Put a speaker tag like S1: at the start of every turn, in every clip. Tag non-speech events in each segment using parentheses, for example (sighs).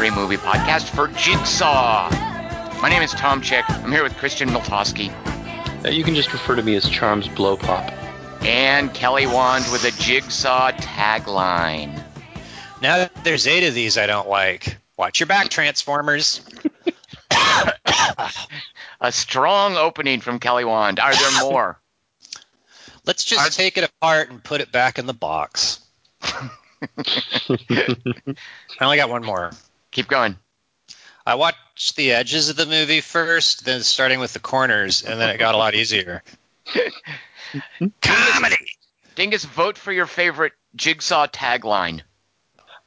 S1: three movie podcast for Jigsaw. My name is Tom Chick. I'm here with Christian Miltoski
S2: you can just refer to me as Charms Blow Pop.
S1: and Kelly Wand with a Jigsaw tagline.
S3: Now there's eight of these I don't like. Watch your back, Transformers. (coughs)
S1: A strong opening from Kelly Wand. Are there more? (laughs)
S3: Let's just
S1: Are-
S3: take it apart and put it back in the box. (laughs) I only got one more.
S1: Keep going.
S3: I watched the edges of the movie first, then starting with the corners, and then it got a lot easier. (laughs) Comedy.
S1: Dingus, vote for your favorite Jigsaw tagline.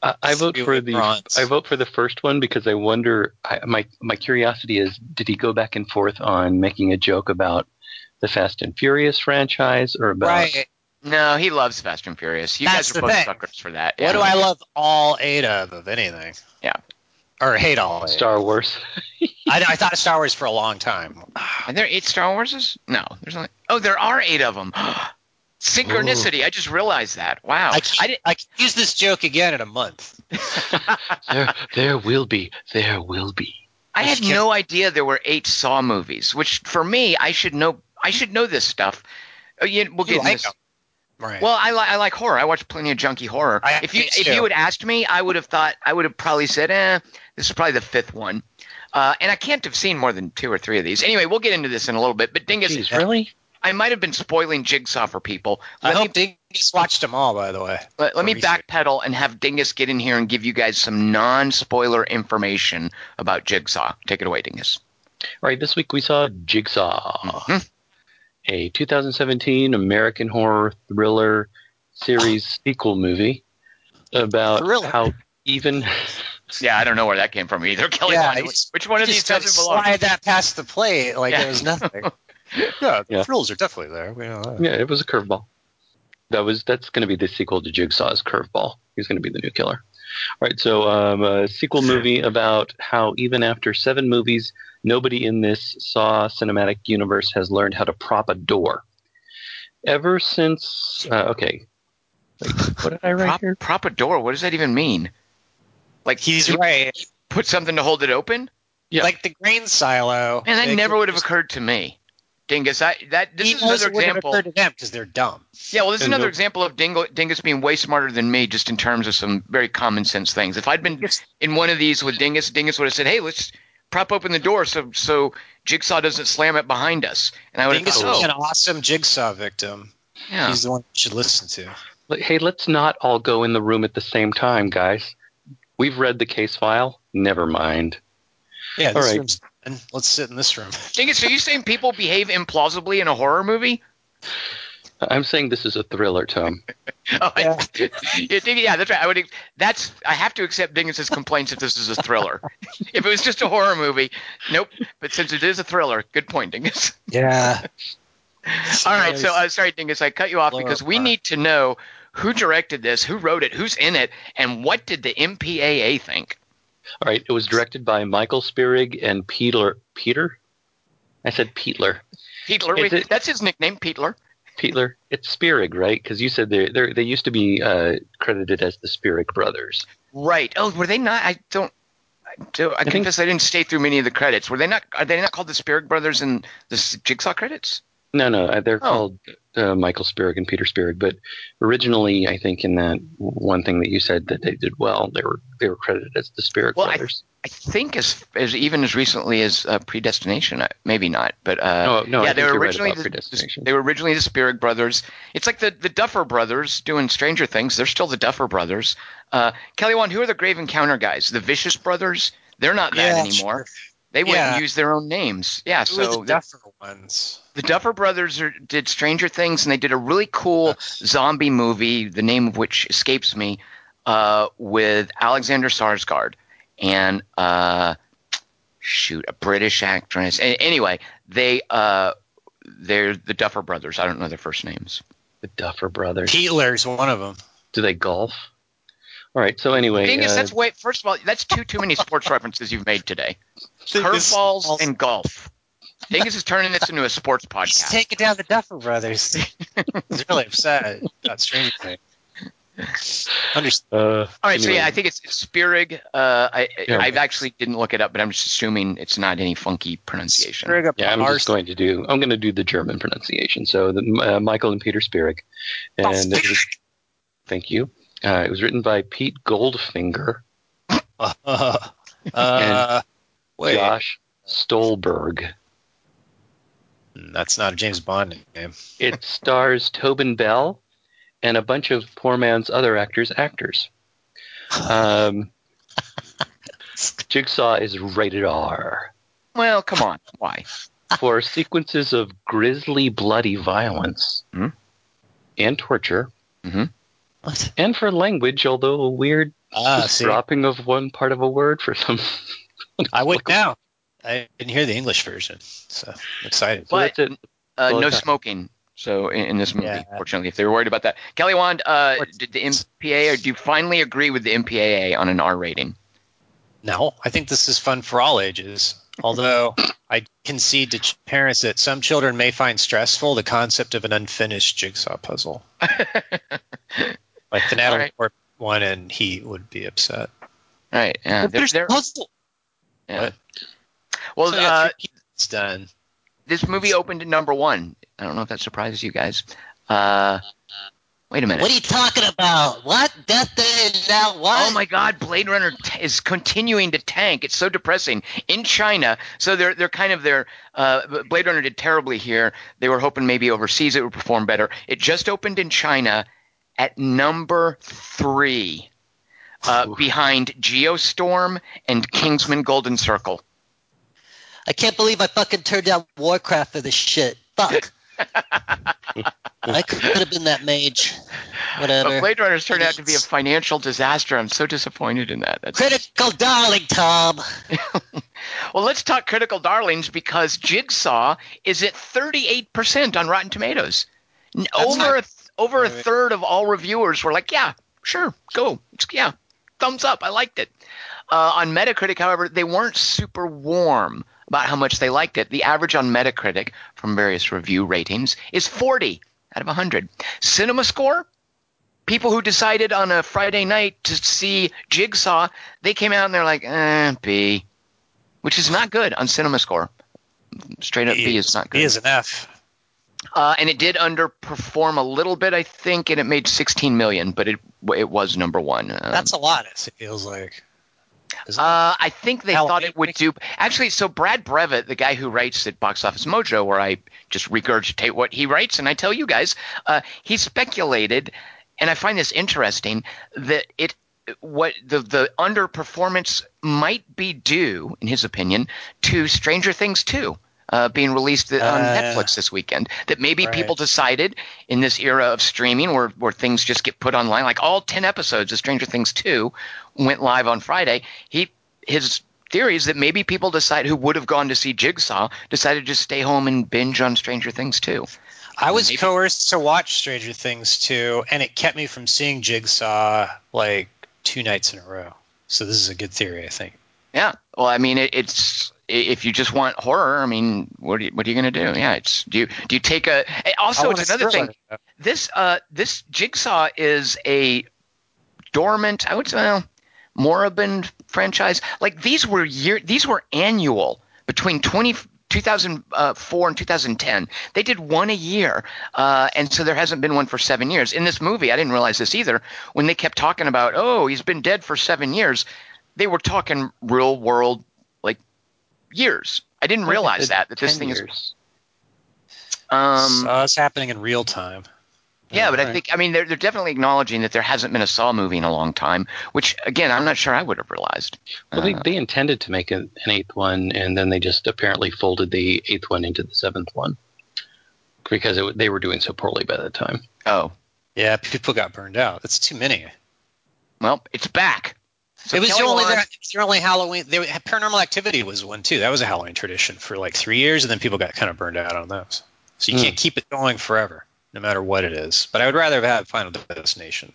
S2: I, I vote for the
S3: bronze.
S2: I vote for the first one because I wonder. I, my my curiosity is, did he go back and forth on making a joke about the Fast and Furious franchise or about?
S3: Right.
S1: No, he loves Fast and Furious. You
S3: That's
S1: guys are both
S3: thing.
S1: suckers for that.
S3: What
S1: Yeah.
S3: do I love all eight of, of anything?
S1: Yeah.
S3: Or hate all eight.
S2: Star Wars. (laughs)
S3: I, I thought of Star Wars for a long time.
S1: Are there eight Star Warses? No, there's only. Oh, there are eight of them. (gasps) Synchronicity. I just realized that. Wow.
S3: I,
S1: I
S3: can,
S1: did,
S3: I can use this joke again in a month. (laughs)
S2: there, there will be. There will be.
S1: I had no idea there were eight Saw movies. Which for me, I should know. I should know this stuff. Uh, yeah, we'll
S3: You
S1: get into
S3: like
S1: this.
S3: Them. Right.
S1: Well, I, li- I like horror. I watch plenty of junky horror.
S3: I
S1: if you if
S3: too.
S1: you had asked me, I would have thought I would have probably said, "Eh, this is probably the fifth one." Uh, and I can't have seen more than two or three of these. Anyway, we'll get into this in a little bit. But Dingus,
S2: Jeez, really?
S1: I might have been spoiling Jigsaw for people.
S3: I
S1: Let
S3: hope
S1: me
S3: Dingus watched them all, by the way.
S1: let, let me
S3: research.
S1: backpedal and have Dingus get in here and give you guys some non-spoiler information about Jigsaw. Take it away, Dingus.
S2: All right. This week we saw Jigsaw,
S1: Mhm.
S2: A 2017 American horror thriller series (sighs) sequel movie about
S3: Thriller?
S2: how even (laughs)
S1: Yeah, I don't know where that came from either. Kelly,
S3: Yeah,
S1: Wand,
S3: it's-
S1: which one of these doesn't belong?
S3: slide that past the plate like
S1: Yeah.
S3: it was nothing. (laughs) yeah, the
S2: Yeah.
S3: frills are definitely there. We know.
S2: Yeah, it was a curveball. That was that's going to be the sequel to Jigsaw's Curveball. He's going to be the new killer. All right, so um, a sequel movie about how even after seven movies, nobody in this Saw cinematic universe has learned how to prop a door. Ever since, uh, okay, Wait, (laughs) what did I write
S1: Prop,
S2: here?
S1: prop a door. What does that even mean? Like
S3: He's
S1: you
S3: right.
S1: Put something to hold it open?
S2: Yeah.
S3: Like the grain silo.
S1: And that
S3: they
S1: never would have
S3: just-
S1: occurred to me. Dingus, I that this
S3: He
S1: is another
S3: it wouldn't have
S1: example.
S3: occurred to them because they're dumb.
S1: Yeah, well, this is another
S2: no-
S1: example of Dingo, Dingus being way smarter than me, just in terms of some very common sense things. If I'd been in one of these with Dingus, Dingus would have said, "Hey, let's prop open the door so so Jigsaw doesn't slam it behind us." And I would have
S3: Dingus
S1: thought,
S3: is
S1: "Oh,
S3: an awesome jigsaw victim.
S1: yeah."
S3: He's the one you should listen to.
S2: Hey, let's not all go in the room at the same time, guys. We've read the case file. Never mind.
S3: Yeah,
S2: All
S3: this
S2: right.
S3: room's and let's sit in this room.
S1: Dingus, are you saying people behave implausibly in a horror movie?
S2: I'm saying this is a thriller, Tom. (laughs)
S1: Oh, I-
S3: Yeah. (laughs)
S1: yeah, Ding- yeah, that's right. I would. That's. I have to accept Dingus's complaints if this is a thriller. (laughs) if it was just a horror movie, nope. But since it is a thriller, good point, Dingus.
S3: Yeah.
S1: All right, so uh, sorry, Dingus, I cut you off because we need to know who directed this, who wrote it, who's in it, and what did the MPAA think?
S2: All right, it was directed by Michael Spierig and Peter. Peter? I said Peetler.
S1: Peetler,
S2: Is it-
S1: that's his nickname, Peetler.
S2: Peetler. It's Spierig, right? Because you said they they they used to be uh, credited as the Spierig brothers.
S1: Right. Oh, were they not? I don't. I, do, I,
S2: think-
S1: confess I didn't stay through many of the credits. Were they not? Are they not called the Spierig Brothers in the Jigsaw credits?
S2: No, no, uh, they're
S1: Oh.
S2: called uh, Michael Spierig and Peter Spierig. But originally, I think in that one thing that you said that they did well, they were they were credited as the Spierig
S1: Well, I-
S2: brothers.
S1: I think as as even as recently as uh, Predestination, uh, maybe not, but uh,
S2: No, no,
S1: yeah,
S2: think
S1: they were
S2: you're right
S1: originally the, they were originally the Spierig Brothers. It's like the the Duffer Brothers doing Stranger Things. They're still the Duffer Brothers. Uh, Kelly Wand, who are the Grave Encounter guys? The Vicious Brothers. They're not that
S3: Yeah,
S1: anymore.
S3: sure.
S1: They went
S3: Yeah.
S1: and used their own names. Yeah,
S3: Who
S1: so
S3: the
S1: the,
S3: Duffer ones?
S1: the Duffer Brothers are, did Stranger Things, and they did a really cool
S3: That's-
S1: zombie movie, the name of which escapes me, uh, with Alexander Sarsgaard and uh, shoot, a British actress. A- anyway, they uh, they're the Duffer Brothers. I don't know their first names.
S2: The Duffer brothers.
S3: Peetler's one of them.
S2: Do they golf? All right. So anyway,
S1: thing is,
S2: uh,
S1: that's way. First of all, that's too too many sports (laughs) references you've made today. Curveballs and golf. Dingus is turning this into a sports (laughs)
S3: He's
S1: podcast.
S3: taking down the Duffer Brothers. (laughs) He's really upset about Stranger Things. Understood.
S2: Uh,
S1: All right, so yeah, I think it's, it's Spierig. Uh, I
S2: Yeah.
S1: I actually didn't look it up, but I'm just assuming it's not any funky pronunciation.
S2: Yeah, I'm just going to do. I'm going to do the German pronunciation. So, the, uh, Michael and Peter Spierig, and it was, thank you. Uh, it was written by Pete Goldfinger, (laughs)
S3: Uh, uh, wait,
S2: Josh Stolberg.
S3: that's not a James Bond name. (laughs)
S2: It stars Tobin Bell and a bunch of poor man's other actors. Actors. Um, (laughs) Jigsaw is rated R
S1: Well, come on, why?
S2: for sequences of grisly, bloody violence
S1: Hmm.
S2: and torture,
S4: What?
S2: and for language, although a weird
S3: Ah,
S2: dropping of one part of a word for some.
S3: I would (laughs) now. I didn't hear the English version, so I'm excited.
S2: So
S1: But
S2: that's
S1: uh,
S2: Well,
S1: no smoking. So in, in this movie,
S3: Yeah.
S1: fortunately, if they were worried about that, Kelly Wand, uh, did the MPAA or do you finally agree with the MPAA on an R rating?
S3: No, I think this is fun for all ages. Although I concede to ch- parents that some children may find stressful the concept of an unfinished jigsaw puzzle. (laughs) Like the Natalie
S1: Alright.
S3: Portman one, and he would be upset.
S1: Right. Yeah. They're, they're,
S4: puzzle.
S1: yeah. Well,
S3: So, yeah,
S1: uh,
S3: three pieces done.
S1: this movie opened at number one. I don't know if that surprises you guys. Uh, wait a minute.
S4: What are you talking about? What? Death Day now? What?
S1: Oh my God! Blade Runner t- is continuing to tank. It's so depressing in China. So they're they're kind of their uh, Blade Runner did terribly here. They were hoping maybe overseas it would perform better. It just opened in China at number three, uh, behind Geostorm and Kingsman Golden Circle.
S4: I can't believe I fucking turned down Warcraft for this shit. Fuck. (laughs) I could have been that mage. Whatever.
S1: But Blade Runner's turned out to be a financial disaster. I'm so disappointed in that. That's
S4: Critical darling, Tom. (laughs)
S1: Well, let's talk critical darlings because Jigsaw is at 38% on Rotten Tomatoes.
S3: That's
S1: over
S3: not-
S1: over a third of all reviewers were like, "Yeah, sure, go, yeah, thumbs up, I liked it." Uh, on Metacritic, however, they weren't super warm about how much they liked it. The average on Metacritic from various review ratings is 40 out of 100. Cinema score, people who decided on a Friday night to see Jigsaw, they came out and they're like, eh, B, which is not good on Cinema Score. Straight up B is not good.
S3: B is an F.
S1: Uh, and it did underperform a little bit, I think, and it made 16 million, but it it was number one. Um,
S3: That's a lot. It feels like.
S1: Uh, I think they thought it would do. Actually, so Brad Brevet, the guy who writes at Box Office Mojo, where I just regurgitate what he writes and I tell you guys, uh, he speculated, and I find this interesting that it what the the underperformance might be due, in his opinion, to Stranger Things 2. Uh, being released on
S3: Uh,
S1: Netflix this weekend. That maybe
S3: right.
S1: people decided in this era of streaming where, where things just get put online, like all 10 episodes of Stranger Things 2 went live on Friday. He His theory is that maybe people decide who would have gone to see Jigsaw decided to just stay home and binge on Stranger Things 2.
S3: I was
S1: maybe-
S3: coerced to watch Stranger Things 2, and it kept me from seeing Jigsaw like two nights in a row. So this is a good theory, I think.
S1: Yeah. Well, I mean, it, it's if you just want horror, I mean, what are you, what are you going to do? Yeah, it's do you do you take a eh, also it's another thing. This uh this Jigsaw is a dormant, I would say, well, moribund franchise. Like these were year these were annual between 20 2004 and 2010. They did one a year, uh, and so there hasn't been one for seven years. In this movie, I didn't realize this either. When they kept talking about, oh, he's been dead for seven years, they were talking real world, years. I didn't realize that that this
S2: 10
S1: thing is. Um,
S3: so it's happening in real time.
S1: yeah, but I think I mean they're they're definitely acknowledging that there hasn't been a Saw movie in a long time, which again I'm not sure I would have realized.
S2: Well, they,
S1: Uh,
S2: they intended to make an, an eighth one, and then they just apparently folded the eighth one into the seventh one because it, they were doing so poorly by that time.
S1: oh,
S3: Yeah, people got burned out. It's too many.
S1: well, it's back. So
S3: it was
S1: Kelly
S3: only
S1: Wand-
S3: their, it was their only Halloween. They, Paranormal Activity was one too. That was a Halloween tradition for like three years, and then people got kind of burned out on those. So you
S2: Hmm.
S3: can't keep it going forever, no matter what it is. But I would rather have had Final Destination.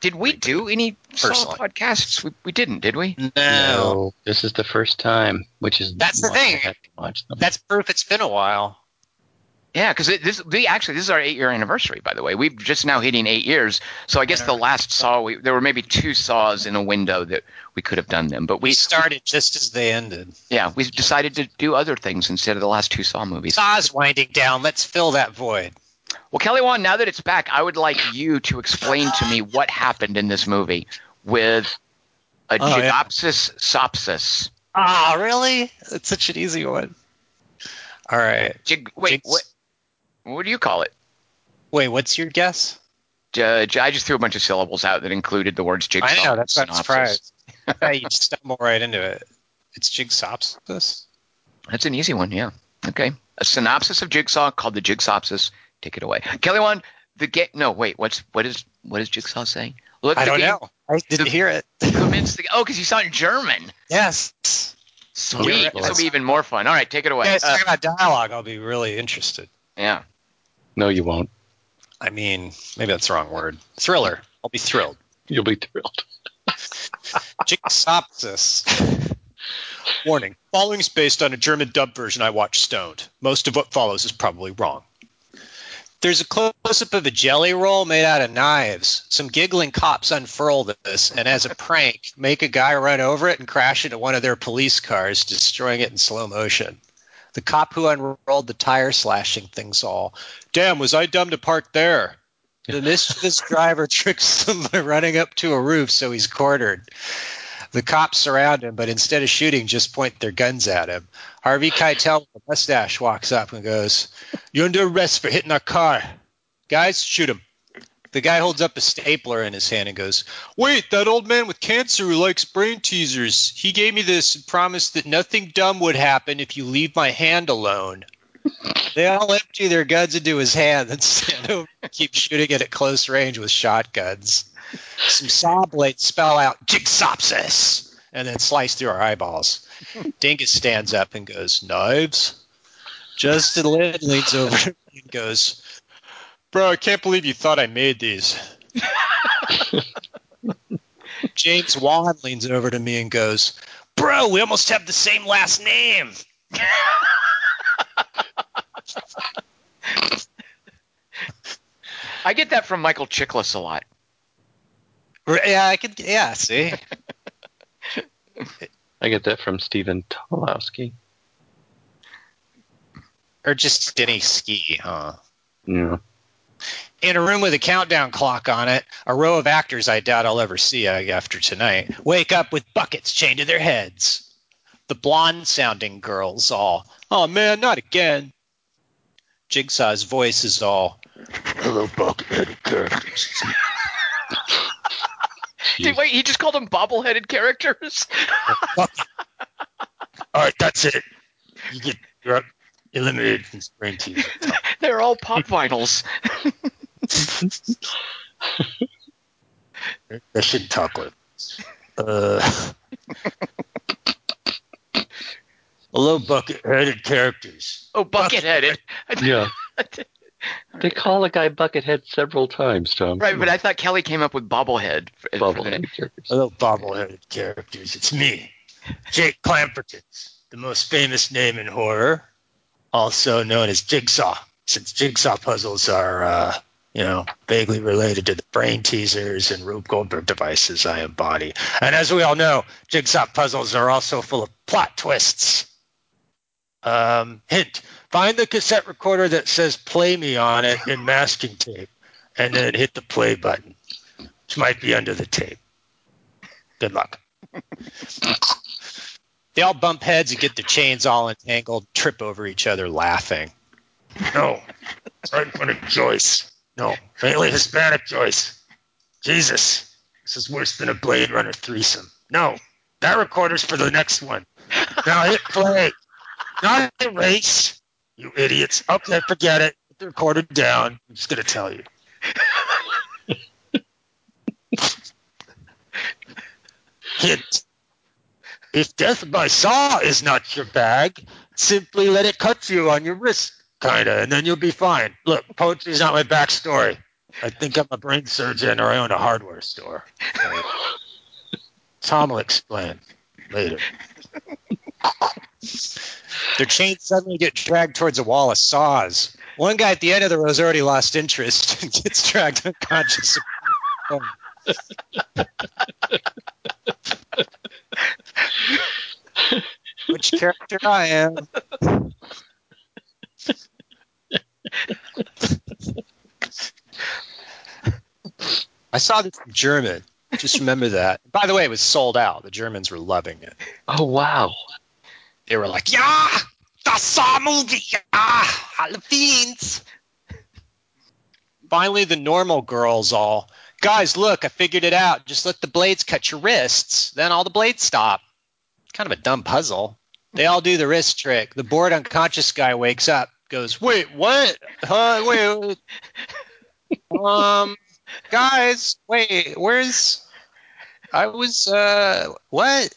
S1: Did we do any Saw
S3: Personally.
S1: podcasts? We, we didn't, did we?
S3: No,
S2: this is the first time, which is
S3: That's the thing.
S2: I had to watch them.
S3: that's proof it's been a while.
S1: Yeah, because this we actually this is our eight year anniversary, by the way. We've just now hitting eight years. So I guess the last Saw we there were maybe two Saws in a window that we could have done them, but
S3: We
S1: we
S3: started just as they ended.
S1: yeah we decided to do other things instead of the last two Saw movies.
S3: Saw's winding down. Let's fill that void.
S1: Well, Kelly Wand, now that it's back, I would like you to explain to me what happened in this movie with a
S3: Oh, yeah.
S1: Sopsis.
S3: Ah, really? It's such an easy one. All right.
S1: Jig, wait,
S3: Jigs-
S1: what? What do you call it?
S3: Wait, what's your guess?
S1: I just threw a bunch of syllables out that included the words jigsaw.
S3: I know. That's why surprised. (laughs) yeah, you just stumble right into it. It's Jigsopsis.
S1: That's an easy one, yeah. Okay. A synopsis of Jigsaw called the Jigsopsis. Take it away. Kelly Wand, the get no, wait, what's what is what does Jigsaw saying? Look
S3: I don't
S1: game-
S3: know. I didn't hear it.
S1: Convince the oh, because you saw it in German.
S3: Yes.
S1: Sweet.
S3: Right.
S1: This will be even more fun. All right, take it away.
S3: Guys,
S1: Uh,
S3: talking about dialogue, I'll be really interested.
S1: yeah.
S2: No, you won't.
S3: I mean, maybe that's the wrong word. Thriller. I'll be thrilled.
S2: You'll be thrilled. (laughs)
S3: Jigsopsis. Warning. Following is based on a German dub version I watched stoned. Most of what follows is probably wrong. There's a close-up of a jelly roll made out of knives. Some giggling cops unfurl this, and as a prank, make a guy run over it and crash into one of their police cars, destroying it in slow motion. The cop who unrolled the tire slashing things all, Damn, was I dumb to park there? The mischievous (laughs) driver tricks them by running up to a roof so he's cornered. The cops surround him, but instead of shooting, just point their guns at him. Harvey Keitel with a mustache walks up and goes, You're under arrest for hitting our car. Guys, shoot him. The guy holds up a stapler in his hand and goes, Wait, that old man with cancer who likes brain teasers. He gave me this and promised that nothing dumb would happen if you leave my hand alone. They all empty their guns into his hand and stand over and keep shooting it at close range with shotguns. Some saw blades spell out Jigsopsis and then slice through our eyeballs. Dingus stands up and goes, Knives? Justin Lin leans over and goes, Bro, I can't believe you thought I made these. (laughs) James Wan leans over to me and goes, Bro, we almost have the same last name.
S1: I get that from Michael Chiklis a lot.
S3: Yeah, I could. Yeah, see, (laughs)
S2: I get that from Stephen Tobolowsky.
S3: or just Denny Ski, huh?
S2: Yeah.
S3: In a room with a countdown clock on it, a row of actors I doubt I'll ever see uh, after tonight wake up with buckets chained to their heads. The blonde sounding girls all, oh man, not again. Jigsaw's voice is all, hello, bucket characters. (laughs)
S1: Dude, wait, he just called them bobbleheaded characters. (laughs)
S3: All right, that's it. You get you're eliminated from spring team. (laughs)
S1: They're all pop vinyls.
S3: I should talk with. Uh, hello, bucket-headed characters.
S1: Oh, bucket-headed.
S2: Yeah. (laughs) They call a guy Buckethead several times, Tom.
S1: right, but I thought Kelly came up with bobblehead. for- for
S2: characters.
S3: Hello, bobble-headed characters. It's me, Jake Clamperton, the most famous name in horror, also known as Jigsaw. Since jigsaw puzzles are, uh, you know, vaguely related to the brain teasers and Rube Goldberg devices I embody. And as we all know, jigsaw puzzles are also full of plot twists. Um, hint: Find the cassette recorder that says "Play Me" on it in masking tape, and then hit the play button, which might be under the tape. Good luck. (laughs) they all bump heads and get their chains all entangled, trip over each other laughing. No, it's right in front of Joyce. No, faintly Hispanic Joyce. Jesus, this is worse than a Blade Runner threesome. No, that recorder's for the next one. Now hit play. Not erase, you idiots. Okay, forget it. Put the recorder down. I'm just to tell you. Hint. If death by saw is not your bag, simply let it cut you on your wrist, kinda, and then you'll be fine. Look, poetry's not my backstory. I think I'm a brain surgeon or I own a hardware store. (laughs) Tom will explain later. Their chains suddenly get dragged towards a wall of saws. One guy at the end of the row has already lost interest and gets dragged unconscious. Which character I am. I saw this in German. Just remember that. By the way, it was sold out. The Germans were loving it.
S2: Oh wow.
S3: They were like, "Yeah, the Saw movie, yeah, alle fiends." Finally, the normal girls all, guys, look, I figured it out. Just let the blades cut your wrists. Then all the blades stop. Kind of a dumb puzzle. They all do the wrist trick. The bored unconscious guy wakes up, goes, "Wait, what? Huh? Wait, um, guys, wait, where's? I was, uh, what?"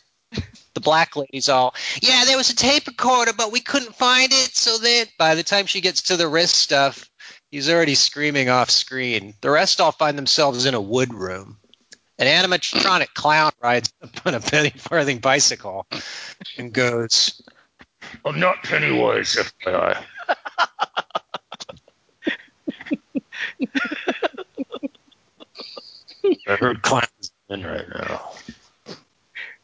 S3: The black lady's all, "Yeah, there was a tape recorder, but we couldn't find it." So that by the time she gets to the wrist stuff, he's already screaming off screen. The rest all find themselves in a wood room. An animatronic clown rides up on a penny farthing bicycle and goes, I'm not Pennywise, FYI. I heard clowns in right now.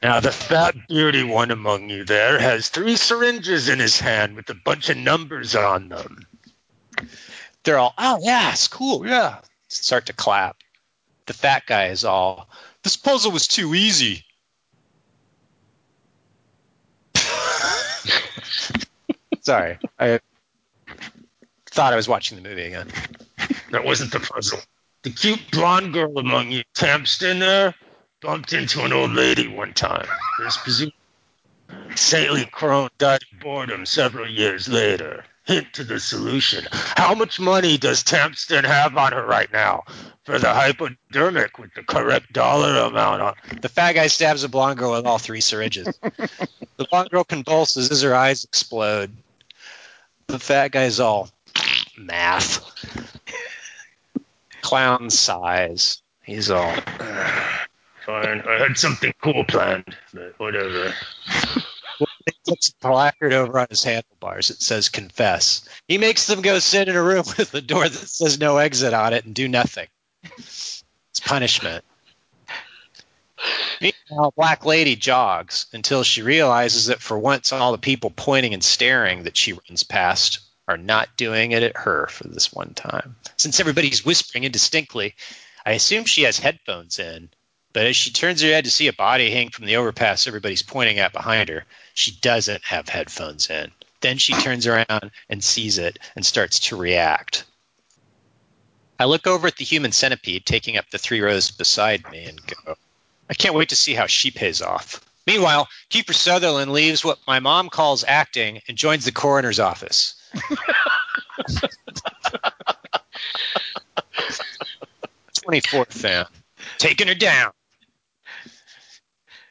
S3: Now, the fat, beardy one among you there has three syringes in his hand with a bunch of numbers on them. They're all, oh, yeah, it's cool, yeah. Start to clap. The fat guy is all, this puzzle was too easy. Sorry, I thought I was watching the movie again. That wasn't the puzzle. The cute blonde girl among you, Tamston there, bumped into an old lady one time. This presumed saintly crone died of boredom several years later. Hint to the solution. How much money does Tamston have on her right now for the hypodermic with the correct dollar amount on? The fat guy stabs a blonde girl with all three syringes. the blonde girl convulses as her eyes explode. The fat guy's all math. Clown size. He's all (sighs) fine. I had something cool planned, but whatever. He puts a placard over on his handlebars. It says confess. He makes them go sit in a room (laughs) with a door that says no exit on it and do nothing. It's punishment. Meanwhile, a Black Lady jogs until she realizes that for once all the people pointing and staring that she runs past are not doing it at her for this one time. Since everybody's whispering indistinctly, I assume she has headphones in. But as she turns her head to see a body hang from the overpass everybody's pointing at behind her, she doesn't have headphones in. Then she turns around and sees it and starts to react. I look over at the human centipede taking up the three rows beside me and go, I can't wait to see how she pays off. Meanwhile, Kiefer Sutherland leaves what my mom calls acting and joins the coroner's office. (laughs) 24th fan. Taking her down.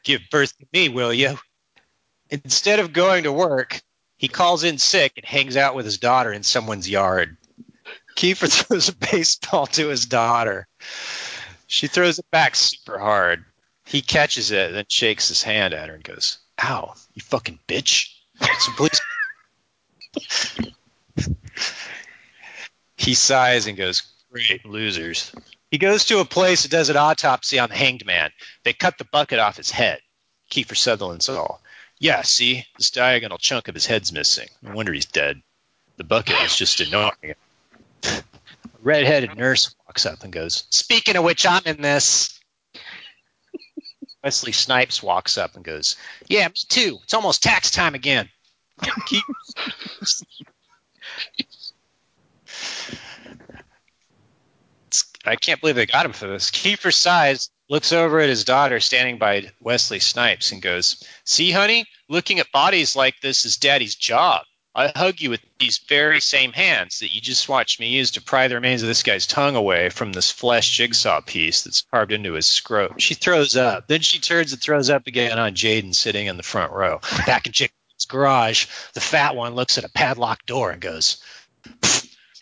S3: Give birth to me, will you? Instead of going to work, he calls in sick and hangs out with his daughter in someone's yard. Kiefer (laughs) throws a baseball to his daughter. She throws it back super hard. He catches it, then shakes his hand at her and goes, Ow, you fucking bitch. So please. he sighs and goes, Great losers. He goes to a place that does an autopsy on the hanged man. They cut the bucket off his head. Kiefer Sutherland's all. Yeah, see, this diagonal chunk of his head's missing. No wonder he's dead. The bucket was just annoying. A redheaded nurse walks up and goes, Speaking of which, I'm in this. Wesley Snipes walks up and goes, Yeah, me too. It's almost tax time again. (laughs) I can't believe they got him for this. Kiefer Size looks over at his daughter standing by Wesley Snipes and goes, See, honey, looking at bodies like this is daddy's job. I hug you with these very same hands that you just watched me use to pry the remains of this guy's tongue away from this flesh jigsaw piece that's carved into his scrot. She throws up. Then she turns and throws up again on Jaden sitting in the front row. Back in Chicken's garage, the fat one looks at a padlocked door and goes,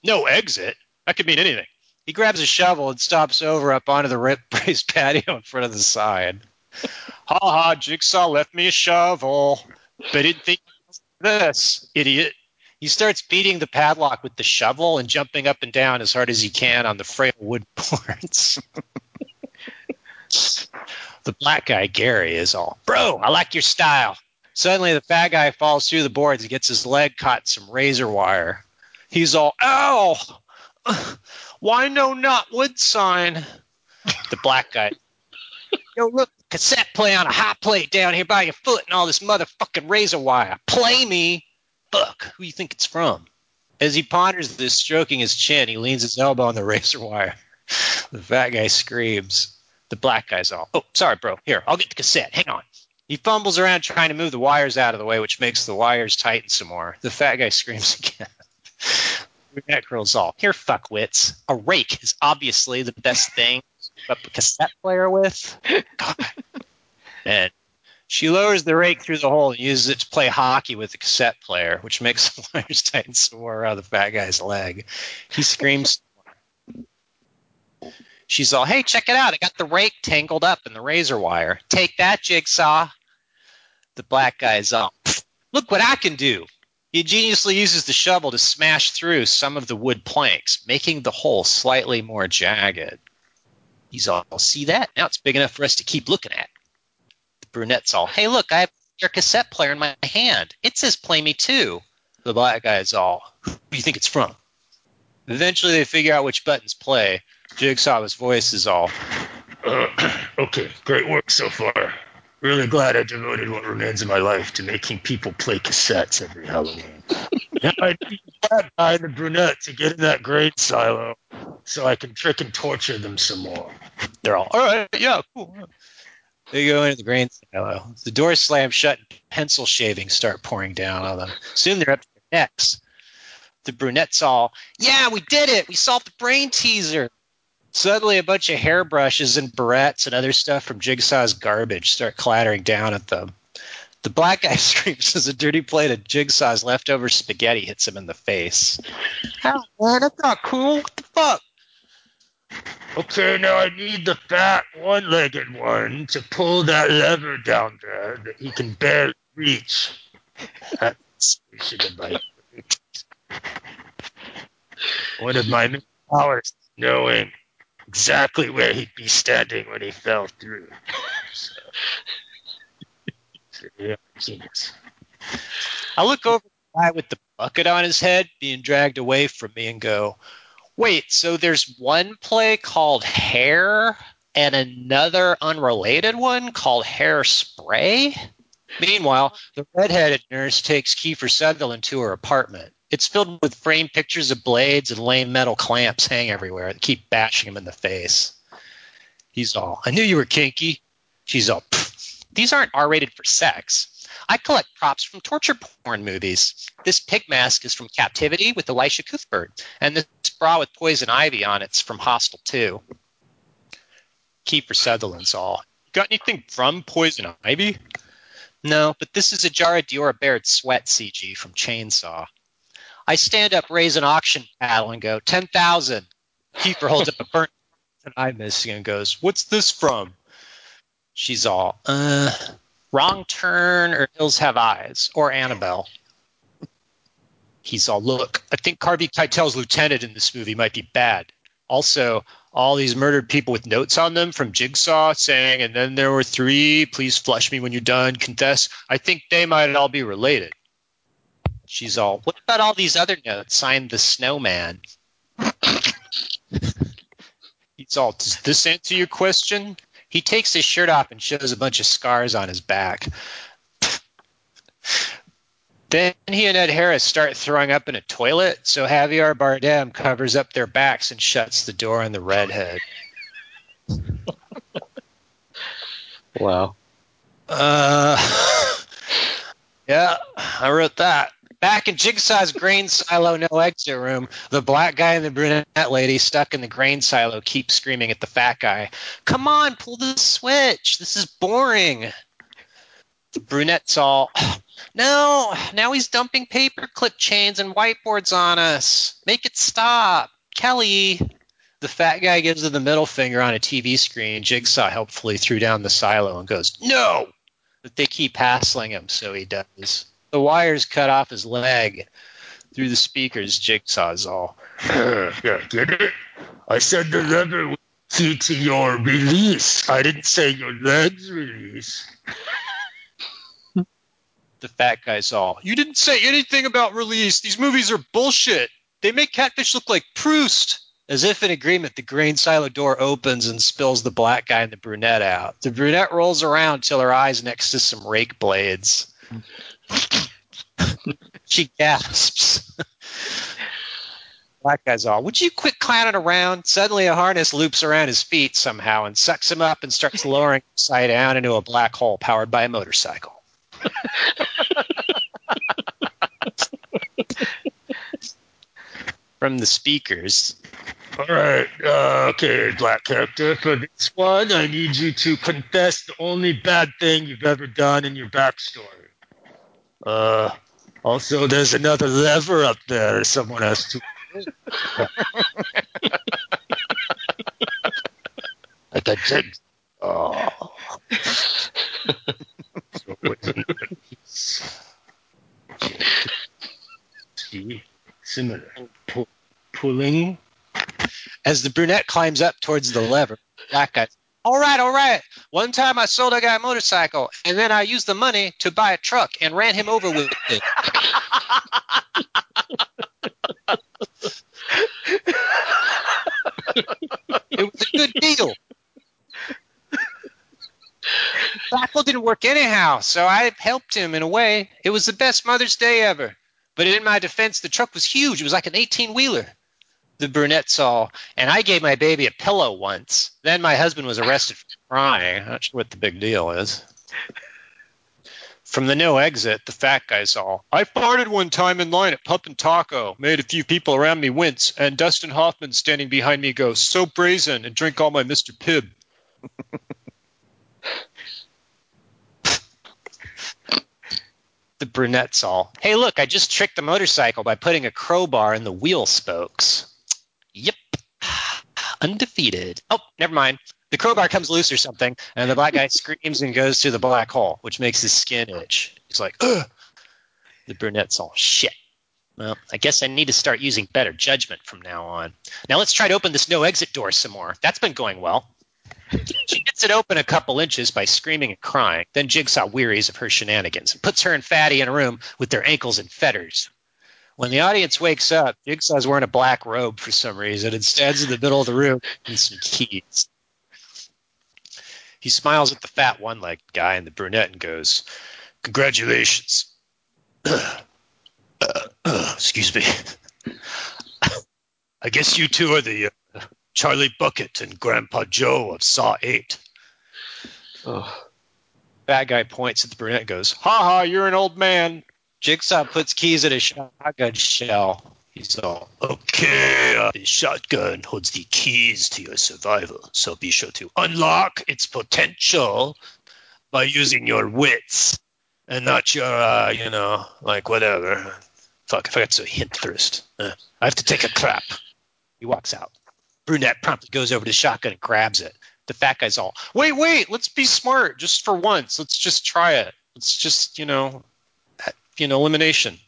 S3: No exit? That could mean anything. He grabs a shovel and stops over up onto the (laughs) raised patio in front of the sign. ha ha, Jigsaw left me a shovel. But didn't think this, idiot. He starts beating the padlock with the shovel and jumping up and down as hard as he can on the frail wood (laughs) boards. the black guy, Gary, is all, Bro, I like your style. Suddenly, the fat guy falls through the boards and gets his leg caught in some razor wire. He's all, Ow! Why no not wood sign? The black guy, Yo, look, cassette play on a hot plate down here by your foot and all this motherfucking razor wire. Play me. Fuck, who you think it's from? As he ponders this, stroking his chin, he leans his elbow on the (laughs) razor wire. The fat guy screams. The black guy's all, oh, sorry, bro. Here, I'll get the cassette. Hang on. He fumbles around trying to move the wires out of the way, which makes the wires tighten some more. The fat guy screams (laughs) again. Brunette girl's all, here, fuckwits. A rake is obviously the best thing a cassette player with. And she lowers the rake through the hole and uses it to play hockey with the cassette player, which makes (laughs) the wires tighten some more around the fat guy's leg. He screams. She's all, hey, check it out. I got the rake tangled up in the razor wire. Take that, Jigsaw. The black guy's all, look what I can do. He ingeniously uses the shovel to smash through some of the wood planks, making the hole slightly more jagged. He's all, see that? Now it's big enough for us to keep looking at. The brunette's all, hey, look, I have your cassette player in my hand. It says play me too. The black guy's all, who do you think it's from? Eventually they figure out which buttons play. Jigsaw's voice is all,
S5: Uh, (clears throat) okay, great work so far. Really glad I devoted what remains of my life to making people play cassettes every Halloween. (laughs) now I need that guy the brunette to get in that grain silo so I can trick and torture them some more.
S3: They're all, all right, yeah, cool. They go into the grain silo. The door slams shut and pencil shavings start pouring down on them. Soon they're up to their necks. The brunette's all, yeah, we did it. We solved the brain teaser. Suddenly, a bunch of hairbrushes and barrettes and other stuff from Jigsaw's garbage start clattering down at them. The black (laughs) guy screams as a dirty plate of Jigsaw's leftover spaghetti hits him in the face. How, man? That's not cool. What the fuck?
S5: Okay, now I need the fat one legged one to pull that lever down there that he can barely reach. That's should have like one of my powers is knowing exactly where he'd be standing when he fell through. So, (laughs) so yeah, genius.
S3: I look over the guy with the bucket on his head being dragged away from me and go, wait, so there's one play called Hair and another unrelated one called Hairspray? Meanwhile, the redheaded nurse takes Kiefer Sutherland to her apartment. It's filled with framed pictures of blades and lame metal clamps hang everywhere that keep bashing him in the face. He's all, I knew you were kinky. She's all, "Pfft, these aren't R rated for sex. I collect props from torture porn movies. This pig mask is from Captivity with Elisha Cuthbert, and this bra with Poison Ivy on it's from Hostel 2. Kiefer Sutherland's all, got anything from Poison Ivy? No, but this is a jar of Dior Baird sweat CG from Chainsaw. I stand up, raise an auction paddle, and go, 10,000. Kiefer holds up a burnt (laughs) and I and goes, What's this from? She's all, uh, Wrong Turn or Hills Have Eyes or Annabelle. He's all, Look, I think Harvey Keitel's lieutenant in this movie might be bad. Also, all these murdered people with notes on them from Jigsaw saying, and then there were three, please flush me when you're done, confess. I think they might all be related. She's all, what about all these other notes signed the snowman? (laughs) He's all, does this answer your question? He takes his shirt off and shows a bunch of scars on his back. (laughs) Then he and Ed Harris start throwing up in a toilet, so Javier Bardem covers up their backs and shuts the door on the redhead.
S2: Wow.
S3: Uh, (laughs) yeah, I wrote that. Back in Jigsaw's grain silo, no exit room, the black guy and the brunette lady stuck in the grain silo keep screaming at the fat guy, Come on, pull the switch. This is boring. The brunette's all, (sighs) No, now he's dumping paper clip chains and whiteboards on us. Make it stop. Kelly. The fat guy gives her the middle finger on a TV screen. Jigsaw helpfully threw down the silo and goes, No! But they keep hassling him, so he does. The wires cut off his leg. through the speakers. Jigsaw's (laughs) all.
S5: yeah, get it? I said the lever was key to your release. I didn't say your legs release. (laughs)
S3: The fat guy's all. You didn't say anything about release. These movies are bullshit. They make catfish look like Proust. As if in agreement, the grain silo door opens and spills the black guy and the brunette out. The brunette rolls around till her eyes next to some rake blades. She gasps. Black guy's all, would you quit clowning around? Suddenly, a harness loops around his feet somehow and sucks him up and starts lowering him side down into a black hole powered by a motorcycle. From the speakers,
S5: All right, uh, okay, black character. For this one, I need you to confess the only bad thing you've ever done in your backstory. Uh, also, there's another lever up there. Someone has to. Like a jig. Oh. See, (laughs) similar. Pu- pulling
S3: as the brunette climbs up towards the lever, black guy. All right, all right. One time I sold a guy a motorcycle, and then I used the money to buy a truck and ran him over with it. it was a good deal. Backflip didn't work anyhow, so I helped him in a way. It was the best Mother's Day ever. But in my defense, the truck was huge. It was like an 18 wheeler. The brunette saw, and I gave my baby a pillow once. Then my husband was arrested for crying. I'm not sure what the big deal is. From the no exit, the fat guy saw. I farted one time in line at Pup and Taco, made a few people around me wince, and Dustin Hoffman standing behind me goes, so brazen, and drink all my Mr. Pibb. (laughs) the brunette saw. Hey, look, I just tricked the motorcycle by putting a crowbar in the wheel spokes. Yep. (sighs) Undefeated. Oh, never mind. The crowbar comes loose or something, and the black guy (laughs) screams and goes to the black hole, which makes his skin itch. He's like, ugh. The brunette's all shit. Well, I guess I need to start using better judgment from now on. Now let's try to open this no exit door some more. That's been going well. She gets it open a couple inches by screaming and crying. Then Jigsaw wearies of her shenanigans and puts her and Fatty in a room with their ankles in fetters. When the audience wakes up, Jigsaw's wearing a black robe for some reason and stands in the middle of the room with some keys. He smiles at the fat one legged guy and the brunette and goes, Congratulations. Uh, (coughs) uh, excuse me. (laughs) I guess you two are the uh, Charlie Bucket and Grandpa Joe of Saw 8.
S2: Oh,
S3: Bad guy points at the brunette and goes, Ha ha, you're an old man. Jigsaw puts keys in a shotgun shell. He's all, okay, uh, the shotgun holds the keys to your survival, so be sure to unlock its potential by using your wits and not your, uh, you know, like whatever. Fuck, I forgot to hint first. Uh, I have to take a crap. He walks out. Brunette promptly goes over to the shotgun and grabs it. The fat guy's all, wait, wait, let's be smart just for once. Let's just try it. Let's just, you know, you know, elimination.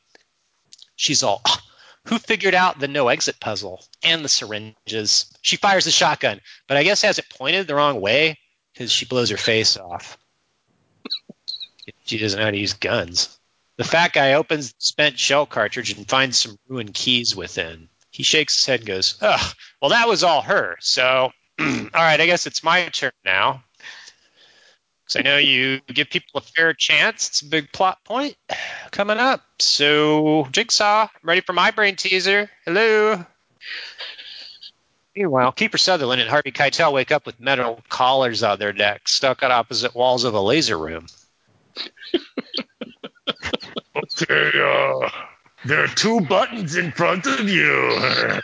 S3: She's all, "Ah, who figured out the no exit puzzle and the syringes? She fires the shotgun, but I guess has it pointed the wrong way because she blows her face off. she doesn't know how to use guns. The fat guy opens the spent shell cartridge and finds some ruined keys within. He shakes his head and goes, Ugh, well, that was all her. So, (clears throat) all right, I guess it's my turn now. Because I know you give people a fair chance. It's a big plot point coming up. So, Jigsaw, ready for my brain teaser? Hello. Meanwhile, Kiefer Sutherland and Harvey Keitel wake up with metal collars on their necks, stuck on opposite walls of a laser room. (laughs)
S5: Okay, uh, there are two buttons in front of you.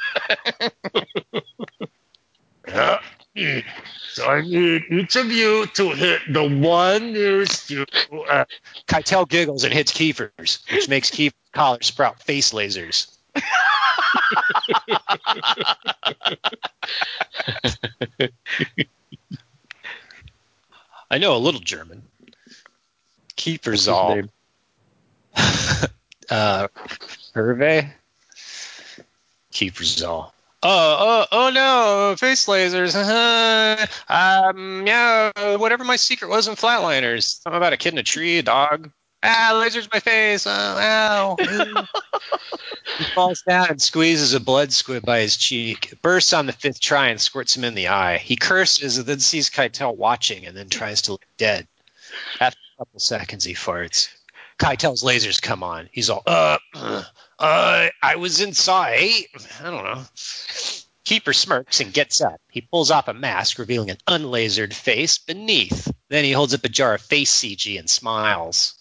S5: yeah. (laughs) (clears throat) So I need each of you to hit the one nearest you. Uh,
S3: Keitel giggles and hits Kiefer's, which makes Kiefer's collar sprout face lasers. I know a little German. Kiefer's all (laughs) uh, Hervé. Kiefer's all. Oh, oh, oh no, face lasers. (laughs) um, yeah, whatever my secret was in Flatliners. Something about a kid in a tree, a dog. Ah, lasers my face. Oh, ow. (laughs) he falls down and squeezes a blood squid by his cheek. It bursts on the fifth try and squirts him in the eye. He curses and then sees Keitel watching and then tries to look dead. After a couple seconds, he farts. Keitel's lasers come on. He's all, uh, uh, uh, I was in Saw 8. I don't know. Kiefer smirks and gets up. He pulls off a mask, revealing an unlasered face beneath. Then he holds up a jar of face CG and smiles.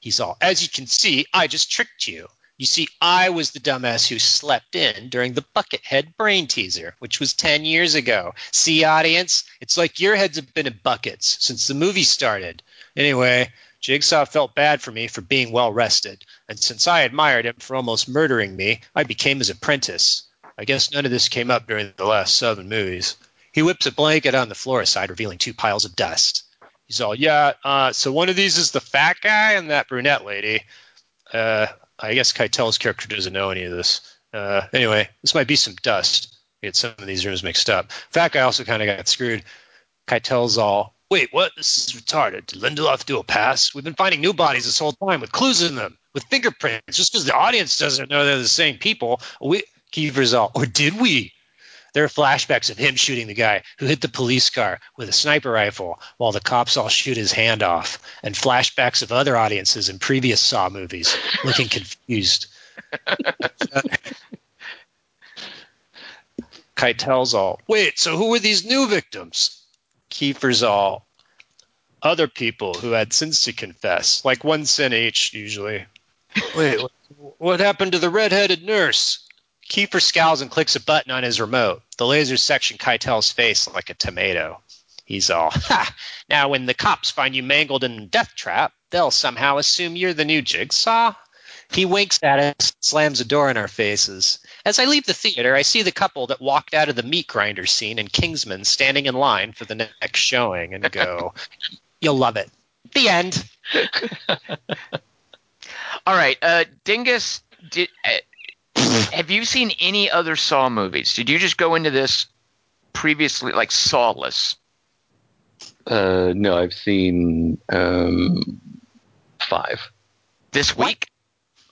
S3: He's all, as you can see, I just tricked you. You see, I was the dumbass who slept in during the Buckethead brain teaser, which was 10 years ago. See, audience? It's like your heads have been in buckets since the movie started. Anyway, Jigsaw felt bad for me for being well rested, and since I admired him for almost murdering me, I became his apprentice. I guess none of this came up during the last seven movies. He whips a blanket on the floor aside, revealing two piles of dust. He's all, yeah, uh, so one of these is the fat guy and that brunette lady. Uh, I guess Keitel's character doesn't know any of this. Uh, anyway, this might be some dust. Get some of these rooms mixed up. Fat guy also kind of got screwed. Keitel's all, wait, what? This is retarded. Did Lindelof do a pass? We've been finding new bodies this whole time with clues in them, with fingerprints. Just because the audience doesn't know they're the same people, we Kiefer's all, or did we? There are flashbacks of him shooting the guy who hit the police car with a sniper rifle while the cops all shoot his hand off, and flashbacks of other audiences in previous Saw movies looking confused. (laughs) Keitel's all, wait, so who were these new victims? Kiefer's all, other people who had sins to confess, like one sin each, usually. Wait, what happened to the redheaded nurse? Kiefer scowls and clicks a button on his remote. The lasers section Keitel's face like a tomato. He's all, ha! Now, when the cops find you mangled in a death trap, they'll somehow assume you're the new Jigsaw. He winks at us, slams a door in our faces. As I leave the theater, I see the couple that walked out of the meat grinder scene in Kingsman standing in line for the next showing and go, (laughs) You'll love it. The end. (laughs)
S1: All right, uh, Dingus. Did, uh, have you seen any other Saw movies? Did you just go into this previously, like Sawless?
S2: Uh, no, I've seen um, five.
S1: This week?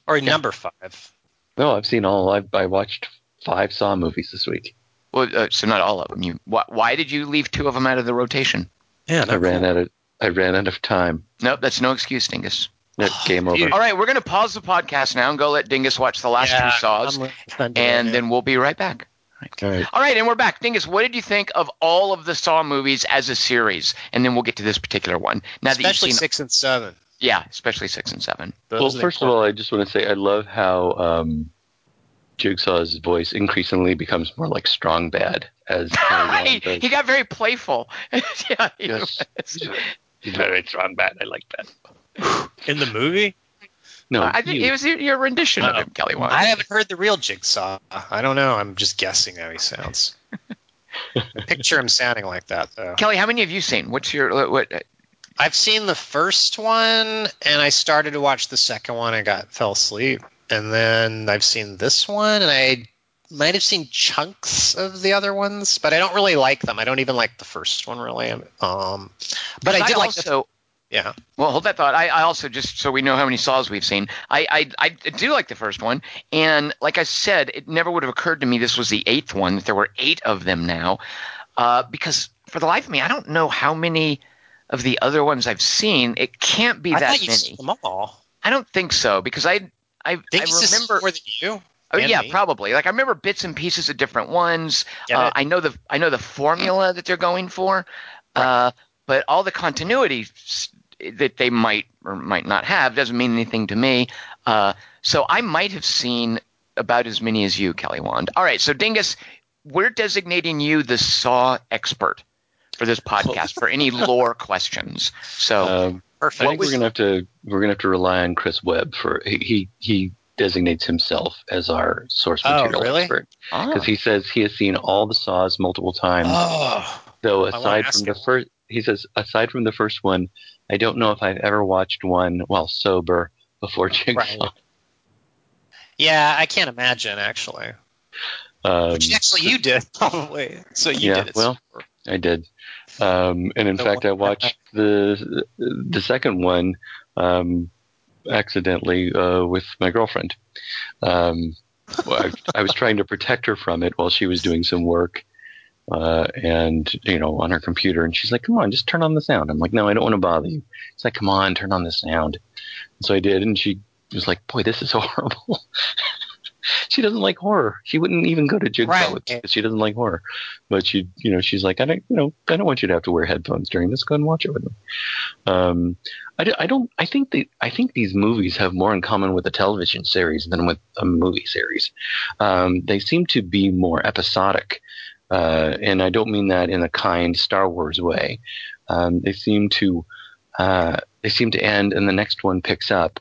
S3: Or number five.
S2: No, I've seen all. I, I watched five Saw movies this week.
S1: Well, uh, so not all of them. You, why, why did you leave two of them out of the rotation?
S3: Yeah,
S2: I ran out of I ran out of time.
S1: Nope, that's no excuse, Dingus.
S2: No, game over.
S1: All right, we're going to pause the podcast now and go let Dingus watch the last
S3: Yeah,
S1: two Saws,
S4: I'm fun to
S1: and
S4: learn.
S1: then we'll be right back.
S2: All right.
S1: All right, and we're back. Dingus, what did you think of all of the Saw movies as a series? And then we'll get to this particular one. Now that
S3: especially
S1: you've seen,
S3: six and seven.
S1: Yeah, especially six and seven.
S3: Those
S2: Well, first of all, I just want to say I love how um, Jigsaw's voice increasingly becomes more like Strong Bad as (laughs)
S1: he, he got very playful. (laughs) yeah, he
S2: Yes.
S1: was.
S2: He's very Strong Bad. I like that. (sighs)
S3: in the movie.
S2: No,
S1: I think
S2: you.
S1: it was your, your rendition of
S3: Oh.
S1: him, Kelly Wand.
S3: I haven't heard the real Jigsaw. I don't know. I'm just guessing how he sounds. I (laughs) picture him sounding like that though.
S1: Kelly, how many have you seen? What's your what?
S3: I've seen the first one, and I started to watch the second one. and got fell asleep, and then I've seen this one, and I might have seen chunks of the other ones, but I don't really like them. I don't even like the first one really. Um, but I did like the
S1: also.
S3: yeah.
S1: Well, hold that thought. I, I also just so we know how many saws we've seen. I, I I do like the first one, and like I said, it never would have occurred to me this was the eighth one. That there were eight of them now, uh, because for the life of me, I don't know how many of the other ones I've seen. It can't be
S3: I
S1: that many.
S3: them all.
S1: I don't think so because I I, I
S3: Think this is
S1: remember.
S3: more than you.
S1: Oh yeah,
S3: me.
S1: probably. Like I remember bits and pieces of different ones. Uh. I know the I know the formula that they're going for, uh, but all the continuity that they might or might not have doesn't mean anything to me. Uh, so I might have seen about as many as you, Kelly Wand. All right, so Dingus, we're designating you the Saw expert for this podcast for any lore questions. So
S2: Um,
S3: Perfect.
S2: I think we're gonna have to we're gonna have to rely on Chris Webb for he he, he designates himself as our source
S3: Oh,
S2: material
S3: really?
S2: expert
S1: ah,
S2: because he says he has seen all the saws multiple times.
S3: oh,
S2: Though
S3: wanna
S2: aside from the
S3: him.
S2: first, he says aside from the first one, I don't know if I've ever watched one while sober before (laughs) Jigsaw.
S3: Right. yeah. I can't imagine actually.
S2: Um,
S3: Which actually you did (laughs) probably. So you
S2: Yeah,
S3: did it.
S2: well, I did. Um, and in
S3: The
S2: fact,
S3: one-
S2: I watched the the second one um, accidentally uh, with my girlfriend. Um, I, I was trying to protect her from it while she was doing some work, uh, and you know, on her computer. And she's like, "Come on, just turn on the sound." I'm like, "No, I don't want to bother you." She's like, "Come on, turn on the sound." And so I did, and she was like, "Boy, this is (laughs) horrible." She doesn't like horror. She wouldn't even go to Jigsaw
S3: Right.
S2: with me she doesn't like horror. But she, you know, she's like, I don't, you know, I don't want you to have to wear headphones during this. Go and watch it with me. Um, I, I don't. I think the, I think these movies have more in common with a television series than with a movie series. Um, they seem to be more episodic, uh, and I don't mean that in a kind Star Wars way. Um, they seem to, uh, they seem to end, and the next one picks up,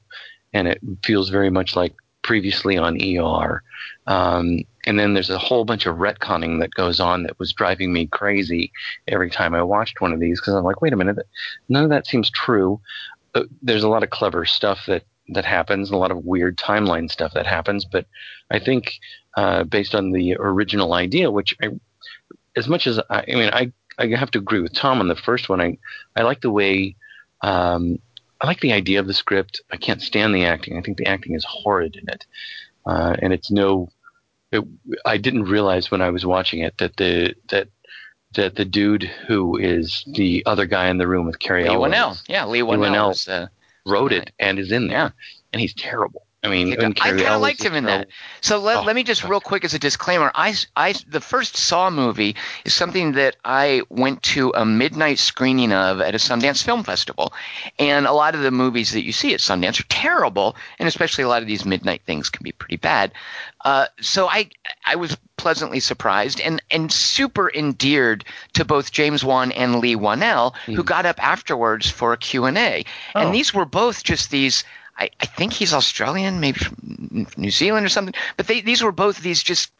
S2: and it feels very much like previously on ER. Um, and then there's a whole bunch of retconning that goes on that was driving me crazy every time I watched one of these because I'm like, wait a minute, none of that seems true. Uh, there's a lot of clever stuff that that happens, a lot of weird timeline stuff that happens. But I think uh, based on the original idea, which I, as much as I, I mean, I I have to agree with Tom on the first one. I I like the way. Um, I like the idea of the script. I can't stand the acting. I think the acting is horrid in it, uh, and it's no. It, I didn't realize when I was watching it that the that that the dude who is the other guy in the room with Cary
S1: Leigh
S2: Elwes
S1: Whannell. Yeah, Leigh
S2: Whannell.
S1: Whannell. was, uh,
S2: wrote it and is in there, and he's terrible. I mean,
S1: I kind of liked him in that. So let,
S2: Oh,
S1: let me just real quick as a disclaimer. I, I, the first Saw movie is something that I went to a midnight screening of at a Sundance Film Festival, and a lot of the movies that you see at Sundance are terrible, and especially a lot of these midnight things can be pretty bad. Uh, so I, I was pleasantly surprised and and super endeared to both James Wan and Leigh Whannell, who
S2: Mm.
S1: got up afterwards for a Q and A,
S2: Oh.
S1: and these were both just these. I, I think he's Australian, maybe from New Zealand or something. But they, these were both these just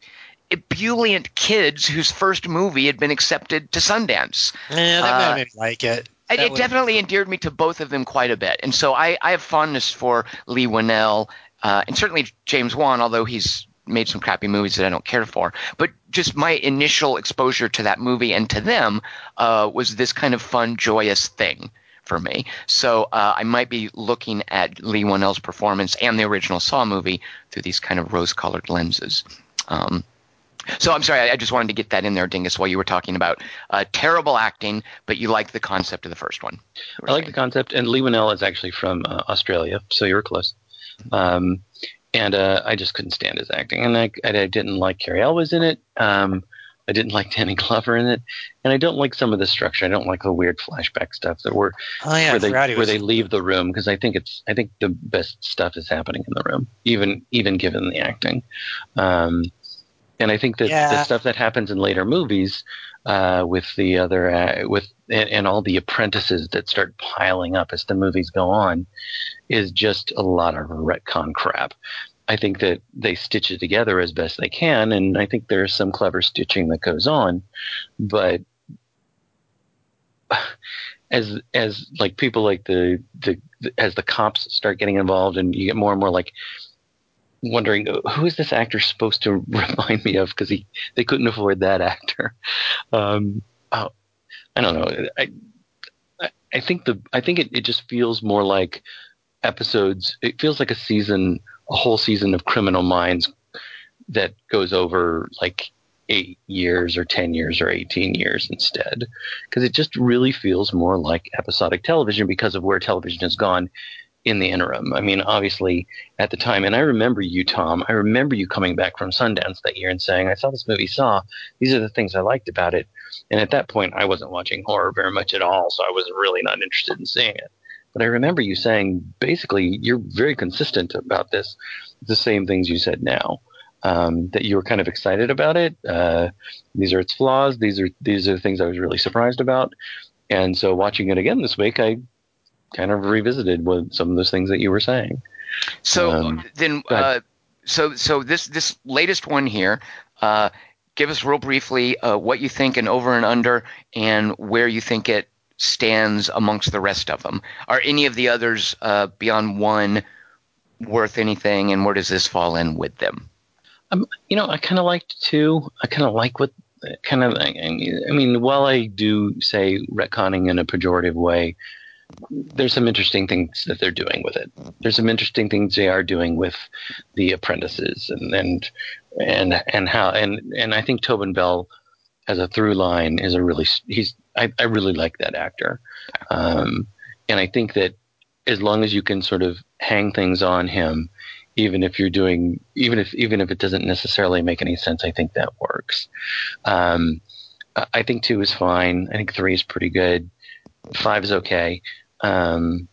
S1: ebullient kids whose first movie had been accepted to Sundance.
S3: Yeah, that
S1: Uh,
S3: made me like it.
S1: It,
S3: That
S1: it
S3: would-
S1: definitely endeared me to both of them quite a bit. And so I, I have fondness for Leigh Whannell uh, and certainly James Wan, although he's made some crappy movies that I don't care for. But just my initial exposure to that movie and to them uh, was this kind of fun, joyous thing for me. So uh, I might be looking at Leigh Whannell's performance and the original Saw movie through these kind of rose-colored lenses. Um, so I'm sorry, I I just wanted to get that in there, Dingus, while you were talking about uh, terrible acting, but you like the concept of the first one.
S2: I like the concept, and Lee Winnell is actually from uh, Australia, so you were close. Um, and uh, I just couldn't stand his acting, and I, I didn't like Cary Elwes in it. Um, I didn't like Danny Glover in it, and I don't like some of the structure. I don't like the weird flashback stuff that were
S3: Oh yeah,
S2: where they where
S3: was.
S2: they leave the room because I think it's I think the best stuff is happening in the room, even even given the acting. Um, and I think that the stuff that happens in later movies uh, with the other uh, with and, and all the apprentices that start piling up as the movies go on is just a lot of retcon crap. I think that they stitch it together as best they can, and I think there's some clever stitching that goes on, but as as like people like the, the as the cops start getting involved and you get more and more like wondering who is this actor supposed to (laughs) remind me of? Because he they couldn't afford that actor. Um oh, i don't know. I I- i think the i think it, it just feels more like episodes it feels like a season a whole season of criminal minds that goes over like eight years or 10 years or 18 years instead because it just really feels more like episodic television because of where television has gone in the interim. I mean, obviously at the time, and I remember you, Tom. I remember you coming back from Sundance that year and saying, "I saw this movie Saw. These are the things I liked about it." And at that point, I wasn't watching horror very much at all, so I was really not interested in seeing it. But I remember you saying, basically, you're very consistent about this. The same things you said now. Um, that you were kind of excited about it. Uh, these are its flaws. These are these are the things I was really surprised about. And so, watching it again this week, I kind of revisited with some of those things that you were saying.
S1: So
S2: Um,
S1: then, uh, so so this this latest one here, uh, give us real briefly uh, what you think and over and under, and where you think it stands amongst the rest of them. Are any of the others uh, beyond one worth anything, and where does this fall in with them?
S2: You know, I kind of liked too. I kind of like what kind of. I I mean, while I do say retconning in a pejorative way, there's some interesting things that they're doing with it. There's some interesting things they are doing with the apprentices and and and and how and and I think Tobin Bell as a through line is a really he's I, I really like that actor, um, and I think that as long as you can sort of hang things on him, even if you're doing even if even if it doesn't necessarily make any sense, I think that works. Um, I think two is fine. I think three is pretty good. Five is okay. Um,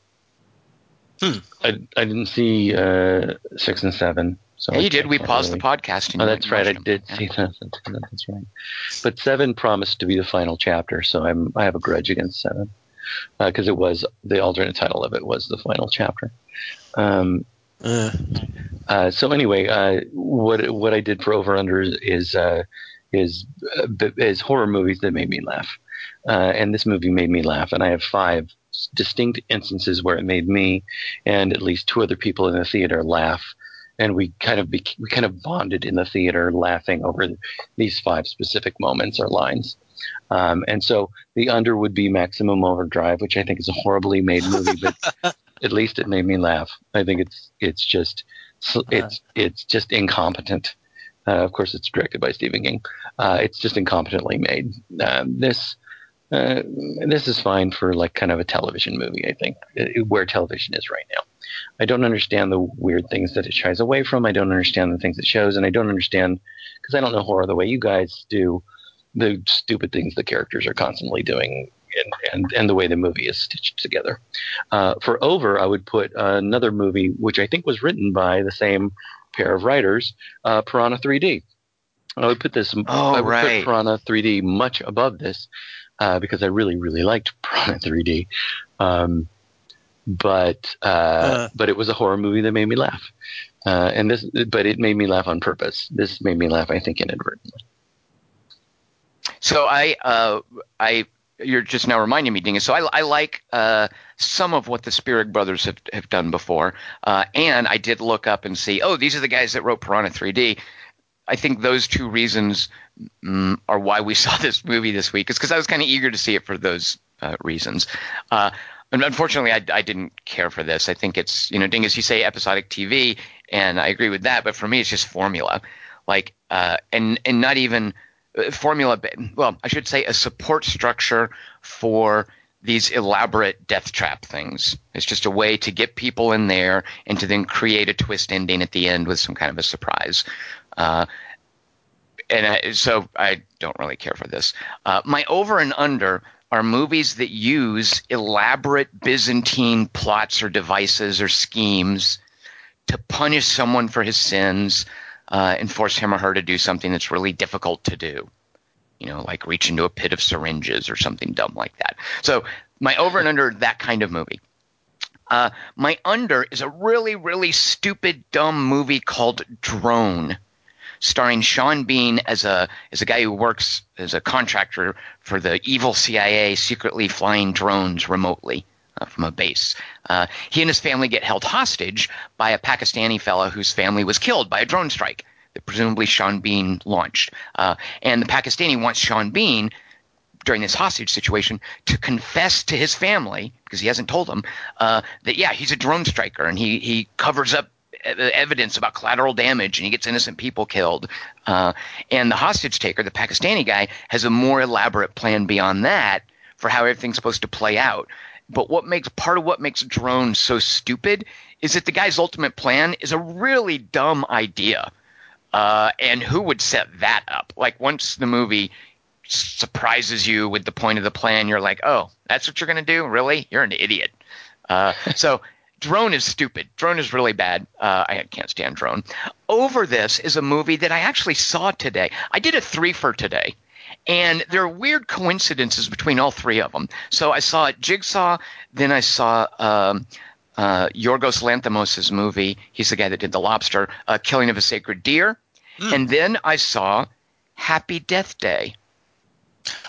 S3: Hmm.
S2: I, I didn't see uh, six and seven. So
S1: Yeah, you did. We paused
S2: really-
S1: the podcast. And
S2: Oh, that's right. I
S1: watched
S2: did
S1: them.
S2: see that. That's, that's right. But seven promised to be the final chapter, so I'm I have a grudge against seven because it was the alternate title of it was the final chapter. Um,
S3: Uh,
S2: uh, so anyway, uh, what what I did for over under is is uh, is, uh, is horror movies that made me laugh, uh, and this movie made me laugh, and I have five distinct instances where it made me and at least two other people in the theater laugh, and we kind of bec we kind of bonded in the theater laughing over these five specific moments or lines. Um, and so the under would be Maximum Overdrive, which I think is a horribly made movie, but (laughs) at least it made me laugh. I think it's it's just it's it's just incompetent. Uh, of course, it's directed by Stephen King. Uh, it's just incompetently made. Um, this uh, this is fine for like kind of a television movie. I think uh, where television is right now. I don't understand the weird things that it shies away from. I don't understand the things it shows, and I don't understand because I don't know horror the way you guys do. The stupid things the characters are constantly doing, and and, and the way the movie is stitched together. Uh, for over, I would put another movie which I think was written by the same pair of writers, uh, Piranha 3D. I would put this.
S1: Oh,
S2: I would
S1: right.
S2: put Piranha 3D much above this uh, because I really, really liked Piranha 3D. Um, but uh,
S3: Uh.
S2: but it was a horror movie that made me laugh, uh, and this. But it made me laugh on purpose. This made me laugh, I think, inadvertently.
S1: So I, uh, I, you're just now reminding me, Dingus. So I, I like uh, some of what the Spierig brothers have, have done before, uh, and I did look up and see. Oh, these are the guys that wrote Piranha 3D. I think those two reasons mm, are why we (laughs) saw this movie this week. Is because I was kind of eager to see it for those uh, reasons. And unfortunately, I, I didn't care for this. I think it's you know, Dingus, you say episodic TV, and I agree with that. But for me, it's just formula, like, uh, and and not even uh, formula. Well, I should say a support structure for these elaborate death trap things. It's just a way to get people in there and to then create a twist ending at the end with some kind of a surprise. Uh, and I, so I don't really care for this. Uh, my over and under are movies that use elaborate Byzantine plots or devices or schemes to punish someone for his sins uh, and force him or her to do something that's really difficult to do. You know, like reach into a pit of syringes or something dumb like that. So my over and under that kind of movie. Uh, my under is a really, really stupid, dumb movie called Drone starring Sean Bean as a as a guy who works as a contractor for the evil CIA, secretly flying drones remotely uh, from a base. Uh, he and his family get held hostage by a Pakistani fellow whose family was killed by a drone strike that presumably Sean Bean launched. Uh, and the Pakistani wants Sean Bean during this hostage situation to confess to his family because he hasn't told them uh, that yeah he's a drone striker and he he covers up evidence about collateral damage and he gets innocent people killed. Uh, and the hostage taker the pakistani guy has a more elaborate plan beyond that for how everything's supposed to play out. But what makes part of what makes drone so stupid is that the guy's ultimate plan is a really dumb idea. Uh, and who would set that up? Like once the movie surprises you with the point of the plan you're like oh that's what you're going to do? Really? You're an idiot. Uh, so drone is stupid drone is really bad uh, i can't stand drone over this is a movie that i actually saw today i did a three for today and there are weird coincidences between all three of them so i saw jigsaw then i saw um, uh, Yorgos Lanthimos' movie. He's the guy that did The Lobster, uh, Killing of a Sacred Deer. And then I saw Happy Death Day.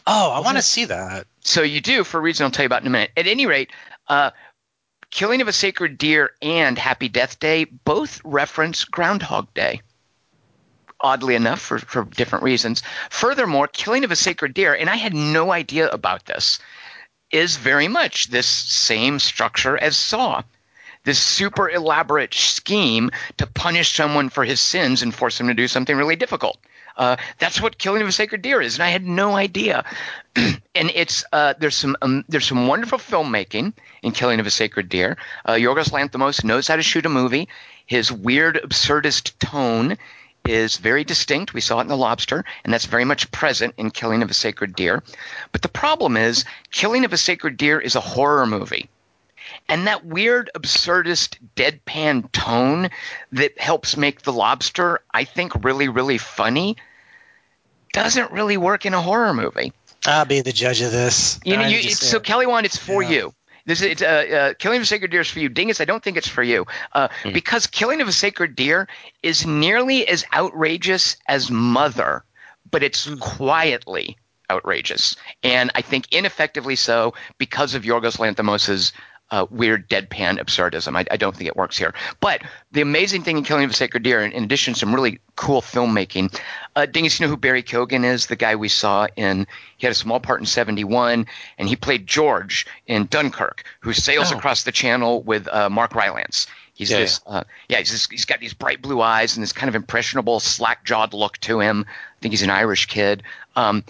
S3: oh, I want to see that.
S1: So you do for a reason I'll tell you about in a minute. At any rate, uh, Killing of a Sacred Deer and Happy Death Day both reference Groundhog Day. oddly enough, for, for different reasons. Furthermore, Killing of a Sacred Deer, and I had no idea about this, is very much this same structure as Saw. This super elaborate scheme to punish someone for his sins and force him to do something really difficult. Uh, that's what Killing of a Sacred Deer is, and I had no idea. (clears throat) and it's uh, there's some um, there's some wonderful filmmaking in Killing of a Sacred Deer. Uh, Yorgos Lanthimos knows how to shoot a movie. His weird absurdist tone is very distinct. We saw it in The Lobster, and that's very much present in Killing of a Sacred Deer. But the problem is, Killing of a Sacred Deer is a horror movie. And that weird, absurdist, deadpan tone that helps make The Lobster, I think, really, really funny, doesn't really work in a horror movie.
S3: I'll be the judge of this.
S1: You know, you,
S3: just-
S1: so Kelly Wand, it's for
S3: Yeah.
S1: you. This is it's, uh, uh, Killing of a Sacred Deer is for you. Dingus, I don't think it's for you uh, because Killing of a Sacred Deer is nearly as outrageous as Mother, but it's quietly outrageous, and I think ineffectively so because of Yorgos Lanthimos's uh, weird deadpan absurdism. I, I don't think it works here. But the amazing thing in Killing of a Sacred Deer, in, in addition to some really cool filmmaking, uh, Dingus, you know who Barry Keoghan is? The guy we saw in, he had a small part in 71, and he played George in Dunkirk, who sails
S2: Oh.
S1: across the channel with uh, Mark Rylance. He's
S2: Yeah,
S1: this, Uh, yeah, he's, this, he's got these bright blue eyes and this kind of impressionable, slack jawed look to him. I think he's an Irish kid. Um,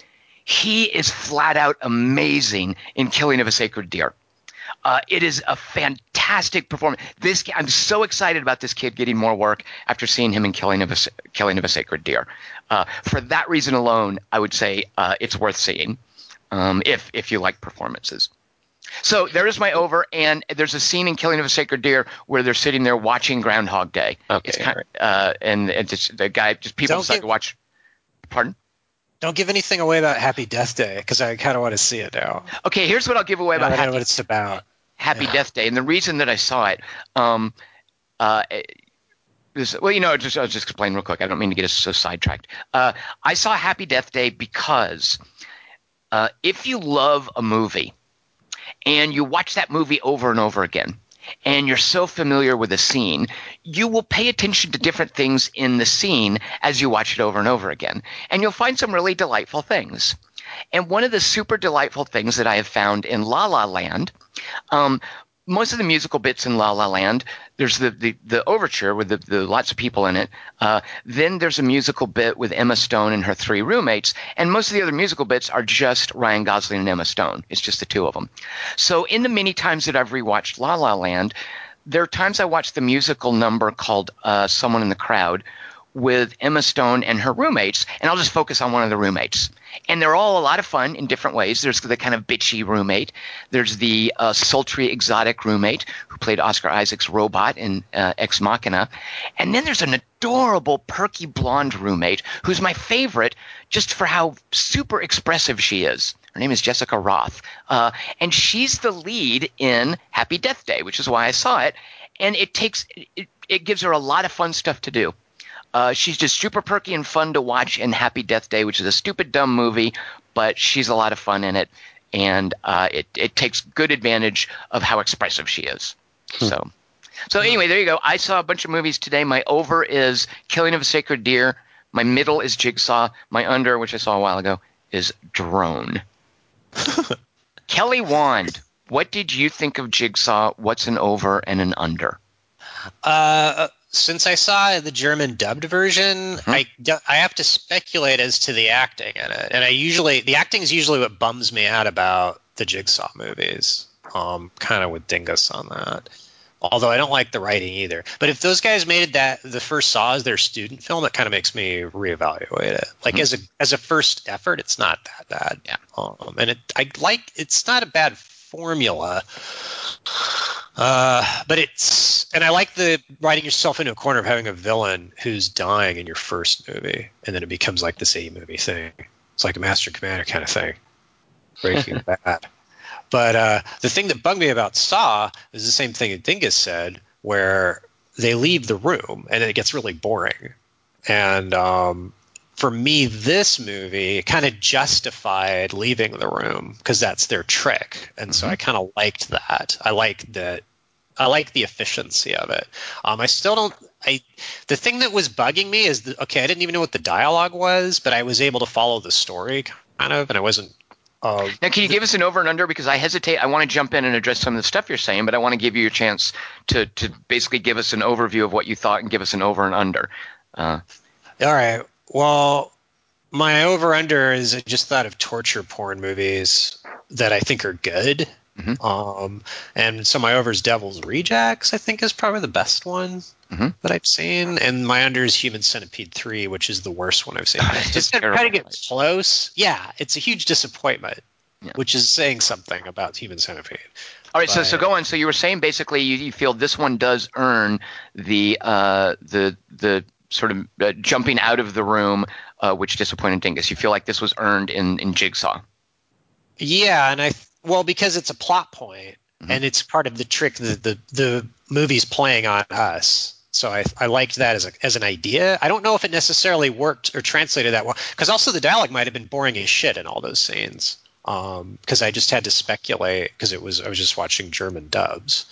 S1: he is flat out amazing in Killing of a Sacred Deer. Uh, it is a fantastic performance. This I'm so excited about this kid getting more work after seeing him in Killing of a Killing of a Sacred Deer. Uh, for that reason alone, I would say uh, it's worth seeing um, if if you like performances. So there is my over, and there's a scene in Killing of a Sacred Deer where they're sitting there watching Groundhog Day.
S2: Okay,
S1: it's kind, uh, and it's the guy just people
S3: Don't
S1: decide
S3: get-
S1: to watch. Pardon.
S3: Don't give anything away about Happy Death Day because I kind of want to see it now.
S1: Okay, here's what I'll give away
S3: Now
S1: about
S3: that I know
S1: Happy
S3: what it's about.
S1: Happy
S3: Yeah.
S1: Death Day, and the reason that I saw it, um, uh, is well, you know, just I'll just explain real quick. I don't mean to get us so sidetracked. Uh, I saw Happy Death Day because uh, if you love a movie and you watch that movie over and over again, and you're so familiar with a scene, you will pay attention to different things in the scene as you watch it over and over again, and you'll find some really delightful things. And one of the super delightful things that I have found in La La Land, um, most of the musical bits in La La Land, there's the, the, the overture with the, the lots of people in it. Uh, then there's a musical bit with Emma Stone and her three roommates, and most of the other musical bits are just Ryan Gosling and Emma Stone. It's just the two of them. So in the many times that I've rewatched La La Land, there are times I watch the musical number called uh, Someone in the Crowd with Emma Stone and her roommates, and I'll just focus on one of the roommates. And they're all a lot of fun in different ways. There's the kind of bitchy roommate. There's the uh, sultry, exotic roommate who played Oscar Isaac's robot in uh, Ex Machina. And then there's an adorable, perky blonde roommate who's my favorite just for how super expressive she is. Her name is Jessica Rothe. Uh, and she's the lead in Happy Death Day, which is why I saw it. And it takes, it, it gives her a lot of fun stuff to do. Uh, she's just super perky and fun to watch in Happy Death Day, which is a stupid, dumb movie, but she's a lot of fun in it, and uh, it it takes good advantage of how expressive she is. So, so anyway, there you go. I saw a bunch of movies today. My over is Killing of a Sacred Deer. My middle is Jigsaw. My under, which I saw a while ago, is Drone. (laughs) Kelly Wand, what did you think of Jigsaw? What's an over and an under?
S3: Uh, since I saw the German dubbed version,
S1: Hmm.
S3: I, I have to speculate as to the acting in it, and I usually the acting is usually what bums me out about the Jigsaw movies. Um, kind of with Dingus on that. Although I don't like the writing either. But if those guys made that the first Saw as their student film, it kind of makes me reevaluate it. Like
S1: Mhm.
S3: as a as a first effort, it's not that bad.
S1: Yeah.
S3: Um, and it I like it's not a bad formula. Uh, but it's and I like the writing yourself into a corner of having a villain who's dying in your first movie, and then it becomes like this A movie thing. It's like a Master Commander kind of thing. Breaking (laughs) Bad. But uh, the thing that bugged me about Saw is the same thing that Dingus said, where they leave the room and it gets really boring. And um, for me, this movie kind of justified leaving the room because that's their trick, and so I kind of liked that. I liked that. I like the efficiency of it. Um, I still don't. I the thing that was bugging me is that okay, I didn't even know what the dialogue was, but I was able to follow the story kind of, and I wasn't. Uh,
S1: Now, can you give us an over and under? Because I hesitate. I want to jump in and address some of the stuff you're saying, but I want to give you a chance to to basically give us an overview of what you thought and give us an over and under. Uh,
S3: all right. Well, my over under is I just thought of torture porn movies that I think are good.
S1: Mhm.
S3: Um, and so my over is Devil's Rejects. I think is probably the best one
S1: Mhm.
S3: that I've seen, and my under is Human Centipede three, which is the worst one I've seen. (laughs)
S1: It's
S3: Just to
S1: terrible.
S3: try to get close. Yeah, it's a huge disappointment,
S1: Yeah.
S3: which is saying something about Human Centipede.
S1: all right, so so go on. So you were saying basically you, you feel this one does earn the uh, the the sort of uh, jumping out of the room, uh, which disappointed Dingus. You feel like this was earned in in Jigsaw.
S3: Yeah, and I well because it's a plot point,
S1: Mhm.
S3: and it's part of the trick that the the movie's playing on us. So I I liked that as a as an idea. I don't know if it necessarily worked or translated that well because also the dialogue might have been boring as shit in all those scenes. Um, because I just had to speculate because it was I was just watching German dubs,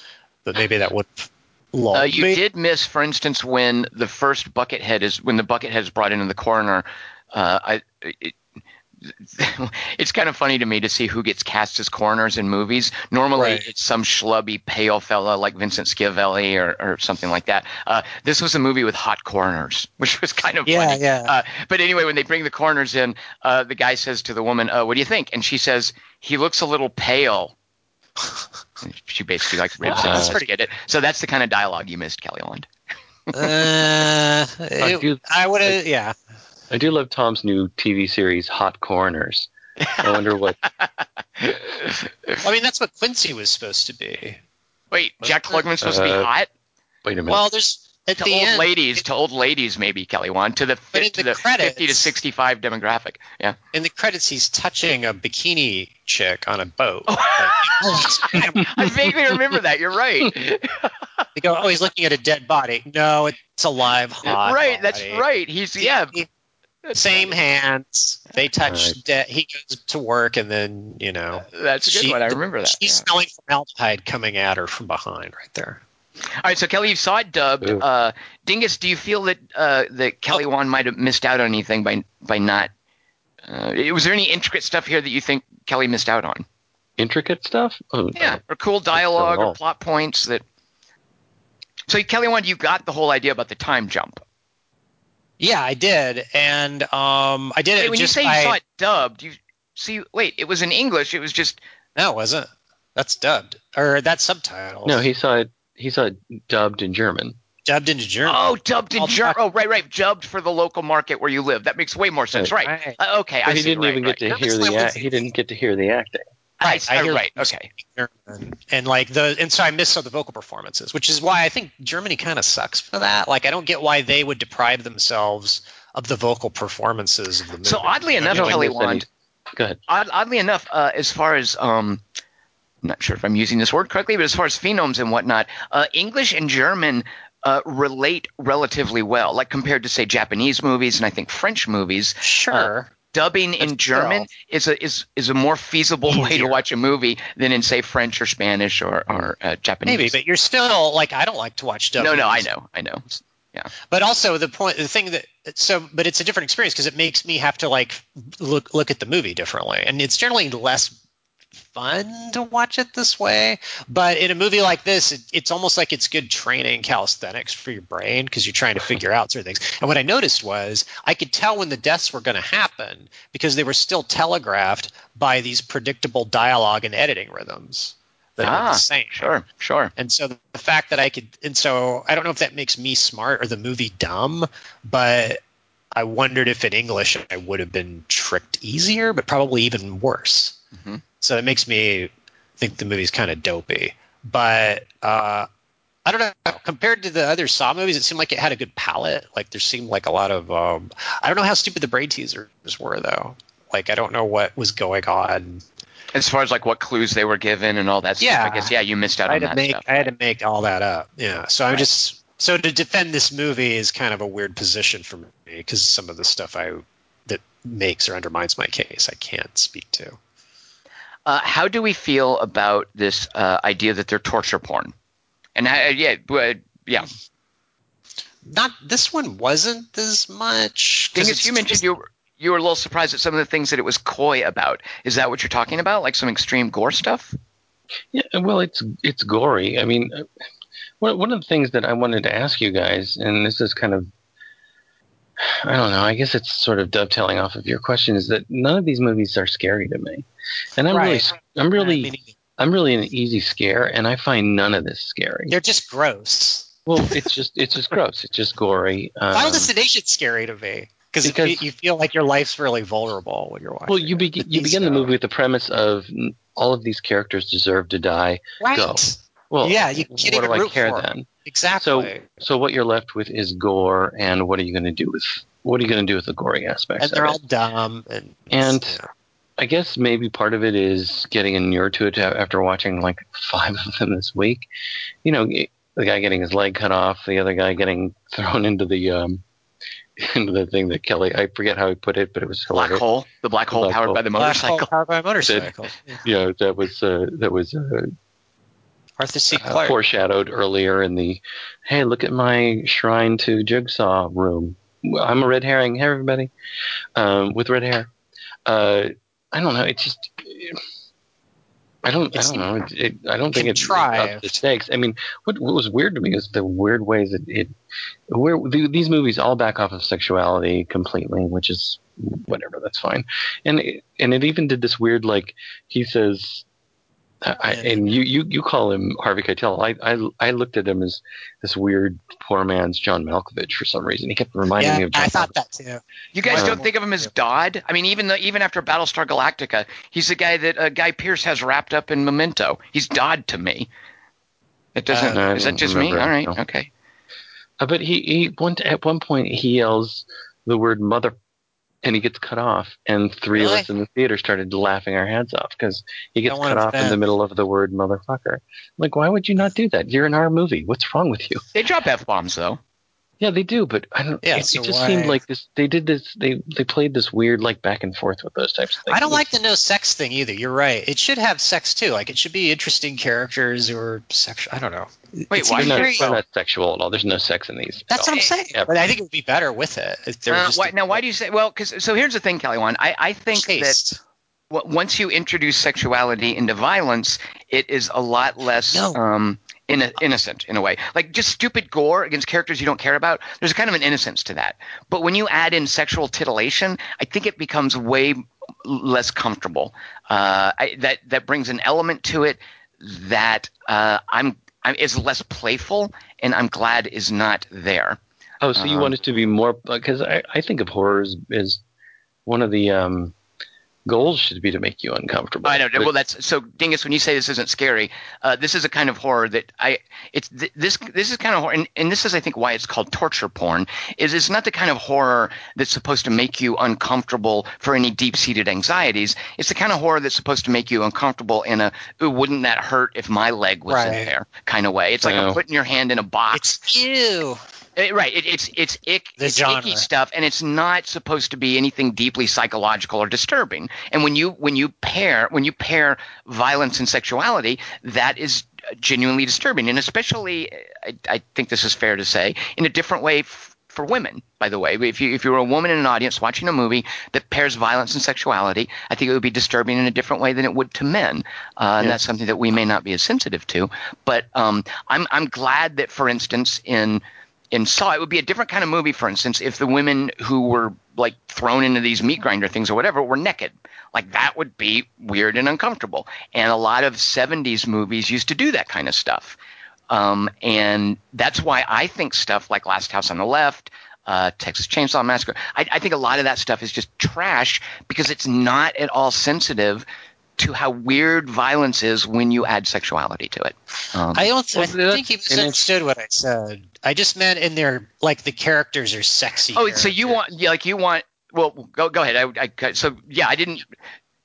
S3: but maybe that would. Lull
S1: Uh, you
S3: me.
S1: did miss, for instance, when the first buckethead is when the buckethead is brought into the coroner. Uh, I, it, (laughs) it's kind of funny to me to see who gets cast as coroners in movies. Normally,
S3: Right.
S1: it's some schlubby, pale fella like Vincent Schiavelli or, or something like that. Uh, this was a movie with hot coroners, (laughs) which was kind of
S3: Yeah,
S1: funny.
S3: yeah.
S1: Uh, but anyway, when they bring the coroners in, uh, the guy says to the woman, uh, "What do you think?" And she says, "He looks a little pale." (laughs) she basically like ribs it.
S2: Wow.
S1: Let's get it. So that's the kind of dialogue you missed, Kelly Wand. (laughs)
S3: Uh, it-
S2: do-
S3: I would have. Yeah.
S2: I do love Tom's new TV series, Hot Coroners. I wonder what. (laughs)
S3: I mean, that's what Quincy was supposed to be.
S1: Wait, Jack Klugman's supposed to be
S2: Uh,
S1: hot
S2: Wait a minute.
S3: Well, there's at
S1: to
S3: the
S1: old
S3: end.
S1: ladies, to old ladies, maybe Kelly Wand, to the
S3: But in
S1: to
S3: the
S1: the fifty to sixty-five demographic. Yeah.
S3: in the credits he's touching a bikini chick on a boat. (laughs)
S1: Oh.
S3: Like,
S1: I vaguely remember that. You're right.
S3: they go, oh, he's looking at a dead body. No, it's a live hot.
S1: right. That's right. He's yeah. that's
S3: Same
S1: right.
S3: hands. They touch.
S2: Right.
S3: dead. he goes to work, and then you know
S1: That's a good
S3: she-
S1: one. I remember that.
S3: she's
S1: yeah.
S3: smelling formaldehyde coming at her from behind, right there.
S1: All right, so Kelly, you saw it dubbed. Uh, Dingus, do you feel that uh, that Kelly Wand might have missed out on anything by by not? Uh, was there any intricate stuff here that you think Kelly missed out on?
S2: Intricate stuff? Oh,
S1: Yeah, or cool dialogue or plot points that. So Kelly Wand, you got the whole idea about the time jump.
S3: Yeah, I did, and um, I did
S1: Hey,
S3: it
S1: when you say
S3: by,
S1: you saw it dubbed, you see. Wait, it was in English. It was just.
S3: No, it wasn't. That's dubbed or that's subtitles.
S2: No, he saw it. He saw it dubbed in German.
S3: dubbed into German.
S1: Oh, dubbed in
S3: I'll
S1: German. Oh, right, right. Dubbed for the local market where you live. That makes way more sense. Right.
S3: Right.
S1: Uh, okay, I
S2: he
S1: see.
S2: didn't
S1: Right,
S2: even
S1: right.
S2: get to hear the.
S3: language-
S2: Act, he didn't get to hear the acting.
S1: I,
S3: Right, I
S1: I,
S3: hear
S1: right. Okay.
S3: German. and like the and so I miss some of the vocal performances, which is why I think Germany kind of sucks for that. Like I don't get why they would deprive themselves of the vocal performances of the movie.
S1: So oddly
S3: You know,
S1: enough,
S3: like-
S1: Kelly Wand,
S2: Go ahead.
S1: odd, oddly enough, uh, as far as um, I'm not sure if I'm using this word correctly, but as far as phenomes and whatnot, uh, English and German uh, relate relatively well, like compared to say Japanese movies and I think French movies.
S3: sure.
S1: Dubbing in German is a is is a more feasible way to watch a movie than in say French or Spanish or or uh, Japanese.
S3: Maybe, but you're still like I don't like to watch dub.
S1: no, no, I know, I know. Yeah.
S3: But also the point, the thing that so, but it's a different experience because it makes me have to like look look at the movie differently, and it's generally less fun to watch it this way. But in a movie like this, it, it's almost like it's good training calisthenics for your brain because you're trying to figure out certain things. And what I noticed was I could tell when the deaths were going to happen because they were still telegraphed by these predictable dialogue and editing rhythms that
S1: Ah,
S3: the same.
S1: Sure, sure.
S3: And so the fact that I could, and so I don't know if that makes me smart or the movie dumb, but I wondered if in English I would have been tricked easier, but probably even worse.
S1: Mhm.
S3: So it makes me think the movie's kind of dopey. But uh, I don't know. Compared to the other Saw movies, it seemed like it had a good palette. Like there seemed like a lot of. Um, I don't know how stupid the brain teasers were though. Like I don't know what was going on.
S1: As far as like what clues they were given and all that stuff,
S3: Yeah.
S1: I guess yeah, you missed out
S3: I
S1: on
S3: had to
S1: that
S3: make
S1: stuff.
S3: I had to make all that up. Yeah. So I'm
S1: Right.
S3: just so to defend this movie is kind of a weird position for me because some of the stuff I that makes or undermines my case I can't speak to.
S1: Uh, how do we feel about this uh, idea that they're torture porn? And uh, yeah, uh, yeah,
S3: not this one wasn't as much. 'cause
S1: Dingus,
S3: it's
S1: you mentioned you were, you were a little surprised at some of the things that it was coy about. Is that what you're talking about? Like some extreme gore stuff?
S2: Yeah, well, it's it's gory. I mean, uh, one one of the things that I wanted to ask you guys, and this is kind of, I don't know. I guess it's sort of dovetailing off of your question, is that none of these movies are scary to me, and I'm really, I'm really, I'm really an easy scare, and I find none of this scary.
S3: they're just gross.
S2: Well, it's just it's just gross. It's just gory. Um,
S3: Final Destination's scary to me because
S2: because-
S3: you feel like your life's really vulnerable when you're watching.
S2: well, you begin you (laughs) begin the movie with the premise of all of these characters deserve to die.
S3: right.
S2: go. Well,
S3: Yeah, you can't
S2: what
S3: even
S2: do I
S3: root
S2: care
S3: for 'em.
S2: then?
S3: Exactly.
S2: So so what you're left with is gore, and what are you going to do with what are you going to do with the gory aspects?
S3: and they're
S2: of
S3: all
S2: it?
S3: dumb and
S2: And- I guess maybe part of it is getting inured to it after watching like (laughs) five of them this week. You know, the guy getting his leg cut off, the other guy getting (laughs) thrown into the um (laughs) into the thing that Kelly I forget how he put it, but it was
S1: Black hole, the black hole
S2: Black
S1: powered
S2: hole.
S1: by the
S3: Black Hole
S1: motorcycle.
S3: powered by a motorcycle. Yeah.
S2: That was uh, that was uh,
S3: Arthur C.
S2: uh, foreshadowed earlier in the hey look at my shrine to jigsaw room. I'm a red herring. Hey everybody. Um, with red hair. Uh, i don't know. It's just i don't i don't know. It, it, i don't think it's up the stakes. I mean what, what was weird to me is the weird ways that it where the, these movies all back off of sexuality completely which is whatever. That's fine. And it, and it even did this weird like he says I, and you, you, you call him Harvey Keitel. I, I, I looked at him as this weird poor man's John Malkovich for some reason. He kept reminding
S3: yeah,
S2: me of John
S3: I thought
S2: Malkovich.
S3: that too.
S1: You guys
S2: Um,
S1: don't think of him as Dodd? I mean, even though, even after Battlestar Galactica, he's the guy that uh, Guy Pearce has wrapped up in Memento. He's Dodd to me. It doesn't.
S2: Uh,
S1: is that just me? All right.
S2: no.
S1: Okay.
S2: Uh, but he, he one, at one point he yells the word mother and he gets cut off. And three
S3: Really?
S2: of us in the theater started laughing our heads off because he gets cut off in the middle of the word motherfucker. Like, why would you not do that? You're in our movie. What's wrong with you?
S1: They drop f bombs though.
S2: Yeah, they do, but I don't.
S3: Yeah,
S2: it,
S3: so
S2: it just
S3: why-
S2: seemed like this. They did this. They they played this weird like back and forth with those types of things.
S3: I don't like the no sex thing either. You're right. It should have sex too. Like it should be interesting characters or sexual. I don't know.
S1: Wait,
S3: It's
S1: why
S2: They're
S3: even
S2: not,
S1: very-
S2: they're not sexual at all. There's no sex in these.
S3: That's what I'm saying.
S2: Yeah.
S3: But I think it would be better with it. If there
S1: Uh, why,
S3: a-
S1: now, why do you say? Well, because so here's the thing, Kelly. One, I, I think that once you introduce sexuality into violence, it is a lot less
S3: No.
S1: um, inno- innocent in a way. Like just stupid gore against characters you don't care about. There's a kind of an innocence to that. But when you add in sexual titillation, I think it becomes way less comfortable. Uh, I, that that brings an element to it that uh, I'm, I'm is less playful, and I'm glad is not there.
S2: Oh, so you
S1: Um,
S2: want it to be more? Because I, I think of horror as, as one of the um, goals should be to make you uncomfortable.
S1: I know.
S2: But-
S1: Well, that's so, Dingus. When you say this isn't scary, uh, this is a kind of horror that I. It's th- this. This is kind of horror, and, and this is, I think, why it's called torture porn. Is it's not the kind of horror that's supposed to make you uncomfortable for any deep-seated anxieties. It's the kind of horror that's supposed to make you uncomfortable in a "Ooh, "wouldn't that hurt if my leg was in there" kind of way. It's like
S2: Wow.
S1: a putting your hand in a box.
S3: It's ew.
S1: Uh, right. It, it's it's ick, it's icky stuff, and it's not supposed to be anything deeply psychological or disturbing. And when you when you pair when you pair violence and sexuality, that is genuinely disturbing, and especially I, I think this is fair to say in a different way. F- for women, by the way, if you if you were a woman in an audience watching a movie that pairs violence and sexuality, I think it would be disturbing in a different way than it would to men, uh, and that's something that we may not be as sensitive to. But um, I'm I'm glad that, for instance, in in Saw, it would be a different kind of movie, for instance, if the women who were like thrown into these meat grinder things or whatever were naked. Like that would be weird and uncomfortable. And a lot of 70s movies used to do that kind of stuff. Um, and that's why I think stuff like Last House on the Left, uh, Texas Chainsaw Massacre, I, I think a lot of that stuff is just trash because it's not at all sensitive to how weird violence is when you add sexuality to it. Um,
S3: I don't.
S2: Well,
S3: I think he
S2: and
S3: misunderstood what I said. I just meant in their like the characters are sexy.
S1: Oh, so you want yeah, like you want? Well, go go ahead. I, I so yeah, I didn't.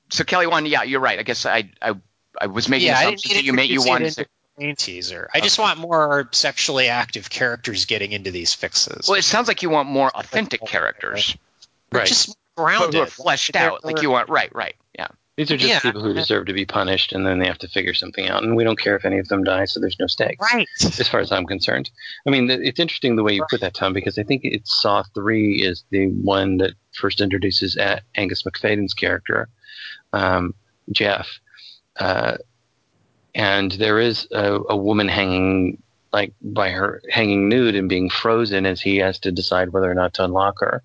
S1: So Kelly Wand, yeah, you're right. I guess I I, I was making
S3: Yeah, I didn't
S1: assumptions
S3: mean
S1: that you meant you
S3: introduce it
S1: wanted.
S3: into
S1: To,
S3: teaser. I just want more sexually active characters getting into these fixes.
S1: well, it sounds like you want more authentic characters,
S2: Right.
S3: just
S1: who
S3: grounded,
S1: are fleshed out. Like you want, right, right, yeah.
S2: These are just
S3: Yeah.
S2: people who deserve to be punished, and then they have to figure something out. And we don't care if any of them die, so there's no stakes.
S3: Right.
S2: as far as I'm concerned. I mean, it's interesting the way you put that, Tom, because I think it's Saw 3 is the one that first introduces A- Angus Macfadyen's character, um, Jeff. Uh, and there is a, a woman hanging like by her hanging nude and being frozen as he has to decide whether or not to unlock her.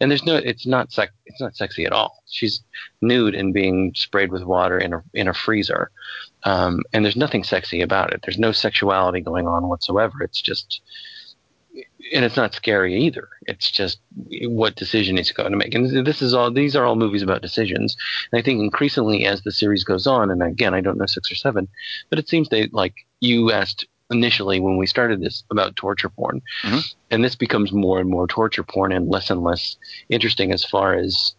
S2: And there's no, it's not it's not sexy at all. She's nude and being sprayed with water in a in a freezer. Um, and there's nothing sexy about it. There's no sexuality going on whatsoever. It's just, and it's not scary either. It's just what decision he's going to make. And this is all; these are all movies about decisions. And I think increasingly as the series goes on, and again, I don't know six or seven, but it seems they like you asked initially when we started this about torture porn,
S1: Mhm.
S2: and this becomes more and more torture porn and less and less interesting as far as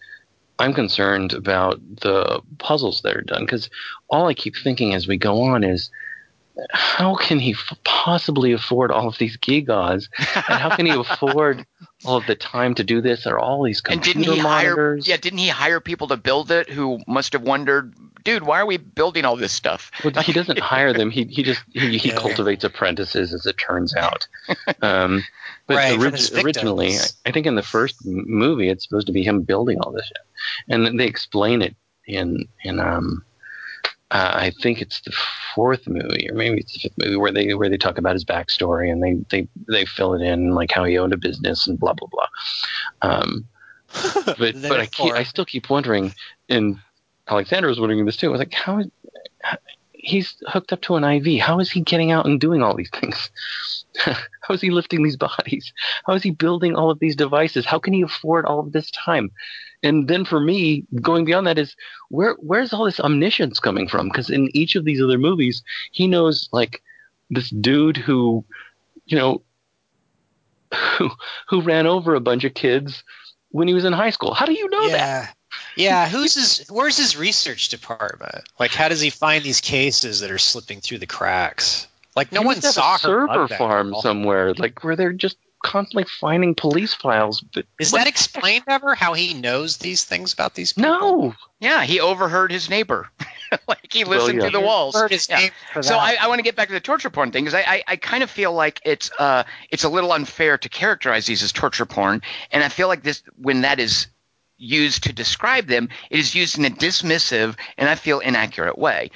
S2: I'm concerned about the puzzles that are done because all I keep thinking as we go on is how can he f- possibly afford all of these gigas and how can he (laughs) afford all of the time to do this or all these
S1: And
S2: computer
S1: didn't he hire?
S2: monitors
S1: Yeah, didn't he hire people to build it who must have wondered, dude, why are we building all this stuff?
S2: well, he doesn't (laughs) hire them he, he just he, he
S3: Yeah.
S2: cultivates apprentices as it turns out (laughs) um, but
S3: Right, from
S2: orig- originally. I think in the first movie it's supposed to be him building all this shit and they explain it in in um uh, I think it's the fourth movie, or maybe it's the fifth movie, where they where they talk about his backstory and they they they fill it in like how he owned a business and blah blah blah. Um, (laughs) but but I keep, I still keep wondering, and Alexander was wondering this too. I was like, how is he's hooked up to an IV. How is he getting out and doing all these things? (laughs) how is he lifting these bodies? How is he building all of these devices? How can he afford all of this time? And then for me, going beyond that is where where's all this omniscience coming from? Because in each of these other movies, he knows like this dude who, you know, (laughs) who who ran over a bunch of kids when he was in high school. How do you know that?
S3: Yeah. Yeah, who's his? Where's his research department? Like, how does he find these cases that are slipping through the cracks? Like, no
S2: He
S3: one saw
S2: a
S3: her
S2: server farm
S3: well.
S2: somewhere, like where they're just constantly finding police files. But
S3: Is
S2: what-
S3: that explained ever? How he knows these things about these people?
S2: no?
S1: Yeah, he overheard his neighbor. (laughs) like he
S2: Well,
S1: listened
S2: yeah.
S1: through the walls.
S3: Heard his
S1: Yeah. So. I, I want to get back to the torture porn thing because I, I, I kind of feel like it's uh it's a little unfair to characterize these as torture porn, and I feel like this when that is used to describe them, it is used in a dismissive and I feel inaccurate way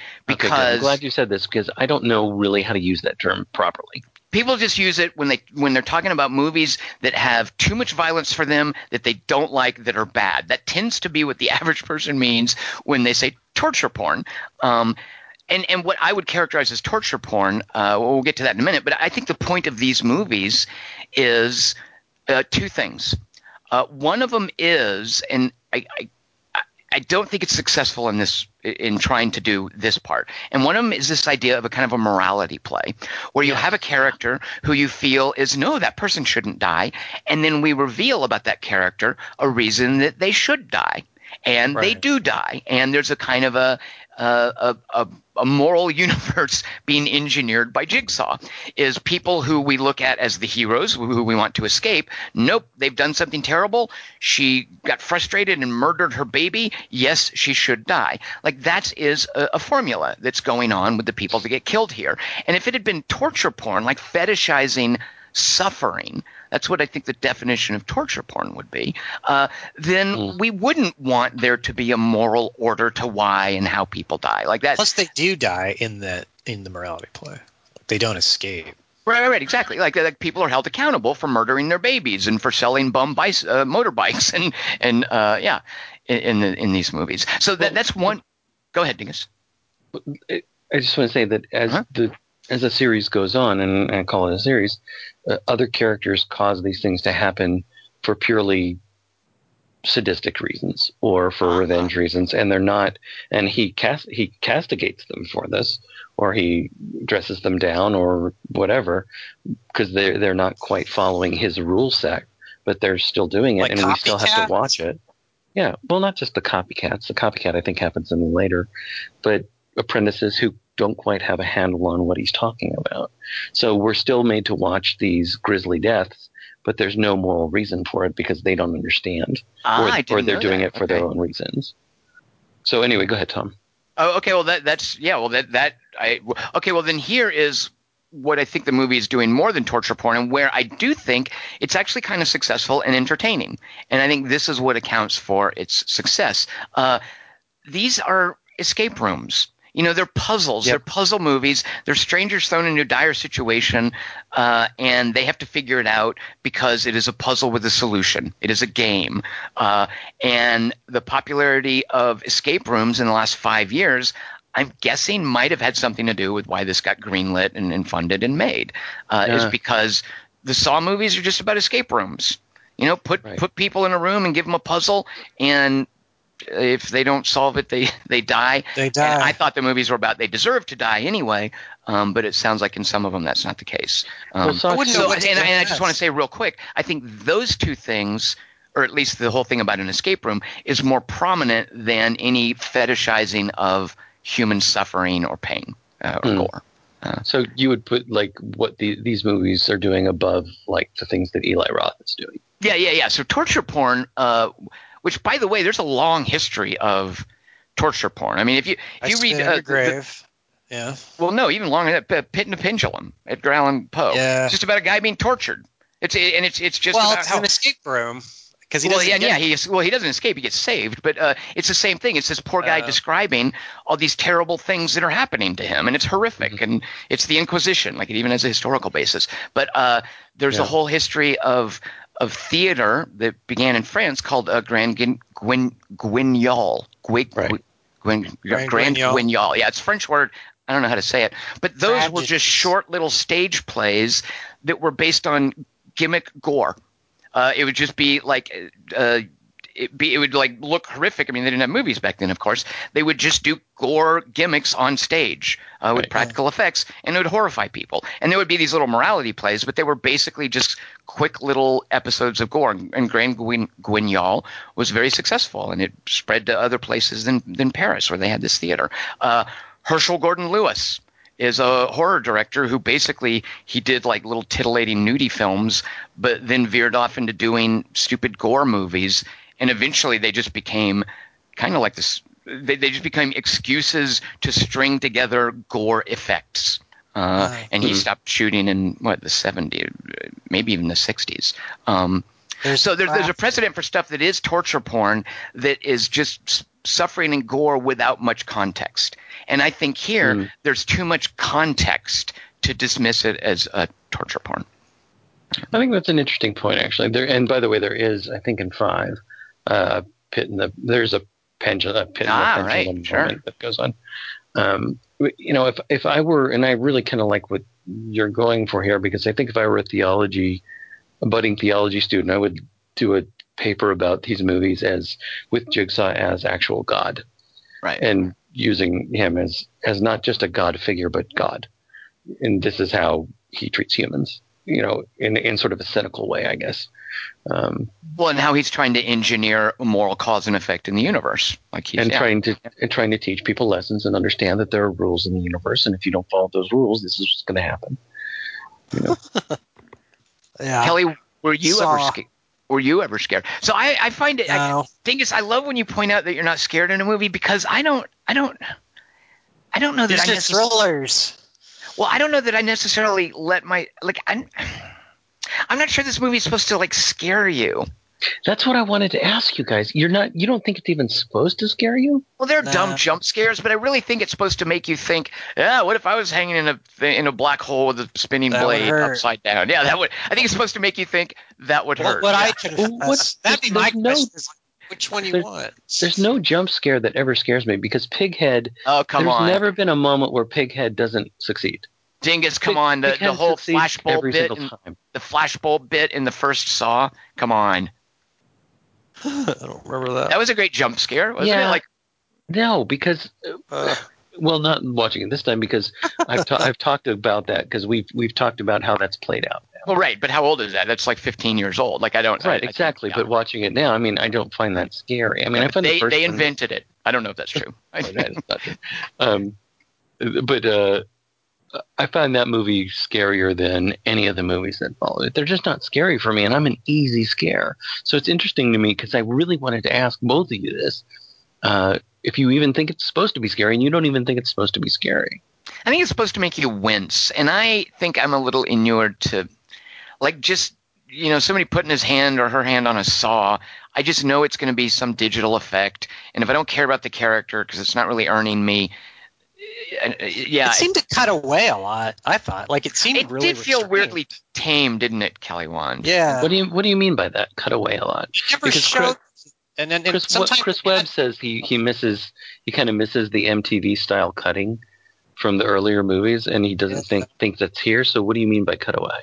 S2: Okay. I'm glad you said this because I don't know really how to use that term properly.
S1: people just use it when they when they're talking about movies that have too much violence for them that they don't like that are bad. That tends to be what the (laughs) average person means when they say torture porn. Um, and and what I would characterize as torture porn, uh, well, we'll get to that in a minute. But I think the point of these movies is uh, two things. Uh, one of them is, and I, I I don't think it's successful in this in trying to do this part. And one of them is this idea of a kind of a morality play, where you have a character who you feel is no, that person shouldn't die, and then we reveal about that character a reason that they should die, and they do die, and there's a kind of a a, a, a, a moral (laughs) universe being engineered by Jigsaw. Is people who we look at as the heroes who we want to escape. Nope, they've done something terrible. She got frustrated and murdered her baby. Yes, she should die. Like that is a, a formula that's going on with the people that get killed here. And if it had been torture porn, like fetishizing suffering, that's what I think the definition of torture porn would be, uh, then
S2: Mm.
S1: we wouldn't want there to be a moral order to why and how people die. Like that.
S3: Plus, they do die in the in the morality play. They don't escape.
S1: Right, right, right, exactly. Like, like people are held accountable for murdering their babies and for selling bum bice, uh, motorbikes (laughs) and and uh, yeah, in in, the, in these movies. So that, that's one. Go ahead, Dingus.
S2: I just want to say that as
S1: Huh?
S2: the as the series goes on, and I call it a series, uh, other characters cause these things to happen for purely sadistic reasons or for
S1: Uh-huh.
S2: revenge reasons, and they're not. And he cast he castigates them for this, or he dresses them down, or whatever, because they're they're not quite following his rule set, but they're still doing it,
S3: Like
S2: and we still have to watch it. Yeah, well, not just the copycats. The copycat I think happens in later, but apprentices who don't quite have a handle on what he's talking about. So we're still made to watch these grisly deaths, but there's no moral reason for it because they don't understand,
S1: Ah,
S2: or, or they're doing
S1: that.
S2: it for their own reasons. So anyway, go ahead, Tom.
S1: Oh, okay. Well, that that's yeah. Well, that that I okay. Well, then here is what I think the movie is doing more than torture porn, and where I do think it's actually kind of successful and entertaining. And I think this is what accounts for its success. Uh, these are escape rooms. You know, they're puzzles.
S2: Yep.
S1: They're puzzle movies. They're strangers thrown into a dire situation, uh, and they have to figure it out because it is a puzzle with a solution. It is a game. Uh, and the popularity of escape rooms in the last five years, I'm guessing, might have had something to do with why this got greenlit and, and funded and made. Uh, Is because the Saw movies are just about escape rooms. You know, put
S2: Right.
S1: put people in a room and give them a puzzle, and if they don't solve it, they (laughs) they die.
S3: They
S1: And
S3: die.
S1: I thought the movies were about they deserve to die anyway, um, but it sounds like in some of them that's not the case. Um,
S2: Well, Saw
S3: I
S1: so, and, and I just want to say real quick, I think those two things, or at least the whole thing about an escape room, is more prominent than any fetishizing of human suffering or pain uh, or
S2: Hmm.
S1: gore.
S2: So you would put like what the, these movies are doing above like the things that Eli Roth is doing.
S1: Yeah, yeah, yeah. So torture porn, uh, which by the way, there's a long history of torture porn. I mean, if you if you read uh,
S3: your
S1: the-
S3: grave. yeah.
S1: Well, no, even longer than that. Pit and the Pendulum, Edgar Allan Poe.
S3: Yeah.
S1: It's just about a guy being tortured. It's and it's it's just
S3: well,
S1: about
S3: it's
S1: how.
S3: an escape room because he
S1: well,
S3: doesn't.
S1: yeah, yeah, he well, he doesn't escape; he gets saved. But uh, it's the same thing. It's this poor guy
S3: Uh.
S1: describing all these terrible things that are happening to him, and it's horrific.
S3: Mm-hmm.
S1: And it's the Inquisition, like it even has a historical basis. But uh, there's a whole history of of theater that began in France called uh, Grand Guin- Guin- Guignol. Gui-
S2: Right.
S1: Guin-
S3: Grand
S1: Grand
S3: Guignol.
S1: Guignol. Yeah, it's a French word. I don't know how to say it. But those were just short little stage plays that were based on gimmick gore. Uh, it would just be like uh, it be it would like look horrific. I mean, they didn't have movies back then, of course. They would just do gore gimmicks on stage uh, with
S2: Right.
S1: practical effects, and it would horrify people. And there would be these little morality plays, but they were basically just quick little episodes of gore. And, and Grand Guin- Guignol was very successful, and it spread to other places than than Paris, where they had this theater. Uh, Herschel Gordon Lewis is a horror director who basically he did like little titillating nudie films, but then veered off into doing stupid gore movies, and eventually they just became kind of like this. They, they just became excuses to string together gore effects. Uh,
S3: Ah.
S1: and he
S2: Mhm.
S1: stopped shooting in what the 70s, maybe even the 60s. Um,
S3: There's
S1: so there's, there's a precedent for stuff that is torture porn that is just suffering and gore without much context. And I think here
S2: Mm.
S1: there's too much context to dismiss it as a torture porn.
S2: I think that's an interesting point, actually. There, and by the way, there is, I think, in five, uh, pit in the there's a pendulum, a pit
S1: Ah,
S2: in the pendulum
S1: right, sure.
S2: that goes on. Um, you know, if if I were, and I really kind of like what you're going for here, because I think if I were a theology, a budding theology student, I would do a paper about these movies as with Jigsaw as actual God,
S1: Right.
S2: and using him as as not just a God figure, but God, and this is how he treats humans. You know, in in sort of a cynical way, I guess. Um,
S1: well, and how he's trying to engineer a moral cause and effect in the universe, like he's
S2: and
S1: yeah.
S2: trying to and trying to teach people lessons and understand that there are rules in the universe, and if you don't follow those rules, this is what's going to happen.
S3: You (laughs) Yeah.
S1: Kelly, were you ever scared? Were you ever scared? So I, I find it. I, thing is, I love when you point out that you're not scared in a movie because I don't. I don't. I don't know that
S3: These
S1: I
S3: are
S1: necess-
S3: thrillers.
S1: Well, I don't know that I necessarily let my like. I'm. I'm not sure this movie's supposed to like scare you.
S2: That's what I wanted to ask you guys. You're not. You don't think it's even supposed to scare you?
S1: Well, they're
S3: Nah.
S1: dumb jump scares, but I really think it's supposed to make you think. Yeah, what if I was hanging in a in a black hole with a spinning
S3: That
S1: blade upside down? Yeah, that would. I think it's supposed to make you think that would
S3: What,
S1: hurt.
S3: what
S1: Yeah.
S3: I could have.
S2: Well, what's-
S3: That'd be my
S2: no-
S3: question. Is like, which one you
S2: there's-
S3: want?
S2: There's no jump scare that ever scares me because Pighead.
S1: oh come
S2: there's
S1: on,
S2: never been a moment where Pighead doesn't succeed.
S1: Dingus! Come
S2: Pig-
S1: on, the, the whole flashbulb bit, in,
S2: time.
S1: the flashbulb bit in the first Saw. Come on, (sighs)
S3: I don't remember that.
S1: that was a great jump scare, wasn't
S2: Yeah.
S1: it? Like,
S2: No, because
S3: Uh,
S2: well, not watching it this time because I've ta- I've talked about that because we've we've talked about how that's played out.
S1: Well, right, but how old is that? That's like 15 years old. Like, I don't.
S2: Right,
S1: I-
S2: exactly.
S1: yeah.
S2: But watching it now, I mean, I don't find that scary. I mean, I find
S1: they
S2: the
S1: they
S2: one-
S1: invented it. I don't know if that's true.
S2: That is true. um, but uh, I find that movie scarier than any of the movies that follow it. They're just not scary for me, and I'm an easy scare. So it's interesting to me because I really wanted to ask both of you this. uh, if you even think it's supposed to be scary, and you don't even think it's supposed to be scary.
S1: I think it's supposed to make you wince, and I think I'm a little inured to, like, just you know, somebody putting his hand or her hand on a saw. I just know it's going to be some digital effect, and if I don't care about the character because it's not really earning me, uh, yeah,
S3: it seemed to cut away a lot. I thought, like, it seemed
S1: it
S3: really
S1: did feel
S3: restrained.
S1: weirdly tame, didn't it, Kelly Wand?
S3: Yeah,
S2: What do you What do you mean by that? Cut away a lot.
S3: it never
S2: Because
S3: showed. and then and
S2: Chris,
S3: sometimes
S2: Chris Webb
S3: had-
S2: says he he misses he kind of misses the MTV style cutting from the earlier movies, and he doesn't
S3: Yeah.
S2: think think that's here. So what do you mean by cutaway?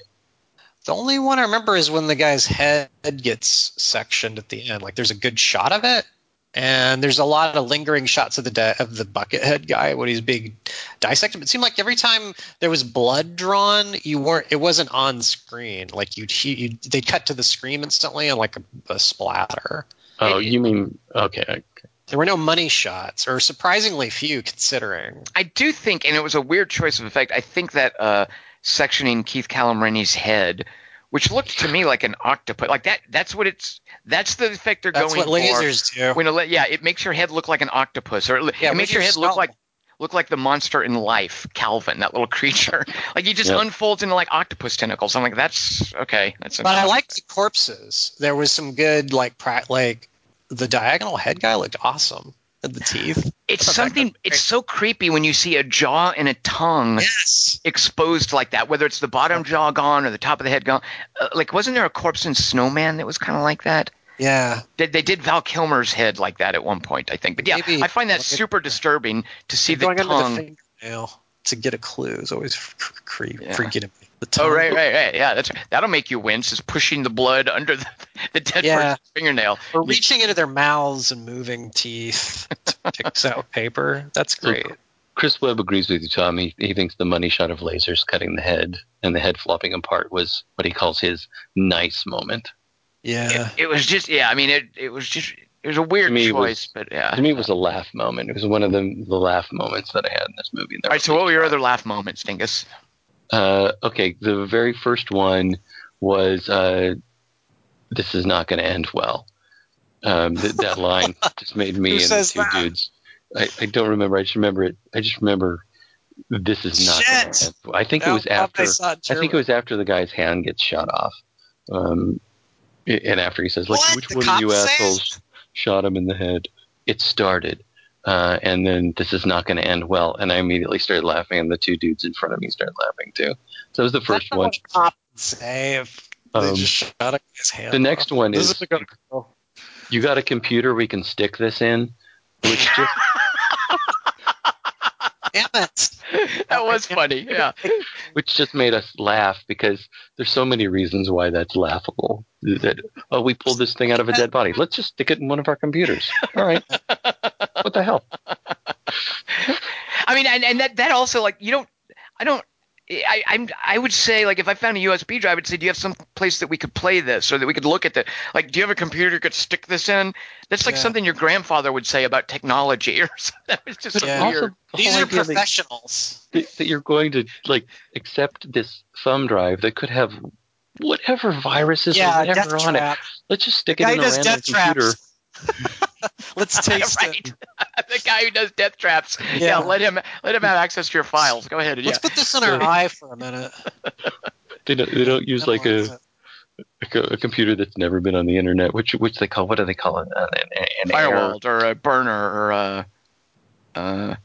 S3: The only one I remember is when the guy's head gets sectioned at the end. Like there's a good shot of it, and there's a lot of lingering shots of the di- of the buckethead guy when he's being dissected. But it seemed like every time there was blood drawn, you weren't. It wasn't on screen. Like you'd, you'd they'd cut to the screen instantly and like a, a splatter.
S2: Oh,
S1: It-
S2: you mean okay? okay.
S3: There were no money shots, or surprisingly few considering.
S1: I do think, and it was a weird choice of effect. I think that uh, sectioning Keith Callum Rennie's head, which looked to me like an octopus, like that. That's what it's. That's the effect they're
S3: That's
S1: going
S3: what
S1: for.
S3: lasers do.
S1: When it, yeah, it makes your head look like an octopus, or it,
S3: Yeah,
S1: it makes your
S3: your
S1: head look like look like the monster in life, Calvin, that little (laughs) creature. like he just
S2: Yep.
S1: unfolds into like octopus tentacles. I'm like, that's okay. That's.
S3: But I liked the corpses. There was some good like pra- like the diagonal head guy looked awesome. The teeth.
S1: It's
S3: I thought that
S1: something. It's so creepy when you see a jaw and a tongue.
S3: Yes.
S1: exposed like that, whether it's the bottom jaw gone or the top of the head gone. Uh, like, wasn't there a corpse in Snowman that was kind of like that?
S3: Yeah.
S1: They, they did Val Kilmer's head like that at one point, I think. But yeah,
S3: Maybe-
S1: I find that super disturbing to see the
S3: going under
S1: tongue.
S3: the fingernail to get a clue is always creep,
S1: Yeah.
S3: freaking me. The
S1: oh, right, right, right. Yeah, that's that'll make you wince. Is pushing the blood under the, (laughs) the dead
S3: Yeah.
S1: person's fingernail.
S3: Or reaching into their mouths and moving teeth to (laughs) pick out paper. That's great.
S2: Chris Webb agrees with you, Tom. He, he thinks the money shot of lasers cutting the head and the head flopping apart was what he calls his nice moment.
S3: Yeah.
S1: It, it was just, yeah. I mean, it it was just it was a weird
S2: me, it
S1: choice,
S2: was-
S1: but yeah.
S2: To me, it was a laugh moment. It was one of the the laugh moments that I had in this movie.
S1: All right. So, what were your other laugh moments, Dingus?
S2: Uh, okay, the very first one was uh, "This is not going to end well." Um, th- that line (laughs) just made me and the two
S3: that?
S2: dudes. I, I don't remember. I just remember it. I just remember this is not.
S3: Shit!
S2: end well. I think it was after. I think it was after the guy's hand gets shot off. Um, and after he says, like,
S3: What?
S2: which
S3: The
S2: one of you
S3: says?
S2: assholes shot him in the head? It started. Uh, and then this is not going to end well. And I immediately started laughing, and the two dudes in front of me started laughing too. So that was the first
S3: That's
S2: one.
S3: what cops would say if they
S2: Um,
S3: just shot a guy's hand.
S2: the next
S3: off.
S2: one
S3: This
S2: is-
S3: a good.
S2: You got a computer we can stick this in? Which just (laughs)
S3: Damn it.
S1: that was funny. Yeah. (laughs)
S2: which just made us laugh because there's so many reasons why that's laughable. That oh, we pulled this thing out of a dead body. Let's just stick it in one of our computers. All right. (laughs) what the hell? (laughs)
S1: I mean, and, and that that also like you don't, I don't. I, I'm I would say like if I found a USB drive, I'd say, do you have some place that we could play this or that we could look at the like? Do you have a computer you could stick this in? That's like
S3: Yeah.
S1: something your grandfather would say about technology or (laughs) something. That was just so
S3: Yeah.
S2: Also, the
S3: These are professionals.
S2: that, that you're going to like accept this thumb drive that could have whatever viruses or whatever
S3: death
S2: on it. Let's just stick it in a random
S3: death
S2: computer.
S3: traps. (laughs) Let's taste
S1: right.
S3: it. (laughs)
S1: the guy who does death traps. Yeah.
S3: Yeah.
S1: let him let him have access to your files. Go ahead. Yeah.
S3: Let's put this in our (laughs) eye for a minute.
S2: They don't, they don't use like a, a a computer that's never been on the internet, which which they call what do they call it? An, an, an
S1: firewall or a burner or a uh,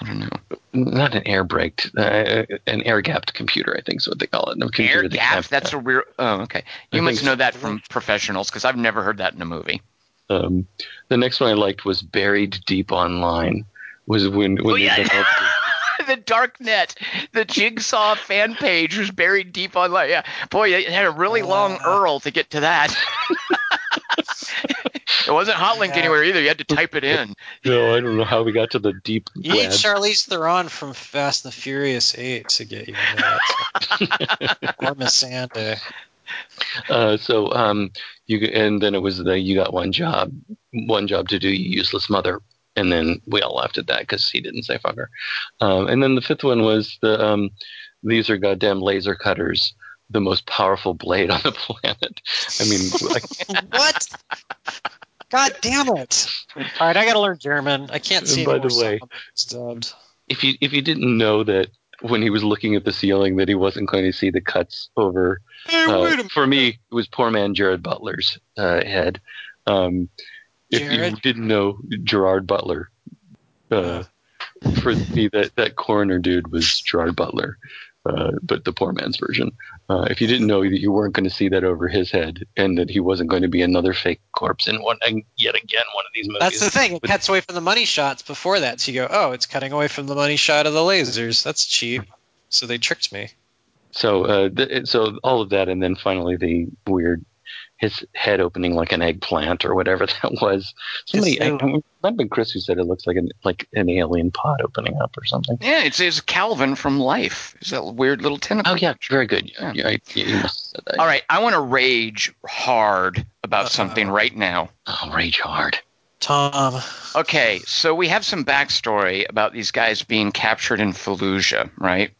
S1: I don't know.
S2: not an air braked, uh, an air gapped computer. I think is what they call it. No computer
S1: Air
S2: that
S1: That's a real. Oh, okay. You
S2: I
S1: must know
S2: so.
S1: that from professionals because I've never heard that in a movie.
S2: Um, the next one I liked was buried deep online. Was when when
S1: Oh, yeah.
S2: did all the- (laughs)
S1: the dark net, the Jigsaw fan page was buried deep online. Yeah, boy, it had a really long
S3: Uh.
S1: URL to get to that. (laughs) it wasn't hot link
S3: Yeah.
S1: anywhere either. You had to type it in.
S2: no, I don't know how we got to the deep
S3: You need
S2: web.
S3: Charlize Theron from Fast and the Furious 8 to get you that. (laughs) or Missandei. (laughs)
S2: Uh, so um, you and then it was the you got one job, one job to do, you useless mother, and then we all laughed at that because he didn't say fucker. Um, and then the fifth one was the um, these are goddamn laser cutters, the most powerful blade on the (laughs) planet. I mean, like, (laughs)
S3: what? God damn it. All right, I got to learn German. I can't see
S2: by the way-
S3: so dubbed.
S2: if you if you didn't know that when he was looking at the ceiling that he wasn't going to see the cuts over uh,
S3: wait a minute.
S2: for me it was poor man Gerard Butler's uh, head. Um, if you didn't know Gerard Butler uh, for me that that coroner dude was Gerard Butler uh, but the poor man's version uh, if you didn't know that you weren't going to see that over his head and that he wasn't going to be another fake corpse in one and yet again one of these movies
S3: That's the thing. It cuts away from the money shots before that. So you go, oh, it's cutting away from the money shot of the lasers. That's cheap. So they tricked me.
S2: So, uh, th- so all of that, and then finally the weird, his head opening like an eggplant or whatever (laughs) that was. Somebody, I,
S3: It's-
S2: I might have been Chris who said it looks like an like an alien pod opening up or something.
S1: Yeah, it's, it's Calvin from Life. It's that weird little tentacle.
S2: Oh yeah, very good.
S1: Yeah.
S2: Yeah, I, yeah, you must have said that.
S1: All right, I want to rage hard about
S3: Uh-oh.
S1: something right now.
S2: Oh, rage hard.
S3: Tom.
S1: Okay, so we have some backstory about these guys being captured in Fallujah, right?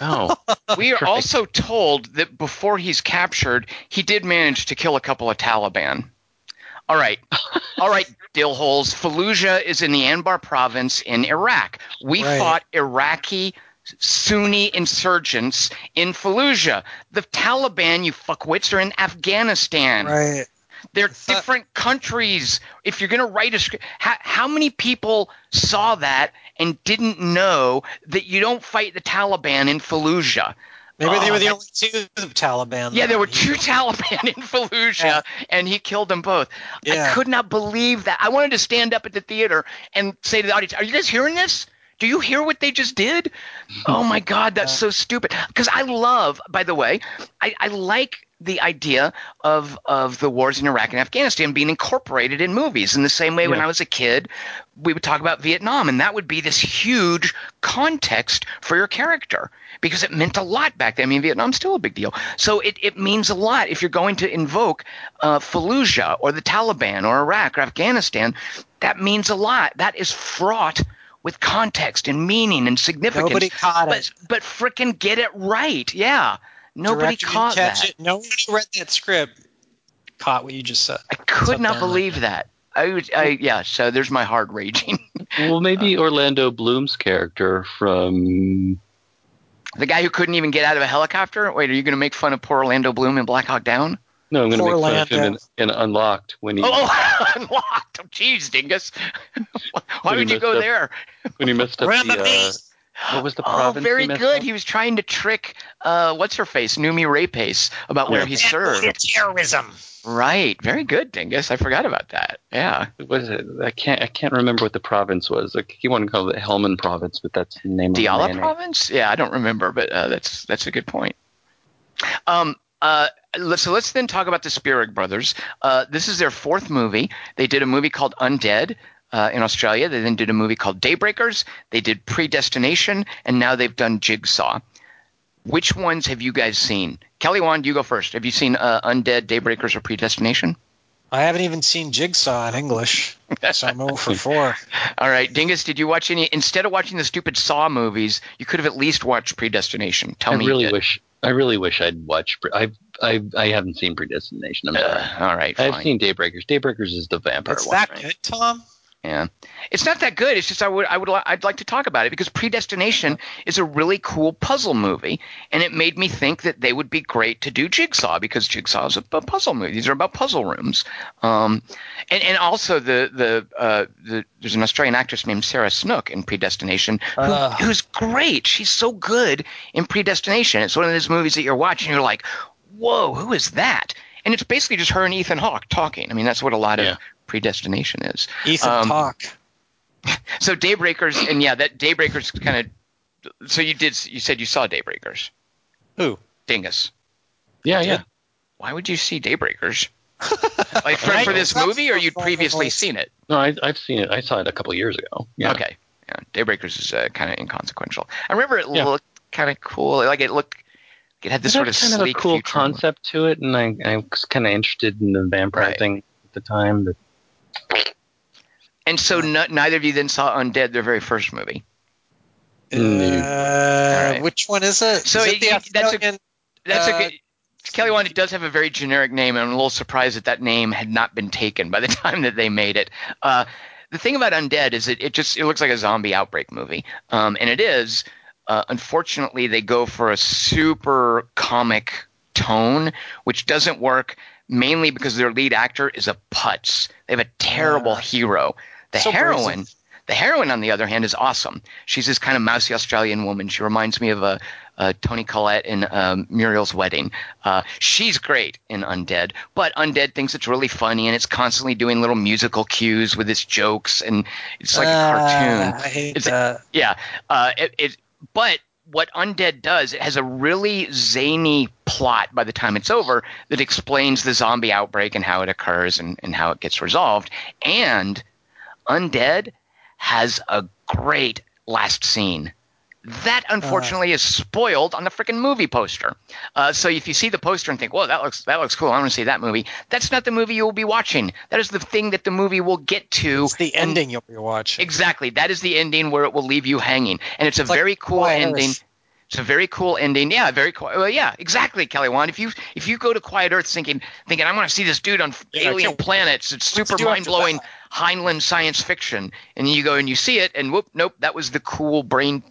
S2: Oh, (laughs)
S1: We are also told that before he's captured, he did manage to kill a couple of Taliban. All right, (laughs) all right, dillholes. Fallujah is in the Anbar province in Iraq. We
S3: Right.
S1: fought Iraqi Sunni insurgents in Fallujah. The Taliban, you fuckwits, are in Afghanistan.
S3: Right.
S1: They're different countries. If you're going to write a script, how, how many people saw that and didn't know that you don't fight the Taliban in Fallujah?
S3: Maybe they
S1: Oh,
S3: were the only two Taliban.
S1: Yeah, there were two Taliban in Fallujah,
S3: Yeah.
S1: and he killed them both. I could not believe that. I wanted to stand up at the theater and say to the audience, "Are you guys hearing this? Do you hear what they just did? Oh my God, that's
S3: Yeah.
S1: so stupid." Because I love, by the way, I, I like the idea of of the wars in Iraq and Afghanistan being incorporated in movies in the same way when I was a kid, we would talk about Vietnam, and that would be this huge context for your character because it meant a lot back then. I mean, Vietnam's still a big deal, so it, it means a lot if you're going to invoke uh, Fallujah or the Taliban or Iraq or Afghanistan. That means a lot. That is fraught with context and meaning and significance.
S3: Nobody caught
S1: but
S3: it.
S1: but frickin' get it right, yeah. Nobody caught
S3: catch
S1: that.
S3: It. No one who read that script caught what you just said.
S1: I could not
S3: there like
S1: believe that. I, was- I yeah. So there's my heart raging. (laughs)
S2: well, maybe Orlando Bloom's character from
S1: the guy who couldn't even get out of a helicopter. Wait, are you going to make fun of poor Orlando Bloom in Black Hawk Down?
S2: no, I'm going to make fun of him in, in Unlocked when he
S1: Oh, (laughs) unlocked. Oh, Jeez, dingus. (laughs) Why would you go
S2: up
S1: there?
S2: when he messed up
S3: Remember
S2: the
S3: me?
S2: uh, what was the
S1: Oh,
S2: province? he
S1: very
S2: messed
S1: good.
S2: up?
S1: He was trying to trick uh, what's her face, Noomi Rapace, about where
S2: Yeah.
S1: he served.
S3: terrorism.
S1: Right, very good, dingus. I forgot about that. Yeah.
S2: What is it? I can't. I can't remember what the province was. Like you want to call it Helmand Province, but that's the name of the
S1: province? Yeah, I don't remember, but uh, that's that's a good point. Um, uh, so let's then talk about the Spierig brothers. Uh, this is their fourth movie. They did a movie called Undead uh, in Australia. They then did a movie called Daybreakers. They did Predestination, and now they've done Jigsaw. Which ones have you guys seen? Kelly Wand, you go first. Have you seen uh, Undead, Daybreakers, or Predestination?
S3: I haven't even seen Jigsaw in English, so I'm 0 for 4. (laughs)
S1: All right, Dingus, did you watch any? Instead of watching the stupid Saw movies, you could have at least watched Predestination. Tell
S2: I
S1: me. you
S2: really
S1: did.
S2: wish. I really wish I'd watched. Pre- I I I haven't seen Predestination. I'm sorry.
S1: Uh, all right, fine.
S2: I've seen Daybreakers. Daybreakers is the vampire
S3: It's
S2: one.
S3: that
S2: right?
S3: good, Tom?
S1: Yeah, it's not that good. It's just I would I would I'd like to talk about it because Predestination is a really cool puzzle movie, and it made me think that they would be great to do Jigsaw because Jigsaw is a, a puzzle movie. These are about puzzle rooms, um, and and also the the uh, the there's an Australian actress named Sarah Snook in Predestination who,
S3: Uh.
S1: who's great. She's so good in Predestination. It's one of those movies that you're watching, you're like, whoa, who is that? And it's basically just her and Ethan Hawke talking. I mean, that's what a lot of
S2: Yeah.
S1: Predestination is.
S3: Ethan
S1: Um,
S3: talk. (laughs)
S1: So Daybreakers, and yeah, that Daybreakers kind of. So you did. You said you saw Daybreakers.
S3: Who?
S1: Dingus.
S2: Yeah, yeah.
S1: Why would you see Daybreakers? (laughs) Like for, for this movie, or you'd previously seen it?
S2: No, I, I've seen it. I saw it a couple years ago. Yeah.
S1: Okay. Yeah. Daybreakers is uh, kind of inconsequential. I remember it
S2: Yeah.
S1: looked kind of cool. Like it looked. It had this
S2: It
S1: sort of
S2: kind of a cool
S1: future.
S2: concept to it, and I, I was kind of interested in the vampire
S1: Right.
S2: thing at the time. But
S1: And so no, neither of you then saw Undead, their very first movie.
S2: Mm.
S3: Uh,
S1: right.
S3: Which one is it?
S1: So
S3: is
S1: it-
S3: it the
S1: it- that's a-
S3: Australian-
S1: That's
S3: Uh,
S1: a good. Kelly Wand does have a very generic name, and I'm a little surprised that that name had not been taken by the (laughs) time that they made it. Uh, the thing about Undead is it, it just it looks like a zombie outbreak movie, um, and it is. Uh, unfortunately, they go for a super comic tone, which doesn't work mainly because their lead actor is a putz. They have a terrible
S3: Uh,
S1: hero. The
S3: so
S1: heroine,
S3: brazen.
S1: the heroine, on the other hand, is awesome. She's this kind of mousy Australian woman. She reminds me of a, a Toni Collette in um, Muriel's Wedding. Uh, she's great in Undead, but Undead thinks it's really funny and it's constantly doing little musical cues with its jokes, and it's like a cartoon.
S3: Ah, I hate
S1: It's
S3: that.
S1: Yeah. Uh, it, it, but what Undead does, it has a really zany plot by the time it's over that explains the zombie outbreak and how it occurs and, and how it gets resolved. And Undead has a great last scene. That unfortunately is spoiled on the freaking movie poster. Uh, so if you see the poster and think, "Whoa, that looks that looks cool. I want to see that movie," that's not the movie you will be watching. That is the thing that the movie will get to.
S3: It's the
S1: and-
S3: ending you'll be watching.
S1: Exactly. That is the ending where it will leave you hanging, and it's a
S3: like
S1: very cool
S3: Quiet
S1: ending.
S3: Earth.
S1: It's a very cool ending. Yeah, very cool. Well, yeah, exactly, Kelly Wand. If you if you go to Quiet Earth thinking thinking I want to see this dude on
S3: Yeah,
S1: alien planets, it's super mind blowing? (laughs) Heinlein science fiction, and you go and you see it, and whoop, nope, that was the cool brain.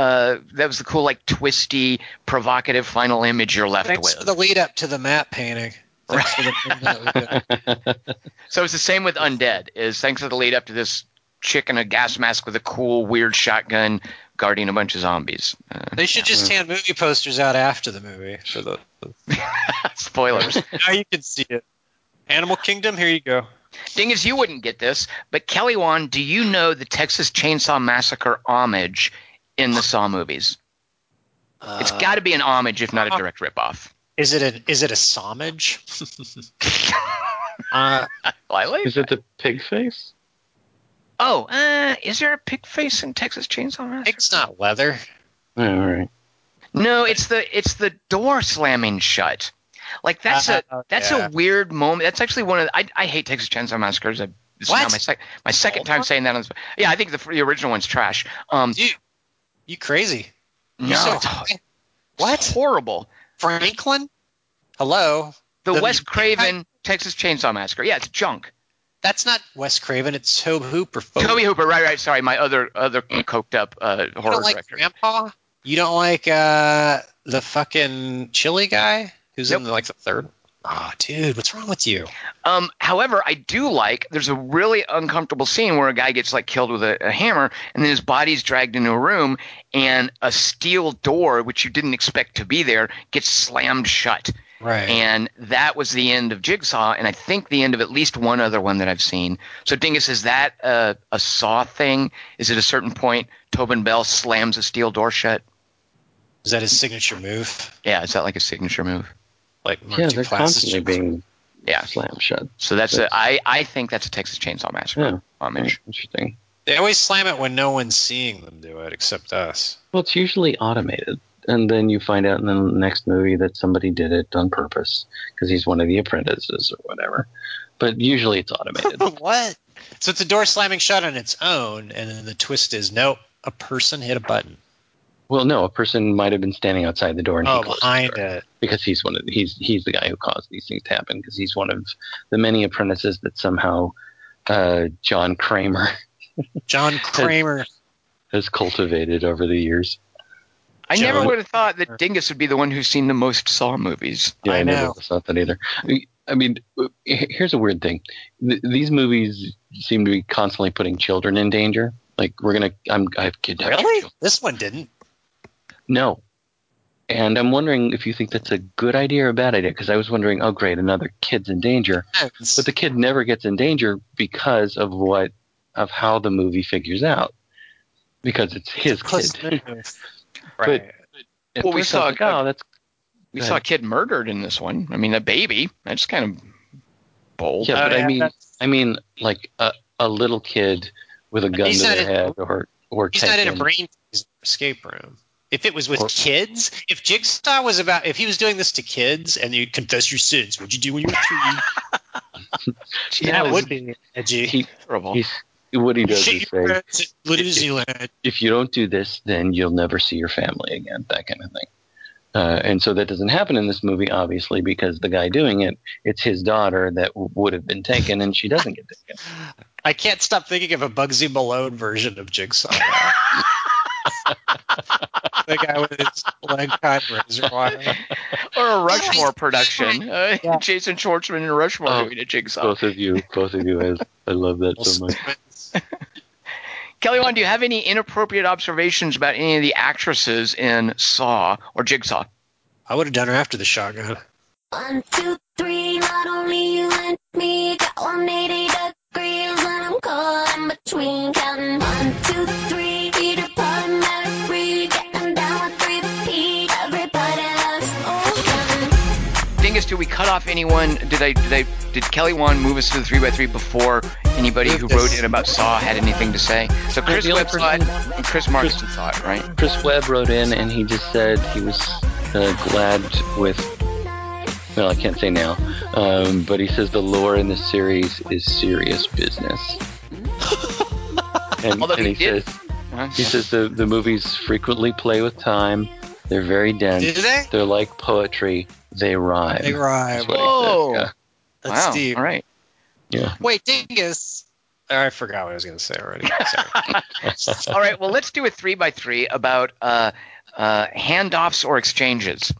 S1: Uh, that was the cool, like twisty, provocative final image you're left
S3: Thanks
S1: with.
S3: for the lead up to the map painting. The. (laughs)
S1: So it's the same with Undead. Is thanks for the lead up to this chick in a gas mask with a cool, weird shotgun guarding a bunch of zombies. Uh,
S3: They should just hand movie posters out after the movie for the. (laughs)
S1: spoilers. (laughs)
S3: now you can see it. Animal Kingdom, here you go.
S1: Thing is, you wouldn't get this, but Kelly Wand, do you know the Texas Chainsaw Massacre homage in the Saw movies? It's got to be an homage, if not a direct ripoff.
S3: Is it a is it a somage? (laughs) uh,
S1: Lily?
S2: Is it the pig face?
S1: Oh, uh, is there a pig face in Texas Chainsaw Massacre?
S3: it's not leather.
S2: Oh, all right.
S1: No, it's the it's the door slamming shut. Like that's
S3: Uh,
S1: a that's
S3: yeah.
S1: a weird moment. That's actually one of the, I I hate Texas Chainsaw Massacres. I, this is now my, sec, my second
S3: Old
S1: time saying that. On this, yeah, I think the, the original one's trash. Um,
S3: Dude, you crazy?
S1: no,
S3: You so-
S1: it's, it's
S3: what?
S1: horrible.
S3: Franklin? Hello.
S1: The,
S3: The-
S1: Wes Craven Texas Chainsaw Massacre. Yeah, it's junk.
S3: That's not Wes Craven. It's Tobe Hooper. folks.
S1: Tobe Hooper. Right, right. Sorry, my other other coked up uh,
S3: You
S1: horror
S3: don't like
S1: director.
S3: Grandpa? You don't like uh, the fucking chili guy who's in like the third? Oh, dude, what's wrong with you?
S1: Um, however, I do like there's a really uncomfortable scene where a guy gets like killed with a, a hammer, and then his body's dragged into a room, and a steel door, which you didn't expect to be there, gets slammed shut.
S3: Right.
S1: And that was the end of Jigsaw, and I think the end of at least one other one that I've seen. So, Dingus, is that a, a Saw thing? Is it a certain point Tobin Bell slams a steel door shut?
S3: Is that his signature move?
S1: Yeah, is that like a signature move?
S3: Like Mark
S2: Yeah, they're constantly being
S1: Yeah.
S2: slammed shut.
S1: So that's a, I, I think that's a Texas Chainsaw Massacre
S2: Yeah.
S1: homage.
S2: Interesting.
S3: They always slam it when no one's seeing them do it except us.
S2: Well, it's usually automated. And then you find out in the next movie that somebody did it on purpose because he's one of the apprentices or whatever. But usually it's automated. (laughs)
S3: what? So it's a door slamming shut on its own, and then the twist is nope, a person hit a button.
S2: Well, no, a person might have been standing outside the door and he
S3: Oh,
S2: closed the
S3: behind
S2: door.
S3: it.
S2: because he's one of he's he's the guy who caused these things to happen because he's one of the many apprentices that somehow uh, John Kramer (laughs)
S3: John Kramer.
S2: has cultivated over the years.
S1: I
S3: Joe-
S1: never would have thought that Dingus would be the one who's seen the most Saw movies.
S2: Yeah,
S3: I
S2: I, never
S3: know.
S2: thought that either. I mean, here's a weird thing: Th- these movies seem to be constantly putting children in danger. Like we're gonna, I'm, I've kidnapped.
S3: Really? This one didn't.
S2: No. And I'm wondering if you think that's a good idea or a bad idea. Because I was wondering, oh great, another kid's in danger, but the kid never gets in danger because of what, of how the movie figures out, because it's his
S3: Plus-
S2: kid. (laughs)
S3: right.
S2: At
S1: Well, we
S2: first I was
S1: saw-
S2: like, oh, that's
S1: We saw a kid murdered in this one. I mean, a baby. That's kind of bold.
S2: yeah, but
S3: Oh,
S2: I mean,
S3: that's-
S2: I mean, like a, a little kid with a gun
S3: he's
S2: to
S3: not
S2: their
S3: in-
S2: head, or or
S3: He's not in a
S2: taken-
S3: brain escape room. If it was with
S2: Or-
S3: kids, if Jigsaw was about, if he was doing this to kids and you confess your sins, what'd you do when you were three?
S2: Yeah, (laughs)
S3: that would be edgy.
S2: He,
S1: Terrible.
S2: he's what he
S3: You
S2: does
S3: shit
S2: is
S3: your
S2: say,
S3: pants at New Zealand.
S2: if you don't do this, then you'll never see your family again. That kind of thing. Uh, and so that doesn't happen in this movie, obviously, because the guy doing it, it's his daughter that w- would have been taken, and she doesn't get taken.
S3: I can't stop thinking of a Bugsy Malone version of Jigsaw. (laughs) the guy with his leg cut razor wire.
S1: or a Rushmore (laughs) production. Uh,
S3: Yeah.
S1: Jason Schwartzman and Rushmore
S2: Oh,
S1: doing a jigsaw.
S2: Both of you, both of you, I, I love that so much. (laughs)
S1: Kelly Wand, do you have any inappropriate observations about any of the actresses in Saw or Jigsaw?
S3: I would have done her after the shotgun.
S6: One, two, three, not only you and me got 180 degrees and I'm caught in between counting one, two, three,
S1: do we cut off anyone? Did I did I did Kelly Wand move us to the three by three before anybody who wrote in about Saw had anything to say? So Chris
S2: the
S1: Webb saw
S2: person-
S1: and Chris Markson it, right?
S2: Chris Webb wrote in, and he just said he was uh, glad with. Well, I can't say now, um, but he says the lore in this series is serious business. (laughs) and,
S1: Although
S2: and
S1: he
S2: he
S1: did-
S2: says he says the the movies frequently play with time. They're very dense.
S3: Did they?
S2: They're like poetry. They rhyme.
S3: They rhyme.
S2: That's
S1: Whoa.
S2: says,
S3: That's
S1: wow.
S3: deep.
S1: All right.
S2: Yeah. yeah.
S3: Wait, Dingus. Oh, I forgot what I was going to say already. (laughs) Sorry.
S1: All right. Well, let's do a three by three about uh, uh, handoffs or exchanges.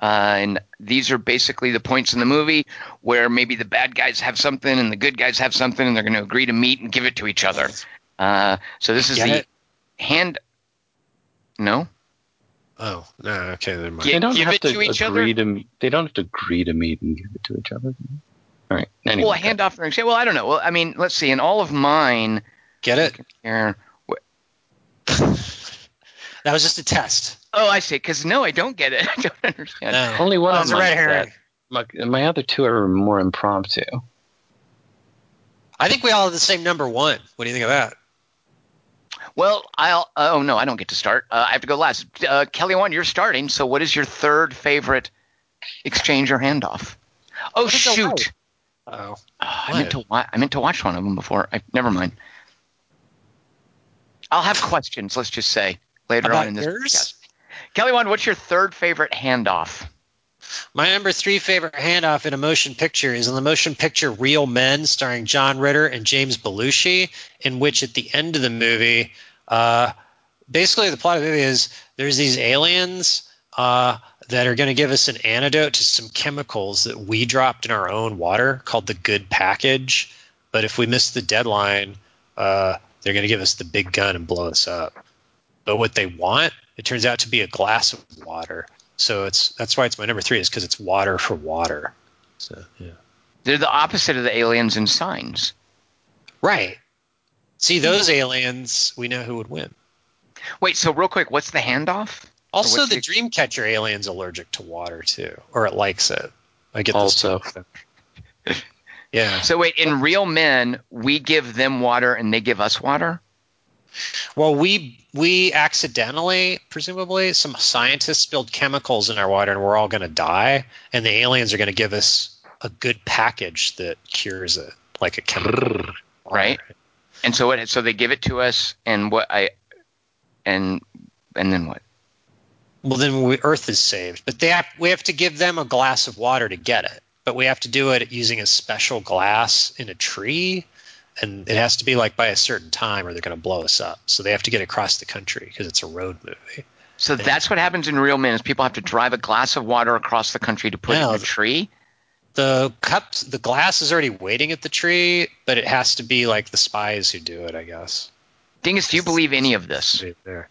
S1: Uh, and these are basically the points in the movie where maybe the bad guys have something and the good guys have something, and they're going to agree to meet and give it to each other. Uh, so this is
S3: Get
S1: the
S3: it?
S1: hand. No.
S3: Oh, no. Okay, never mind.
S1: Gi-
S2: They don't
S1: give
S2: have
S1: it
S2: to,
S1: to each
S2: agree
S1: other?
S2: to. They don't have to agree to meet and give it to each other. All right. Anyway,
S1: Well, a handoff or exchange. Well, I don't know. Well, I mean, let's see. In all of mine,
S3: Get it?
S1: here. (laughs)
S3: That was just a test.
S1: Oh, I see. Because no, I don't get it. (laughs) I don't understand.
S3: No.
S2: Only one
S3: Oh,
S2: of
S3: it's a
S2: them
S3: red
S2: like
S3: herring.
S2: that. My, my other two are more impromptu.
S3: I think we all have the same number one. What do you think of that?
S1: Well, I'll. Oh no, I don't get to start. Uh, I have to go last. Uh, Kelly Wand, you're starting. So, what is your third favorite exchange or handoff? Oh
S3: What is the
S1: shoot!
S3: Oh.
S1: Oh, I meant to. Wa- I meant to watch one of them before. I, never mind. I'll have questions. Let's just say later
S3: About
S1: on in this
S3: yours?
S1: podcast. Kelly Wand, what's your third favorite handoff?
S3: My number three favorite handoff in a motion picture is in the motion picture Real Men, starring John Ritter and James Belushi, in which at the end of the movie, uh, basically the plot of the movie is there's these aliens uh, that are going to give us an antidote to some chemicals that we dropped in our own water called the good package. But if we miss the deadline, uh, they're going to give us the big gun and blow us up. But what they want, it turns out to be a glass of water. So it's that's why it's my number three is because it's water for water. So yeah,
S1: They're the opposite of the aliens in Signs.
S3: right. See those aliens, we know who would win.
S1: Wait, so real quick, what's the handoff?
S3: Also, the
S1: the-
S3: Dreamcatcher alien's allergic to water too, or it likes it. I get
S2: Also.
S3: this. (laughs) too. yeah.
S1: So wait, in Real Men, we give them water and they give us water.
S3: Well, we we accidentally, presumably, some scientists spilled chemicals in our water, and we're all going to die. And the aliens are going to give us a good package that cures it, like a chemical.
S1: Right. And so what? So they give it to us, and what I, and and then what?
S3: Well, then we, Earth is saved, but they have, we have to give them a glass of water to get it. But we have to do it using a special glass in a tree, and it has to be like by a certain time, or they're going to blow us up. So they have to get across the country because it's a road movie.
S1: So that's what happens in Real Men is people have to drive a glass of water across the country to put
S3: No,
S1: in a tree.
S3: The cups, the glass is already waiting at the tree, but it has to be like the spies who do it, I guess.
S1: Thing is, do you believe any of this?
S3: Right there.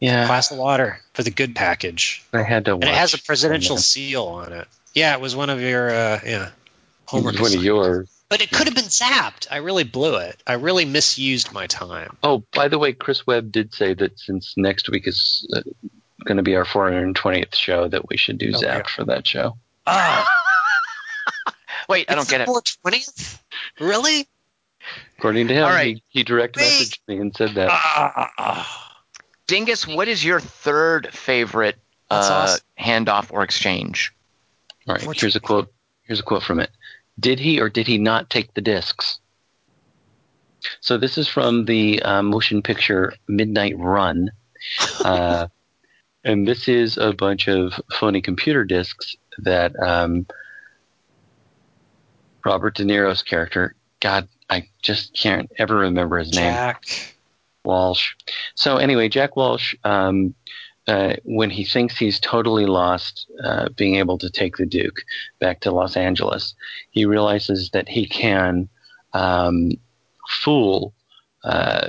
S2: Yeah,
S3: Glass of water for the good package,
S2: I had to watch.
S3: and it has a presidential
S2: one
S3: seal on it. Yeah, it was one of your uh, yeah
S2: of them.
S3: homework.
S2: One of yours.
S3: But it could have been zapped. I really blew it. I really misused my time.
S2: Oh, by the way, Chris Webb did say that since next week is uh, going to be our 420th show, that we should do
S3: Oh,
S2: Zapped
S3: yeah.
S2: for that show.
S3: Oh,
S1: Wait, I don't get it.
S3: Four twentieth? Really?
S2: According to him,
S1: All right.
S2: he, he direct
S3: Wait.
S2: messaged me and said that.
S3: Ah,
S1: Dingus, what is your third favorite
S3: That's
S1: uh,
S3: awesome.
S1: handoff or exchange?
S2: All right, here's a quote. Here's a quote from it. Did he or did he not take the discs? So this is from the uh, motion picture Midnight Run. (laughs) Uh, and this is a bunch of phony computer disks that um, Robert De Niro's character. God, I just can't ever remember his name.
S3: Jack.
S2: Walsh. So anyway, Jack Walsh, um, uh, when he thinks he's totally lost uh, being able to take the Duke back to Los Angeles, he realizes that he can um, fool uh,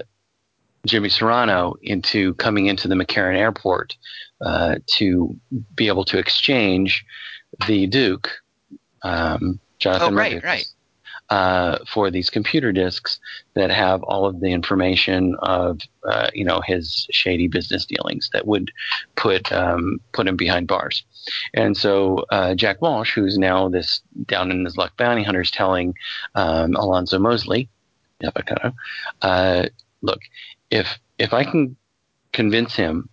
S2: Jimmy Serrano into coming into the McCarran airport uh, to be able to exchange the Duke, um, Jonathan
S1: Oh, right, right.
S2: uh, for these computer disks that have all of the information of uh, you know his shady business dealings that would put um, put him behind bars. And so uh, Jack Walsh, who's now this down in his luck bounty hunter, is telling um, Alonzo Mosley, uh, look, if if I can convince him,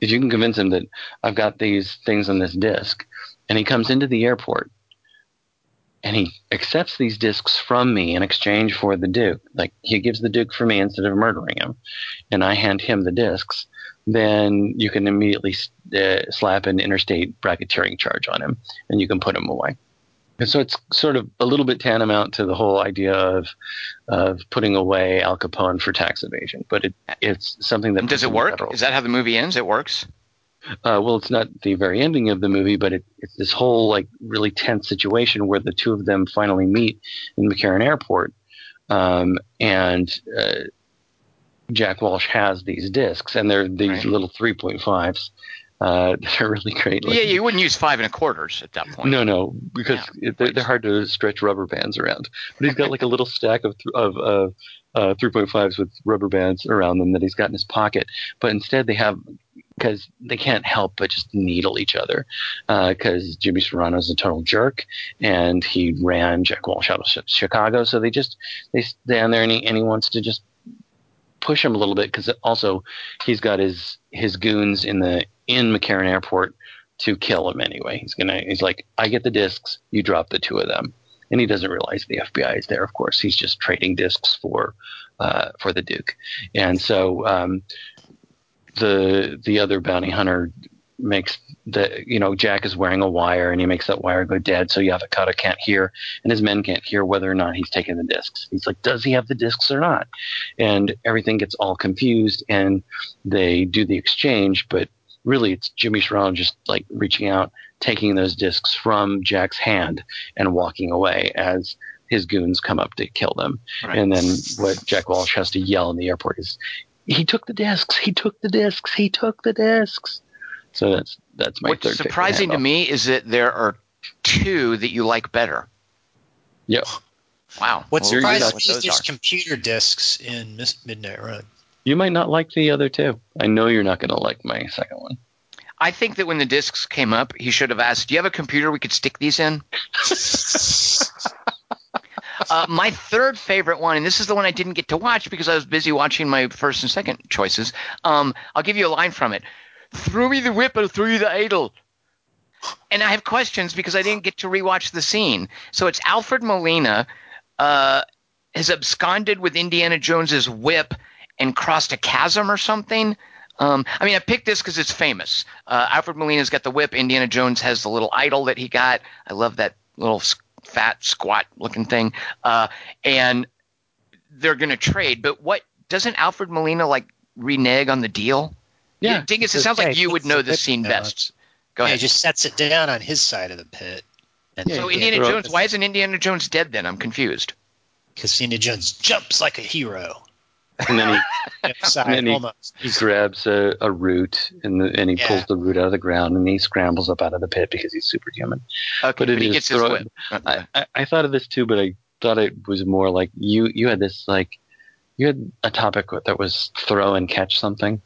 S2: if you can convince him that I've got these things on this disc, and he comes into the airport and he accepts these discs from me in exchange for the Duke. Like he gives the Duke for me instead of murdering him, and I hand him the discs. Then you can immediately uh, slap an interstate racketeering charge on him, and you can put him away. And so it's sort of a little bit tantamount to the whole idea of of putting away Al Capone for tax evasion, but it, it's something that
S1: does it work? Is that how the movie ends? It works.
S2: Uh, well, it's not the very ending of the movie, but it, it's this whole like really tense situation where the two of them finally meet in McCarran Airport, um, and uh, Jack Walsh has these discs, and they're these
S1: Right.
S2: little three point fives. Uh, (laughs) they're really great.
S1: Yeah, you wouldn't use five and a quarters at that point.
S2: No, no, because it, they're, they're hard to stretch rubber bands around. But he's got like a little stack of th- of uh, uh, 3.5s with rubber bands around them that he's got in his pocket. But instead, they have because they can't help but just needle each other. Because Jimmy Serrano's a total jerk, and he ran Jack Walsh out of Chi- Chicago. So they just they stand there, and he and he wants to just push him a little bit because also he's got his his goons in the in McCarran Airport to kill him anyway. He's gonna. He's like, I get the discs, you drop the two of them, and he doesn't realize the FBI is there. Of course, he's just trading discs for uh, for the Duke, and so um, the the other bounty hunter makes the you know Jack is wearing a wire and he makes that wire go dead, so Yaphet Kotto can't hear, and his men can't hear whether or not he's taking the discs. He's like, does he have the discs or not? And everything gets all confused, and they do the exchange, but really it's Jimmy Serrano just like reaching out, taking those discs from Jack's hand and walking away as his goons come up to kill them.
S1: Right.
S2: And then what Jack Walsh has to yell in the airport is, "He took the discs! He took the discs! He took the discs. So that's that's my
S1: What's
S2: third favorite
S1: surprising to me is that there are two that you like better.
S2: Yeah.
S1: Wow.
S3: What's
S1: Well,
S3: surprising
S1: what
S3: me is there's
S1: are.
S3: computer discs in Midnight Run.
S2: You might not like the other two. I know you're not going to like my second one.
S1: I think that when the discs came up, he should have asked, "Do you have a computer we could stick these in?" (laughs) uh, my third favorite one, and this is the one I didn't get to watch because I was busy watching my first and second choices. Um, I'll give you a line from it: "Throw me the whip, I'll throw you the idol." And I have questions because I didn't get to rewatch the scene. So it's Alfred Molina uh, has absconded with Indiana Jones's whip and crossed a chasm or something. Um, I mean, I picked this because it's famous. Uh, Alfred Molina's got the whip. Indiana Jones has the little idol that he got. I love that little fat, squat looking thing. Uh, and they're going to trade. But what doesn't Alfred Molina like renege on the deal?
S2: Yeah.
S1: Dingus, it sounds
S3: Yeah,
S1: like you would know
S3: the
S1: the scene
S3: down.
S1: best. Go
S3: Yeah,
S1: ahead.
S3: he just sets it down on his side of the pit. And
S2: Yeah,
S1: so Indiana Jones, why isn't Indiana Jones dead then? I'm confused.
S3: Because Indiana Jones jumps like a hero.
S2: And then he, (laughs)
S3: Side,
S2: then he- he grabs a, a root and, the, and he
S3: Yeah.
S2: pulls the root out of the ground and he scrambles up out of the pit because he's superhuman.
S1: Okay,
S2: But
S1: but, he gets his
S2: throw-
S1: whip.
S2: I, I, I thought of this too, but I thought it was more like you you had this like you had a topic that was throw and catch something.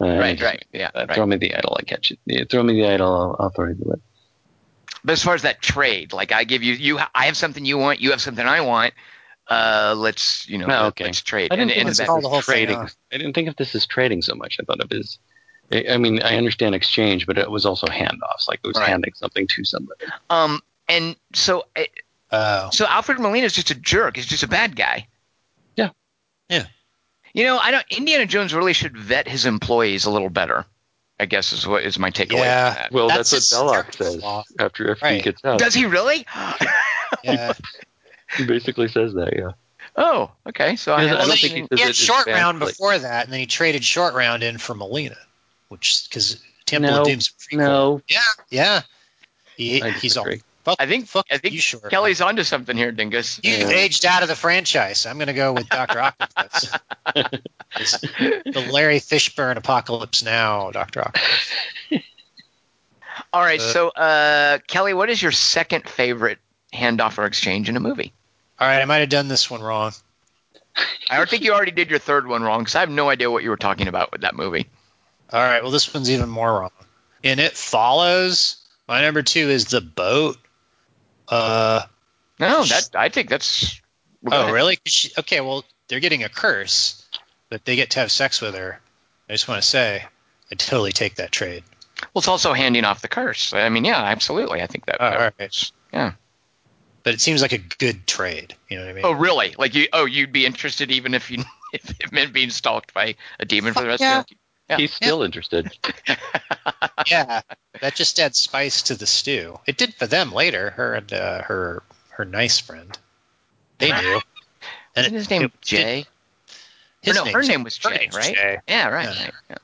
S2: Uh,
S1: right, right, yeah,
S2: uh,
S1: right.
S2: Throw me the idol, I catch it. Yeah, throw me the idol, I'll, I'll throw you the whip.
S1: But as far as that trade, like I give you, you, I have something you want, you have something I want. Uh, let's, you know,
S2: Oh,
S1: let-
S2: okay.
S1: let's trade.
S2: I didn't
S1: And,
S2: think
S1: and
S2: of this
S3: the whole
S2: as
S3: thing
S2: trading. I didn't think of this as trading so much. I thought of it as, I I mean, I understand exchange, but it was also handoffs. Like it was
S1: Right.
S2: handing something to somebody.
S1: um, and so, uh,
S3: Oh.
S1: so Alfred Molina is just a jerk. He's just a bad guy.
S2: Yeah.
S3: Yeah.
S1: You know, I don't. Indiana Jones really should vet his employees a little better. I guess is what is my takeaway.
S3: Yeah.
S1: From that.
S2: Well,
S4: That's
S2: that's, what
S4: Belloq
S2: says
S4: flaw.
S2: after after he gets out.
S1: Does he really?
S3: Yeah. (laughs) (laughs)
S2: He basically says that, yeah.
S1: oh, okay. So I,
S2: I don't
S3: Well,
S2: think
S3: he,
S2: he
S3: he had short round
S2: like-
S3: before that, and then he traded short round in for Molina, which because Temple
S2: No,
S3: of Doom's a prequel.
S2: No,
S3: Yeah, yeah. He, he's all fuck.
S1: I think
S3: fuck
S1: I think
S3: you, short.
S1: Kelly's onto something here, Dingus.
S3: You've
S2: Yeah.
S3: aged out of the franchise. I'm going to go with Doctor Octopus. (laughs) The Larry Fishburne apocalypse now, Doctor Octopus.
S1: All right.
S3: Uh,
S1: so, uh, Kelly, what is your second favorite handoff or exchange in a movie?
S3: All right, I might have done this one wrong.
S1: I don't think you already did your third one wrong because I have no idea what you were talking about with that movie.
S3: All right, well, this one's even more wrong. And It Follows, my number two is The Boat. Uh,
S1: No, that I think that's. well,
S3: oh,
S1: ahead.
S3: really? she- okay, well, they're getting a curse, but they get to have sex with her. I just want to say, I'd totally take that trade.
S1: Well, it's also handing off the curse. I mean, yeah, absolutely. I think that.
S3: Oh,
S1: that
S3: all right.
S1: Yeah.
S3: But it seems like a good trade. You know what I mean?
S1: Oh, really? Like you? Oh, you'd be interested even if you (laughs) if it meant being stalked by a demon for the rest
S3: yeah.
S1: of the. Yeah.
S2: he's still interested. (laughs)
S3: yeah, that just adds spice to the stew. It did for them later. Her and uh, her her nice friend. They (laughs) knew. And
S1: Isn't his name
S3: it-
S1: Jay?
S3: His
S1: Or no, her name was Jay, right?
S3: Jay.
S1: Yeah, right.
S3: Yeah.
S1: right, yeah.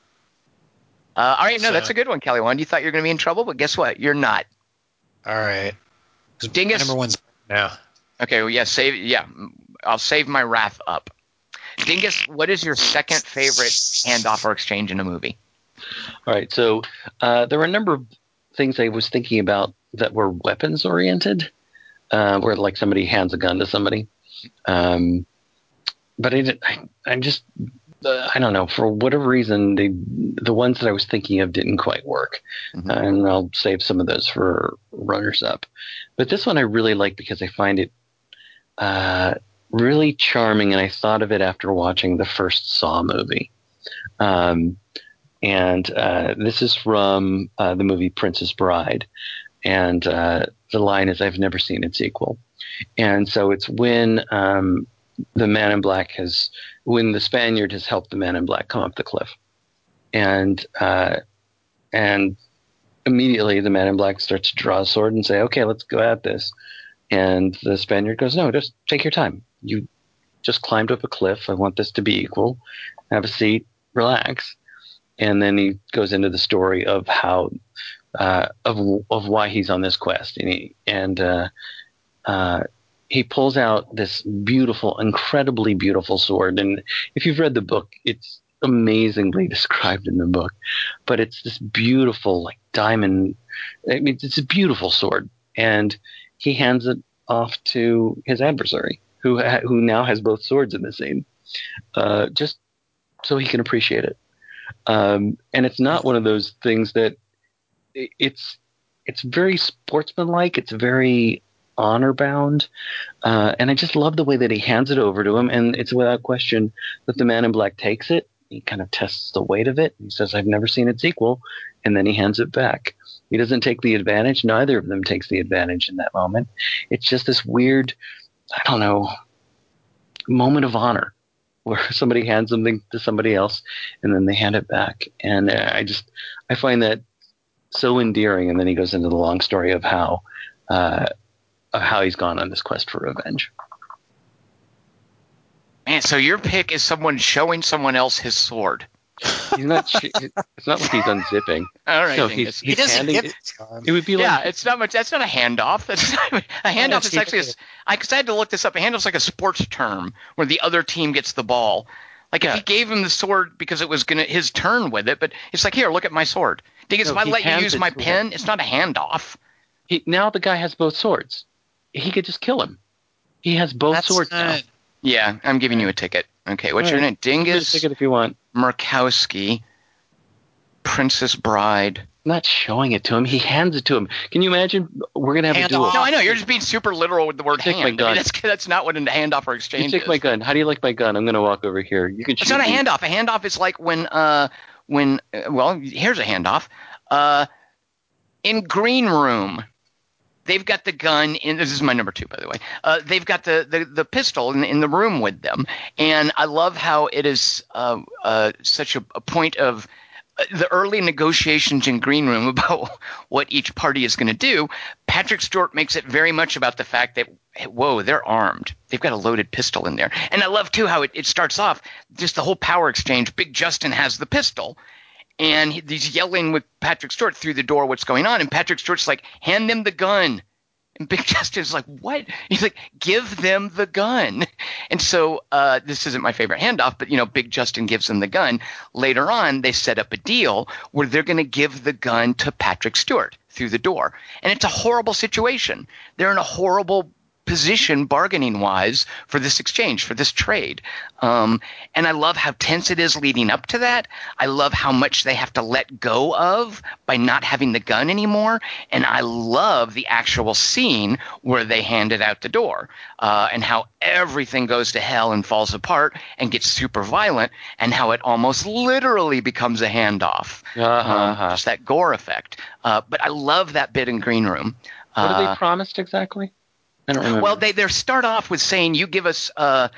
S1: Uh, all right, no,
S3: So-
S1: that's a good one, Kelly. One, you thought you were going to be in trouble, but guess what? You're not.
S3: All right. my
S1: Dingus-
S3: number one's now.
S1: Okay, well, yeah, save. Yeah, I'll save my wrath up. Dingus, what is your second favorite handoff or exchange in a movie?
S2: All right, so uh, there were a number of things I was thinking about that were weapons oriented, uh, where like somebody hands a gun to somebody. Um, but I, didn't- I, I just, I don't know, for whatever reason, the the ones that I was thinking of didn't quite work,
S1: Mhm.
S2: and I'll save some of those for runners up. But this one I really like because I find it uh, really charming, and I thought of it after watching the first Saw movie. Um, and uh, this is from uh, the movie Princess Bride, and uh, the line is "I've never seen its equal," and so it's when um, the Man in Black has, when the Spaniard has helped the Man in Black come up the cliff, and uh, and immediately the Man in Black starts to draw a sword and say, "Okay, let's go at this," and the Spaniard goes, "No, just take your time. You just climbed up a cliff. I want this to be equal. Have a seat, relax." and then he goes into the story of how uh, of of why he's on this quest, and he and uh, uh, he pulls out this beautiful, incredibly beautiful sword. And if you've read the book, it's amazingly (laughs) described in the book, but it's this beautiful, like diamond. I mean, it's a beautiful sword, and he hands it off to his adversary, who ha- who now has both swords in the scene, uh, just so he can appreciate it um, and it's not one of those things that it's it's very sportsmanlike. It's very honor bound, uh, and I just love the way that he hands it over to him, and it's without question that the man in black takes it. He kind of tests the weight of it. He says, "I've never seen its equal," and then he hands it back. He doesn't take the advantage. Neither of them takes the advantage in that moment. It's just this weird, I don't know, moment of honor where (laughs) somebody hands something to somebody else and then they hand it back. And uh, I just I find that so endearing. And then he goes into the long story of how uh, how he's gone on this quest for revenge.
S1: Man, so your pick is someone showing someone else his sword.
S2: He's not. it's not like he's unzipping. (laughs)
S1: All right,
S2: No,
S1: Dingus.
S2: he's,
S3: He doesn't
S2: handing it.
S3: it to him.
S2: It would be like, yeah,
S1: it's not much. That's not a handoff. That's not, a handoff is actually a, I, cause I had to look this up. A handoff's like a sports term where the other team gets the ball. Like if he gave him the sword because it was gonna his turn with it, but it's like here, look at my sword. Dingus,
S2: No,
S1: if I let you use my pen, it's not a handoff.
S2: he, now the guy has both swords. He could just kill him. He has both
S3: That's
S2: swords now.
S1: Yeah, I'm giving you a ticket. Okay, what's
S2: All
S1: your
S2: right.
S1: name?
S2: Give me a
S1: Dingus
S2: ticket if you want.
S1: Murkowski, Princess Bride.
S2: I'm not showing it to him. He hands it to him. Can you imagine? We're gonna have
S3: Hand
S2: a duel.
S3: off.
S1: No, I know you're just being super literal with the word
S2: Take my
S1: hand. I mean,
S2: gun.
S1: that's that's not what a handoff or exchange.
S2: You take
S1: is.
S2: my gun. How do you like my gun? I'm gonna walk over here. You can.
S1: It's not a
S2: me.
S1: handoff. A handoff is like when uh when uh, well here's a handoff. Uh, in green room, they've got the gun in. This is my number two, by the way. Uh, they've got the the, the pistol in, in the room with them, and I love how it is uh, uh, such a, a point of the early negotiations in Green Room (laughs) about what each party is going to do, Patrick Stewart makes it very much about the fact that, whoa, they're armed. They've got a loaded pistol in there. And I love, too, how it, it starts off just the whole power exchange. Big Justin has the pistol. And he's yelling with Patrick Stewart through the door what's going on. And Patrick Stewart's like, hand them the gun. And Big (laughs) Justin's like, what? He's like, give them the gun. And so uh, this isn't my favorite handoff, but you know, Big Justin gives them the gun. Later on, they set up a deal where they're going to give the gun to Patrick Stewart through the door, and it's a horrible situation. They're in a horrible position bargaining wise for this exchange for this trade. Um, and i love how tense it is leading up to that. I love how much they have to let go of by not having the gun anymore. And i love the actual scene where they hand it out the door uh, and how everything goes to hell and falls apart and gets super violent and how it almost literally becomes a handoff.
S2: Uh-huh.
S1: um, just that gore effect. Uh, but i love that bit in green room.
S2: What are
S1: Uh,
S2: they promised exactly? I don't remember.
S1: well, they they start off with saying you give us. Uh,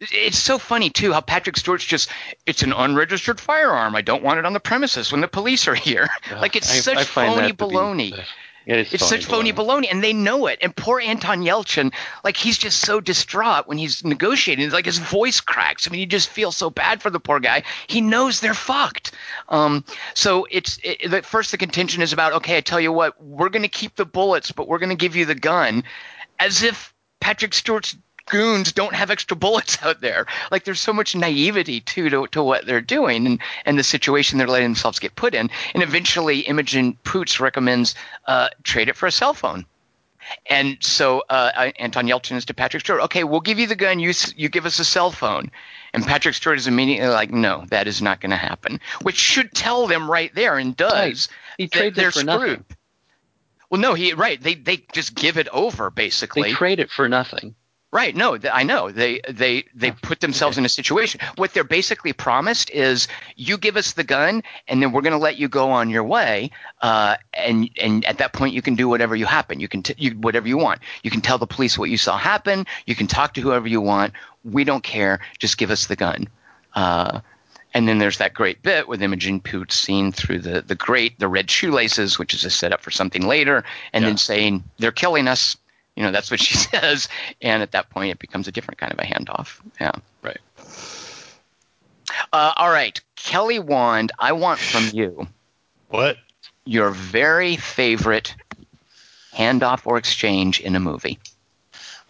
S1: it's so funny too how Patrick Stewart's just it's an unregistered firearm. I don't want it on the premises when the police are here. like it's
S2: I-
S1: such
S2: I
S1: phony
S2: to be-
S1: baloney.
S2: It is
S1: It's such phony baloney, and they know it. And poor Anton Yelchin, like he's just so distraught when he's negotiating. It's like his voice cracks. I mean, you just feel so bad for the poor guy. He knows they're fucked. Um, so it's it, the, first the contention is about okay. I tell you what, we're going to keep the bullets, but we're going to give you the gun, as if Patrick Stewart's goons don't have extra bullets out there. Like there's so much naivety too to, to what they're doing and, and the situation they're letting themselves get put in. And eventually Imogen Poots recommends uh, trade it for a cell phone. And so uh, Anton Yelchin is to Patrick Stewart, okay, we'll give you the gun, you, you give us a cell phone. And Patrick Stewart is immediately like, no, that is not going to happen, which should tell them right there and does.
S2: He
S1: that
S2: trades it for nothing.
S1: Well, no, he right. They they just give it over basically.
S2: They trade it for nothing.
S1: Right. No, th- I know. They they they put themselves in a situation. What they're basically promised is you give us the gun, and then we're going to let you go on your way. Uh, and and at that point, you can do whatever you happen. You can t- you, whatever you want. You can tell the police what you saw happen. You can talk to whoever you want. We don't care. Just give us the gun. Uh, and then there's that great bit with Imogen Poots seen through the the grate, the red shoelaces, which is a setup for something later, and then saying they're killing us. You know, that's what (laughs) she says. And at that point, it becomes a different kind of a handoff. Yeah.
S2: Right.
S1: Uh, all right, Kelly Wand, I want from you
S3: What?
S1: your very favorite handoff or exchange in a movie.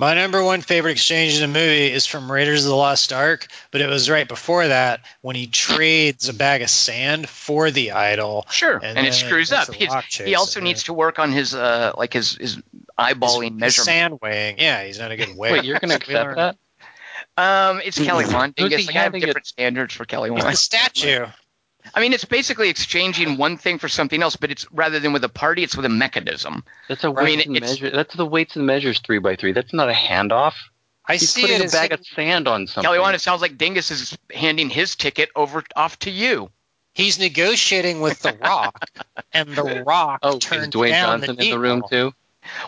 S3: My number one favorite exchange in a movie is from Raiders of the Lost Ark, but it was right before that when he trades a bag of sand for the idol.
S1: Sure,
S3: And
S1: and, it screws up. He's, he also
S3: yeah.
S1: needs to work on his uh, like his his eyeballing
S3: His
S1: measurement.
S3: Sand weighing. Yeah, he's not a good weigher.
S2: Wait, you're going (laughs) to
S3: We
S2: accept that?
S1: Um, it's Kelly Wand.
S2: Who's
S1: Dingus.
S2: he
S1: Like, I have
S2: handing it-
S1: different standards for Kelly
S3: It's
S1: Wand.
S3: the statue.
S1: I mean, it's basically exchanging one thing for something else, but it's rather than with a party, it's with a mechanism.
S2: That's a
S1: I mean,
S2: weights and
S1: it's-
S2: measure. That's the weights and measures three by three. That's not a handoff.
S3: I
S2: He's
S3: see
S2: putting
S3: it
S2: a bag
S3: him-
S2: of sand on something.
S1: Kelly Wand, it sounds like Dingus is handing his ticket over off to you.
S3: he's negotiating with the Rock, and the Rock
S2: oh, is
S3: turned
S2: Dwayne
S3: down
S2: Johnson
S3: the
S2: in the room too?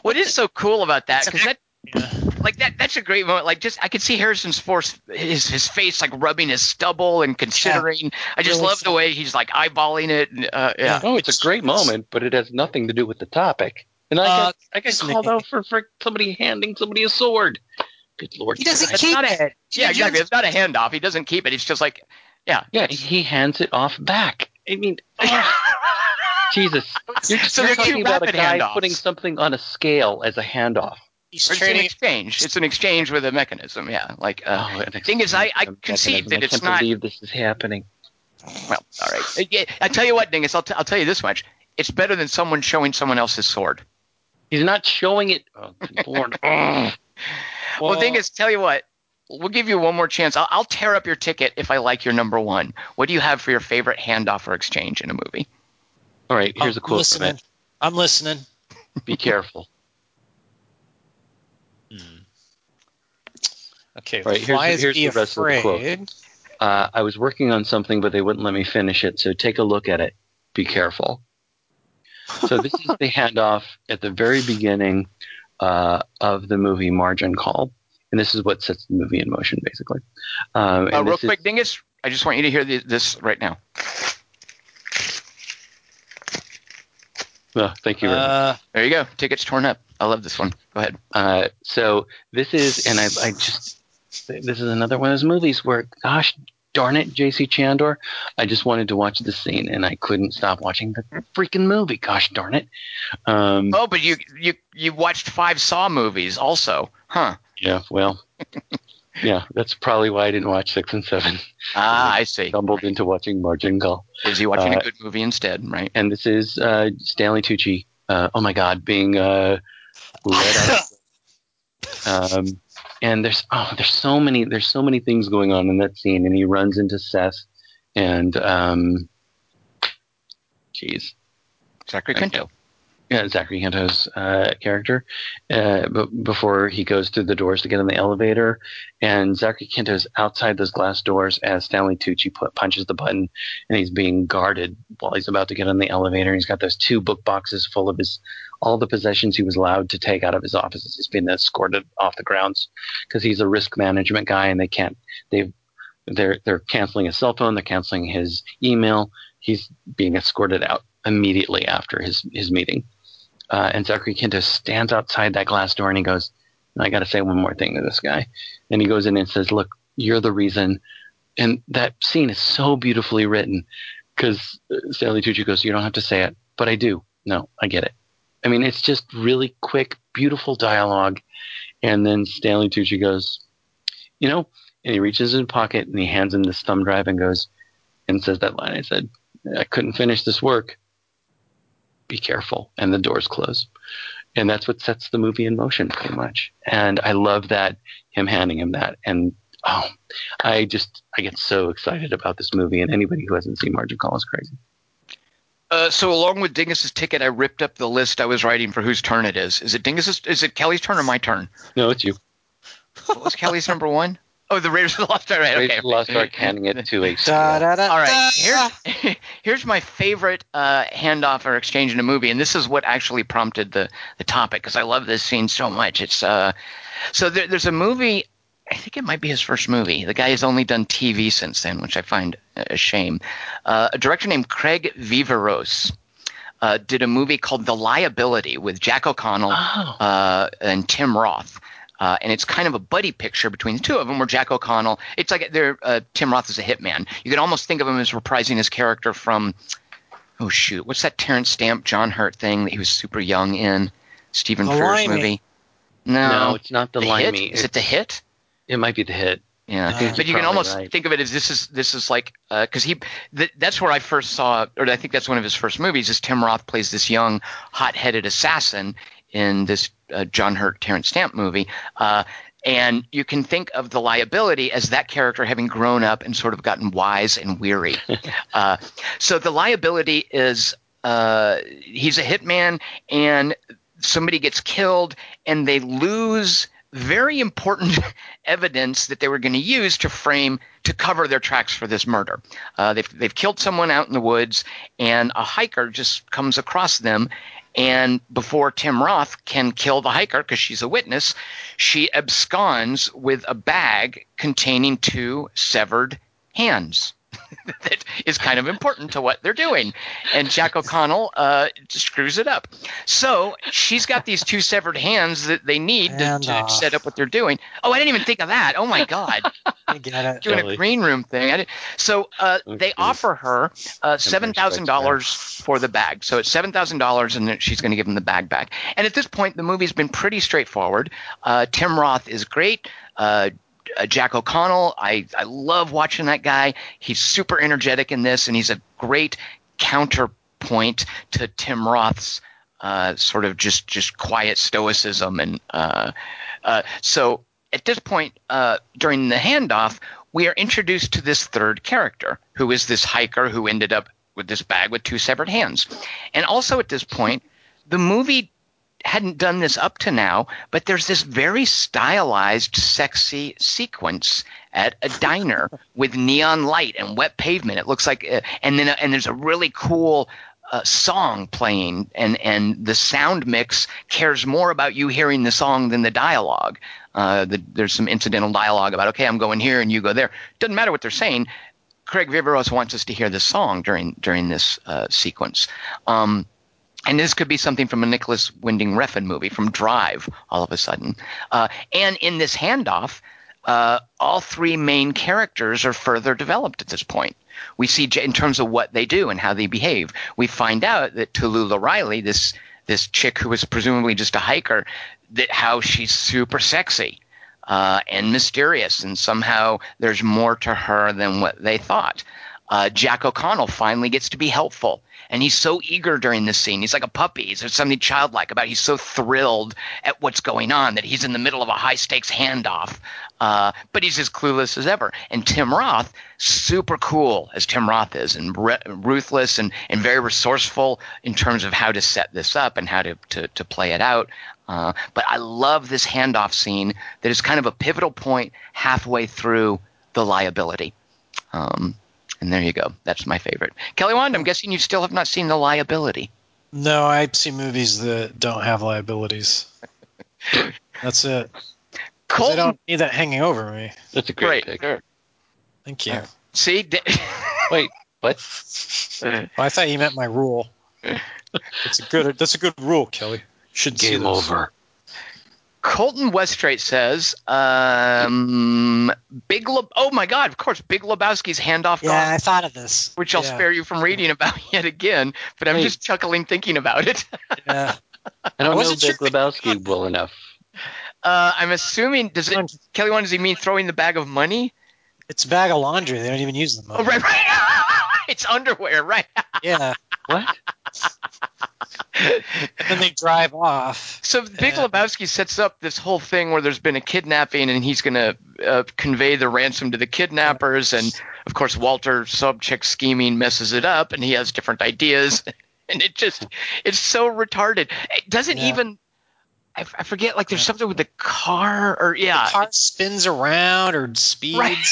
S1: What is so cool about that? Because that, like that, that's a great moment. Like just, I could see Harrison's force, his his face like rubbing his stubble and considering. I just
S3: Really
S1: love the way he's like eyeballing it. And, uh, yeah.
S2: Oh, it's, a great moment, but it has nothing to do with the topic. And I
S3: Uh,
S2: got I got called out for, for somebody handing somebody a sword. Good lord.
S3: He doesn't
S1: It's
S3: keep
S1: not a,
S3: it.
S1: yeah, exactly. It's not a handoff. He doesn't keep it. It's just like, yeah.
S2: Yeah, he hands it off back. I mean, (laughs) Jesus. You're,
S1: So
S2: you're talking about a guy
S1: handoffs.
S2: putting something on a scale as a handoff.
S3: He's
S1: It's an exchange. It's an exchange with a mechanism. Yeah. Like, uh,
S2: Oh, an
S1: thing is, I- I
S2: mechanism.
S1: concede that
S2: I
S1: it's
S2: can't
S1: not-
S2: believe this is happening.
S1: well, all right. Uh, yeah, I tell you what, Dingus. I'll, t- I'll tell you this much. It's better than someone showing someone else's sword.
S2: He's not showing it. Oh, good lord. (laughs) Ugh.
S1: Well, Dingus, tell you what. We'll give you one more chance. I'll, I'll tear up your ticket if I like your number one. What do you have for your favorite handoff or exchange in a movie?
S2: All right, here's a
S3: I'm
S2: quote from it.
S3: I'm listening.
S2: Be careful.
S3: Okay.
S2: Right, here's
S3: why
S2: the-
S3: is
S2: here's
S3: he
S2: the rest of the quote.
S3: afraid?
S2: Uh, I was working on something, but they wouldn't let me finish it. So take a look at it. Be careful. So this is (laughs) the handoff at the very beginning uh, of the movie Margin Call, and this is what sets the movie in motion, basically. Um,
S1: Uh, real
S2: this is-
S1: quick, Dingus, I just want you to hear the, this right now.
S2: Oh, thank you very much.
S3: Uh,
S1: There you go. Tickets torn up. I love this one. Go ahead.
S2: Uh, so this is, and I, I just, this is another one of those movies where, gosh darn it, J.C. Chandor, I just wanted to watch the scene and I couldn't stop watching the freaking movie. Gosh darn it. Um,
S1: Oh, but you you you watched five Saw movies also, huh?
S2: Yeah, well, (laughs) yeah, that's probably why I didn't watch six and seven.
S1: Ah, (laughs) I see.
S2: Stumbled into watching Margin Call.
S1: Is he watching
S2: Uh,
S1: a good movie instead? Right.
S2: and this is uh, Stanley Tucci. Uh, oh my God, being uh, (laughs) let out. um, and there's oh, there's so many there's so many things going on in that scene, and he runs into Seth, and um, jeez,
S1: Zachary. Quinto.
S2: yeah, Zachary Quinto's uh, character, uh, b- before he goes through the doors to get in the elevator, and Zachary Quinto's outside those glass doors as Stanley Tucci pu- punches the button, and he's being guarded while he's about to get in the elevator. He's got those two book boxes full of his all the possessions he was allowed to take out of his offices. He's been escorted off the grounds because he's a risk management guy, and they can't they've they're they're canceling his cell phone, they're canceling his email. He's being escorted out immediately after his his meeting. Uh, and Zachary Quinto stands outside that glass door and he goes, I got to say one more thing to this guy. And he goes in and says, Look, you're the reason. And that scene is so beautifully written because Stanley Tucci goes, You don't have to say it, but I do. No, I get it. I mean, it's just really quick, beautiful dialogue. And then Stanley Tucci goes, You know, and he reaches in his pocket and he hands him this thumb drive and goes, and says that line. I said, I couldn't finish this work. Be careful. And the doors close. And that's what sets the movie in motion pretty much. And i love that him handing him that. And oh i just i get so excited about this movie. And anybody who hasn't seen margin call is crazy
S1: Uh, so along with Dingus's ticket, I ripped up the list I was writing for whose turn it is. Is it Dingus's? Is it Kelly's turn or my turn?
S2: no it's you
S1: What was Kelly's number one? Oh, the Raiders of the Lost Ark. Right,
S2: Raiders
S1: okay.
S2: of the Lost Ark handing it to a
S4: Da, da, da,
S1: All right, here's (laughs) here's my favorite uh, handoff or exchange in a movie, and this is what actually prompted the the topic because I love this scene so much. It's uh, so there, there's a movie. I think it might be his first movie. The guy has only done TV since then, which I find a shame. Uh, a director named Craig Viveiros uh, did a movie called The Liability with Jack O'Connell
S2: oh
S1: uh, and Tim Roth. Uh, and it's kind of a buddy picture between the two of them, where Jack O'Connell, it's like they're, uh, Tim Roth is a hitman. You could almost think of him as reprising his character from, oh shoot, what's that Terence Stamp, John Hurt thing that he was super young in? Stephen Frears movie? No,
S2: no it's not the,
S1: the
S2: limey
S1: hit? Is it the hit?
S2: It might be the hit
S1: Yeah,
S4: think
S1: but
S2: you're
S1: can almost
S2: right.
S1: think of it as this is this is like because he th- that's where I first saw, or I think that's one of his first movies. Is Tim Roth plays this young, hot-headed assassin in this uh, John Hurt Terence Stamp movie, uh, and you can think of the liability as that character having grown up and sort of gotten wise and weary. (laughs) uh, so the liability is uh, he's a hitman and somebody gets killed and they lose very important (laughs) evidence that they were going to use to frame to cover their tracks for this murder. Uh, they've they've killed someone out in the woods, and a hiker just comes across them. And before Tim Roth can kill the hiker because she's a witness, she absconds with a bag containing two severed hands. (laughs) that is kind of important to what they're doing. And Jack O'Connell uh, screws it up. So she's got these two severed hands that they need to, to set up what they're doing. Oh, I didn't even think of that. Oh my (laughs) God,
S4: I get it.
S1: doing
S2: Totally.
S1: a green room thing. So uh, they offer her uh, seven thousand dollars for the bag. So it's seven thousand dollars, and then she's going to give them the bag back. And at this point, the movie's been pretty straightforward. Uh, Tim Roth is great. Uh, uh, Jack O'Connell, I, I love watching that guy. He's super energetic in this, and he's a great counterpoint to Tim Roth's uh, sort of just just quiet stoicism. And uh, uh, so at this point uh, during the handoff, we are introduced to this third character, who is this hiker who ended up with this bag with two severed hands. And also at this point, the movie hadn't done this up to now, but there's this very stylized, sexy sequence at a diner (laughs) with neon light and wet pavement. It looks like, uh, and then and there's a really cool uh, song playing, and and the sound mix cares more about you hearing the song than the dialogue. Uh, the, there's some incidental dialogue about, okay, I'm going here and you go there. Doesn't matter what they're saying. Craig Viveiros wants us to hear the song during during this uh, sequence. Um, and this could be something from a Nicolas Winding Refn movie, from Drive, all of a sudden. Uh, and in this handoff, uh, all three main characters are further developed at this point. We see in terms of what they do and how they behave. We find out that Tallulah Riley, this this chick who was presumably just a hiker, that how she's super sexy uh, and mysterious, and somehow there's more to her than what they thought. Uh, Jack O'Connell finally gets to be helpful, and he's so eager during this scene. He's like a puppy. There's something childlike about. It. He's so thrilled at what's going on that he's in the middle of a high stakes handoff, uh, but he's as clueless as ever. And Tim Roth, super cool as Tim Roth is, and re- ruthless and, and very resourceful in terms of how to set this up and how to to, to play it out. Uh, but I love this handoff scene that is kind of a pivotal point halfway through the liability. Um, and there you go. That's my favorite. Kelly Wand, I'm guessing you still have not seen the liability.
S3: No, I see movies that don't have liabilities. (laughs) That's it. 'Cause I don't need that hanging over me.
S2: That's a great
S1: Great.
S2: pick.
S3: Thank you.
S1: see, d- (laughs)
S2: Wait, what? (laughs)
S3: Well, I thought you meant my rule. That's a good. That's a good rule, Kelly. Should see
S2: Game
S3: those.
S2: over.
S1: Colton Westrate says, um, Big Le- Oh my God! Of course, Big Lebowski's handoff
S4: Yeah,
S1: gone,
S4: I thought of this.
S1: which I'll
S4: yeah.
S1: spare you from reading about (laughs) yet again. But I'm
S2: Hey.
S1: just chuckling thinking about it. (laughs)
S4: Yeah.
S2: I don't know
S3: wasn't
S2: Big
S3: sure-
S2: Lebowski well enough.
S1: Uh, I'm assuming does it Kelly Wand? Does he mean throwing the bag of money?
S3: It's a bag of laundry. They don't even use them.
S1: Oh (laughs) right, right. it's underwear, right?
S3: Yeah.
S2: What?
S3: And then they drive off.
S1: So Big
S3: Yeah.
S1: Lebowski sets up this whole thing where there's been a kidnapping, and he's going to uh, convey the ransom to the kidnappers, and of course Walter Sobchak scheming messes it up, and he has different ideas, (laughs) and it just it's so retarded. It doesn't
S3: Yeah.
S1: even—I forget, like there's something with the car, or yeah, the
S3: Car spins around or speeds.
S1: Right. (laughs)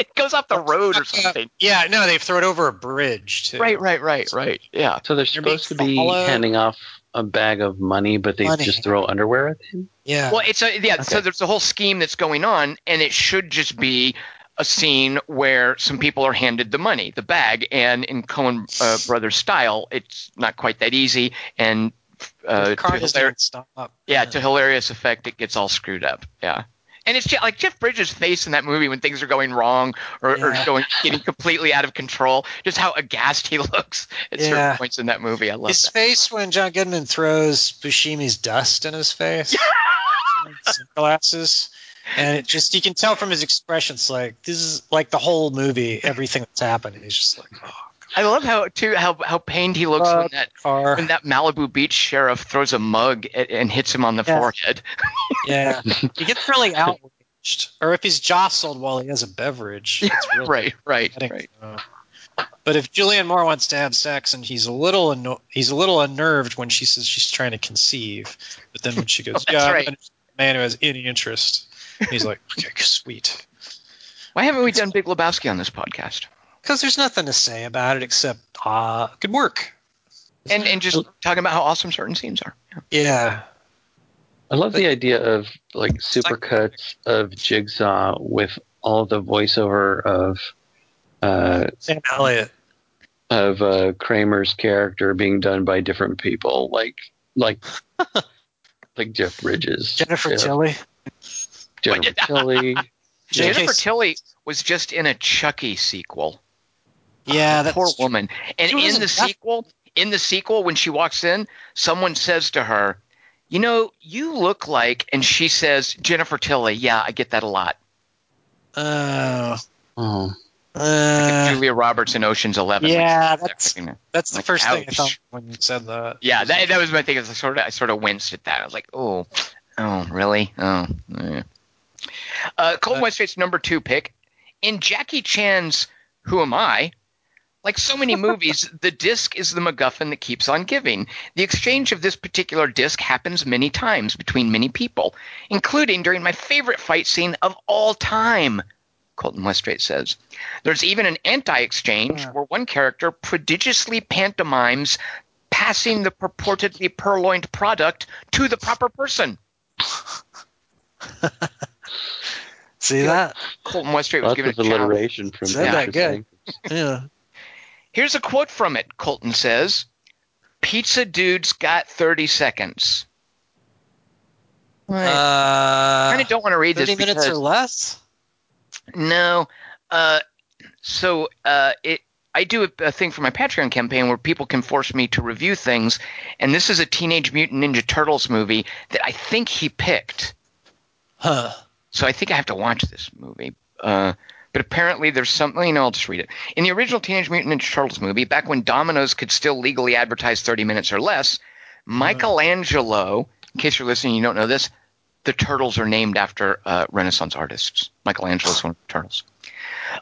S1: (laughs) it goes off the road or something.
S3: Yeah, no, they throw it over a bridge too.
S1: Right, right, right, right. Yeah.
S2: So they're
S3: They're
S2: supposed to be
S3: followed.
S2: handing off a bag of money, but they
S3: Money.
S2: just throw underwear at him?
S3: Yeah.
S1: Well, it's a yeah. So there's a whole scheme that's going on, and it should just be a scene where some people are handed the money, the bag, and in Coen uh, Brothers style, it's not quite that easy. And uh,
S3: the car
S1: to
S3: doesn't
S1: hilar-
S3: even stop.
S1: yeah, to hilarious effect, it gets all screwed up. Yeah. And it's like Jeff Bridges' face in that movie when things are going wrong or, or going (laughs) getting completely out of control. Just how aghast he (laughs) looks at certain points in that movie. I love
S3: his
S1: that.
S3: face when John Goodman throws Buscemi's dust in his face. (laughs) Glasses. And it just you can tell from his expression, it's like this is like the whole movie, everything that's happening. He's just like, oh,
S1: I love how too how how pained he looks when that
S3: car.
S1: when that Malibu Beach sheriff throws a mug at, and hits him on the
S3: Yeah.
S1: forehead. (laughs)
S3: Yeah. he gets really (laughs) outraged. Or if he's jostled while he has a beverage. It's (laughs) really
S1: right, right, right.
S3: Uh, But if Julianne Moore wants to have sex and he's a little anno- he's a little unnerved when she says she's trying to conceive, but then when she goes,
S1: That's
S3: "Yeah, I'm
S1: right.
S3: a man who has any interest," he's like, "Okay, sweet."
S1: Why haven't we done Big Lebowski on this podcast?
S3: Because there's nothing to say about it except, uh, good work.
S1: And and just talking about how awesome certain scenes are. Yeah.
S3: Yeah.
S2: I love the idea of like supercuts of Jigsaw with all the voiceover of uh,
S3: Sam Elliott.
S2: of uh, Kramer's character being done by different people, like like (laughs) like Jeff Bridges,
S3: Jennifer
S2: Jeff-
S3: Tilly.
S2: Jennifer (laughs) Tilly.
S3: J.K.
S1: Jennifer Tilly was just in a Chucky sequel.
S3: Yeah, that's
S1: Poor woman. And in the
S3: that-
S1: sequel, in the sequel, when she walks in, someone says to her, "You know, you look like," and she says, "Jennifer Tilly." Yeah, I get that a lot.
S3: Oh.
S2: Oh,
S3: Uh,
S1: Julia Roberts in Ocean's Eleven.
S3: yeah,
S1: like,
S3: that's
S1: like,
S3: that's the
S1: like,
S3: first thing I thought when you said that.
S1: Yeah, that, that was my thing. I sort of I sort of winced at that. I was like, oh, oh, really? Oh. eh. Uh, Colton
S3: Uh,
S1: Westgate's number two pick in Jackie Chan's Who Am I? Like so many movies, (laughs) the disc is the MacGuffin that keeps on giving. The exchange of this particular disc happens many times between many people, including during my favorite fight scene of all time. Colton Westgate says. There's even an anti-exchange where one character prodigiously pantomimes passing the purportedly purloined product to the proper person. (laughs)
S4: See that?
S1: Colton Westgate was
S2: lots
S1: given
S2: of
S1: a challenge.
S2: alliteration from
S4: Said that
S2: actress
S4: good. Yeah.
S1: Here's a quote from it. Colton says, Pizza Dude's got 30 seconds. I
S4: Uh,
S1: kind of don't want to read this
S4: 30 minutes or less?
S1: No. Uh, so uh, it. I do a, a thing for my Patreon campaign where people can force me to review things, and this is a Teenage Mutant Ninja Turtles movie that I think he picked.
S4: Huh.
S1: So I think I have to watch this movie. Uh, but apparently there's something. You know, I'll just read it. In the original Teenage Mutant Ninja Turtles movie, back when Domino's could still legally advertise 30 minutes or less, Michelangelo. In case you're listening, you don't know this. The turtles are named after uh, Renaissance artists. Michelangelo's one of the turtles.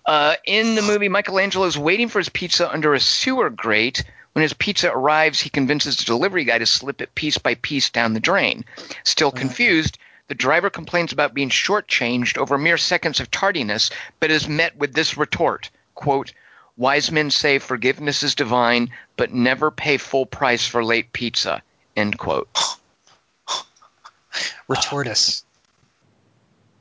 S1: Uh, in the movie, Michelangelo is waiting for his pizza under a sewer grate. When his pizza arrives, he convinces the delivery guy to slip it piece by piece down the drain. Still confused, the driver complains about being shortchanged over mere seconds of tardiness, but is met with this retort quote, Wise men say forgiveness is divine, but never pay full price for late pizza. End quote. (sighs)
S3: Retortus.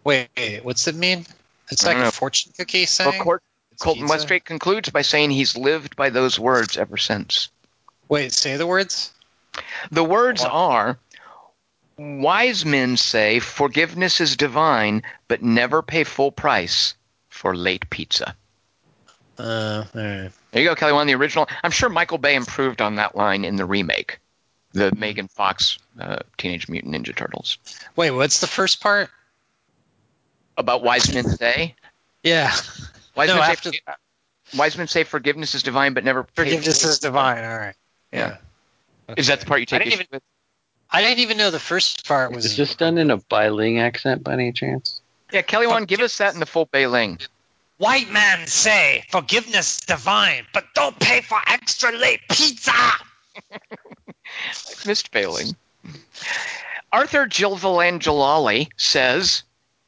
S3: Wait, wait, what's it mean? It's like a fortune cookie
S1: Well,
S3: saying.
S1: Col-
S3: It's
S1: Colton
S3: pizza?
S1: Westgate concludes by saying he's lived by those words ever since.
S3: Wait, say the words.
S1: The words are Wise men say forgiveness is divine, but never pay full price for late pizza.
S3: Uh, all right.
S1: There you go, Kelly. One the original. I'm sure Michael Bay improved on that line in the remake, the Megan Fox uh, Teenage Mutant Ninja Turtles.
S3: Wait, what's the first part?
S1: About wise men say.
S3: Yeah.
S1: Wise,
S3: no,
S1: men,
S3: after
S1: say wise men say forgiveness is divine, but never pay
S3: forgiveness is divine. All right.
S1: Yeah.
S3: Yeah.
S1: Is that the part you
S3: I
S1: take
S3: didn't
S1: issue
S3: even-
S1: with?
S3: I didn't even know the first part was.
S2: Is this done in a Bai Ling accent by any chance?
S1: Yeah, Kelly, one, give us that in the full Bai Ling.
S3: White man say forgiveness divine, but don't pay for extra late pizza. (laughs)
S1: missed failing. Arthur Gilvalangelali says,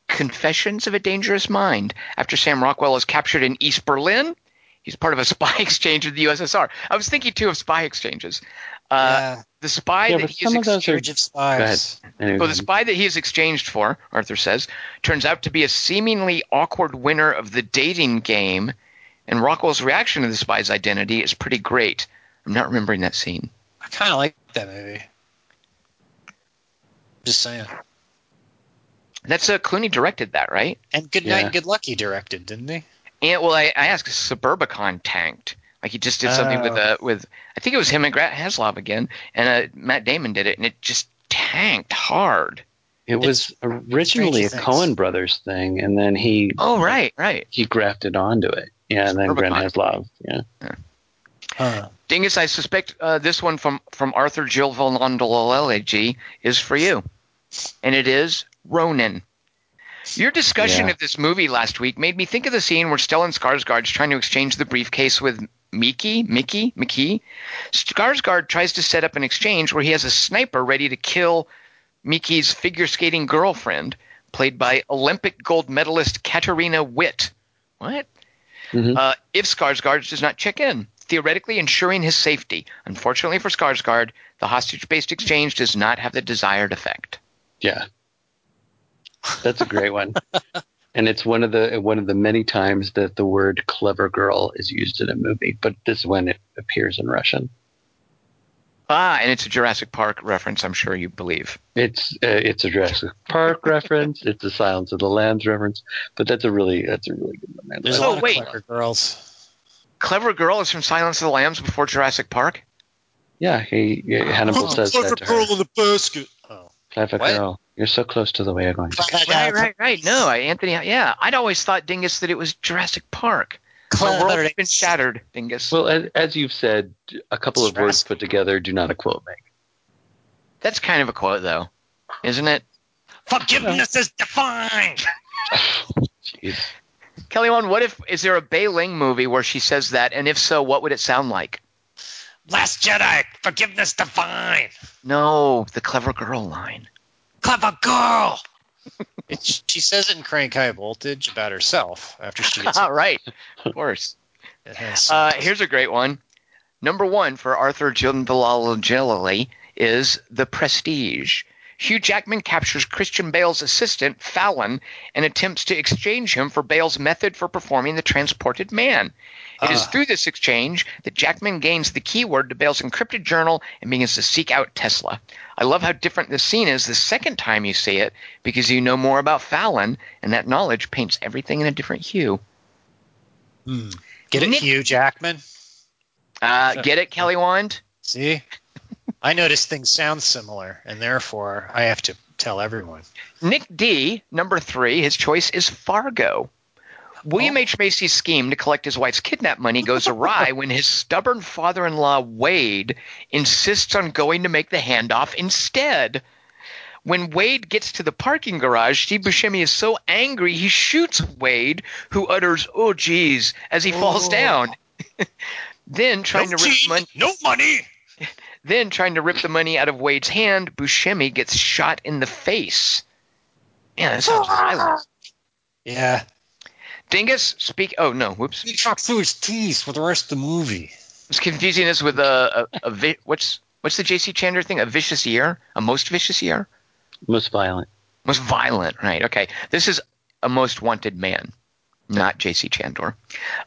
S1: Confessions of a Dangerous Mind. After Sam Rockwell is captured in East Berlin, he's part of a (laughs) spy exchange with the USSR. I was thinking, too, of spy exchanges. Uh,
S3: yeah,
S1: the spy
S2: Yeah,
S1: that he is
S2: some of those are-
S3: Courage of spies.
S2: Anyway,
S1: well, the spy that he is exchanged for, Arthur says, turns out to be a seemingly awkward winner of the dating game, and Rockwell's reaction to the spy's identity is pretty great. I'm not remembering that scene.
S3: I kind of like that movie. Just saying.
S1: That's uh, Clooney directed that, right?
S3: And Good Night
S2: Yeah.
S3: and Good Lucky directed, didn't he?
S1: And well, I, I asked, Suburbicon tanked. Like he just did something with
S3: Oh.
S1: uh with I think it was him and Grant Heslov again, and uh, Matt Damon did it, and it just tanked hard.
S2: it was originally a Coen Brothers thing, and then he
S1: Oh right, right.
S2: he grafted onto it. Yeah, and then Grant
S1: Rubicon.
S2: Heslov. Yeah.
S3: Huh.
S1: Dingus, I suspect uh, this one from from Arthur Jill G is for you, and it is Ronin. Your discussion
S2: Yeah.
S1: of this movie last week made me think of the scene where Stellan Skarsgård's trying to exchange the briefcase with Mickey, Mickey, Mickey. Skarsgård tries to set up an exchange where he has a sniper ready to kill Miki's figure skating girlfriend, played by Olympic gold medalist Katarina Witt. What?
S2: Mhm.
S1: Uh, if Skarsgård does not check in, theoretically ensuring his safety. Unfortunately for Skarsgård, the hostage-based exchange does not have the desired effect.
S2: Yeah. That's a great one. (laughs) and it's one of the one of the many times that the word clever girl is used in a movie, but this one it appears in Russian.
S1: Ah, and it's a Jurassic Park reference, I'm sure you believe.
S2: It's uh, it's a Jurassic Park (laughs) reference, it's a Silence of the Lambs reference, but that's a really that's a really good one. I
S3: There's
S2: like
S3: a
S1: Oh,
S3: lot
S1: wait.
S3: of clever girls.
S1: Clever Girl is from Silence of the Lambs before Jurassic Park?
S2: Yeah, he, he- Hannibal says that to her.
S3: in the basket.
S2: Clever
S3: What?
S2: girl, you're so close to the way I'm going. To.
S1: Right, right, right. No, I, Anthony, yeah. I'd always thought, Dingus, that it was Jurassic Park. The world has been shattered, Dingus.
S2: Well, as, as you've said, a couple of words put together do not a quote make.
S1: That's kind of a quote, though, isn't it?
S3: Forgiveness is defined.
S2: Jeez.
S1: Kelly Wand, what if, is there a Bai Ling movie where she says that? And if so, what would it sound like?
S3: Last Jedi, forgiveness divine.
S1: No, the Clever Girl line.
S3: Clever girl. (laughs) she says it in Crank High Voltage about herself after she gets. (laughs)
S1: Ah, right. Of course.
S3: it has-
S1: Uh, here's a great one. Number one for Arthur Jindalali is The Prestige. Hugh Jackman captures Christian Bale's assistant, Fallon, and attempts to exchange him for Bale's method for performing the transported man. It is
S3: Ah.
S1: through this exchange that Jackman gains the keyword to Bale's encrypted journal and begins to seek out Tesla. I love how different this scene is the second time you see it because you know more about Fallon, and that knowledge paints everything in a different hue.
S3: Hmm. Get it,
S1: Nick-
S3: Hugh Jackman?
S1: Uh, get it, Kelly Wand?
S3: See? I noticed things sound similar, and therefore I have to tell everyone.
S1: Nick D, number three, his choice is Fargo. William
S3: Oh.
S1: H. Macy's scheme to collect his wife's kidnap money goes awry (laughs) when his stubborn father in law, Wade, insists on going to make the handoff instead. When Wade gets to the parking garage, Steve Buscemi is so angry he shoots Wade, who utters, oh, geez, as he falls
S3: Oh.
S1: down. (laughs) then, trying to rip money.
S3: no money. (laughs)
S1: Then, trying to rip the money out of Wade's hand, Buscemi gets shot in the face. Man, that sounds (sighs) violent.
S3: Yeah.
S1: Dingus, speak. Oh no, whoops.
S3: He shot through his teeth for the rest of the movie.
S1: I was confusing this with a, a, a vi- what's what's the J.C. Chandor thing? A vicious year, a most vicious year,
S2: Most violent.
S1: most violent. Right. Okay. This is a most wanted man, not J.C. Chandor.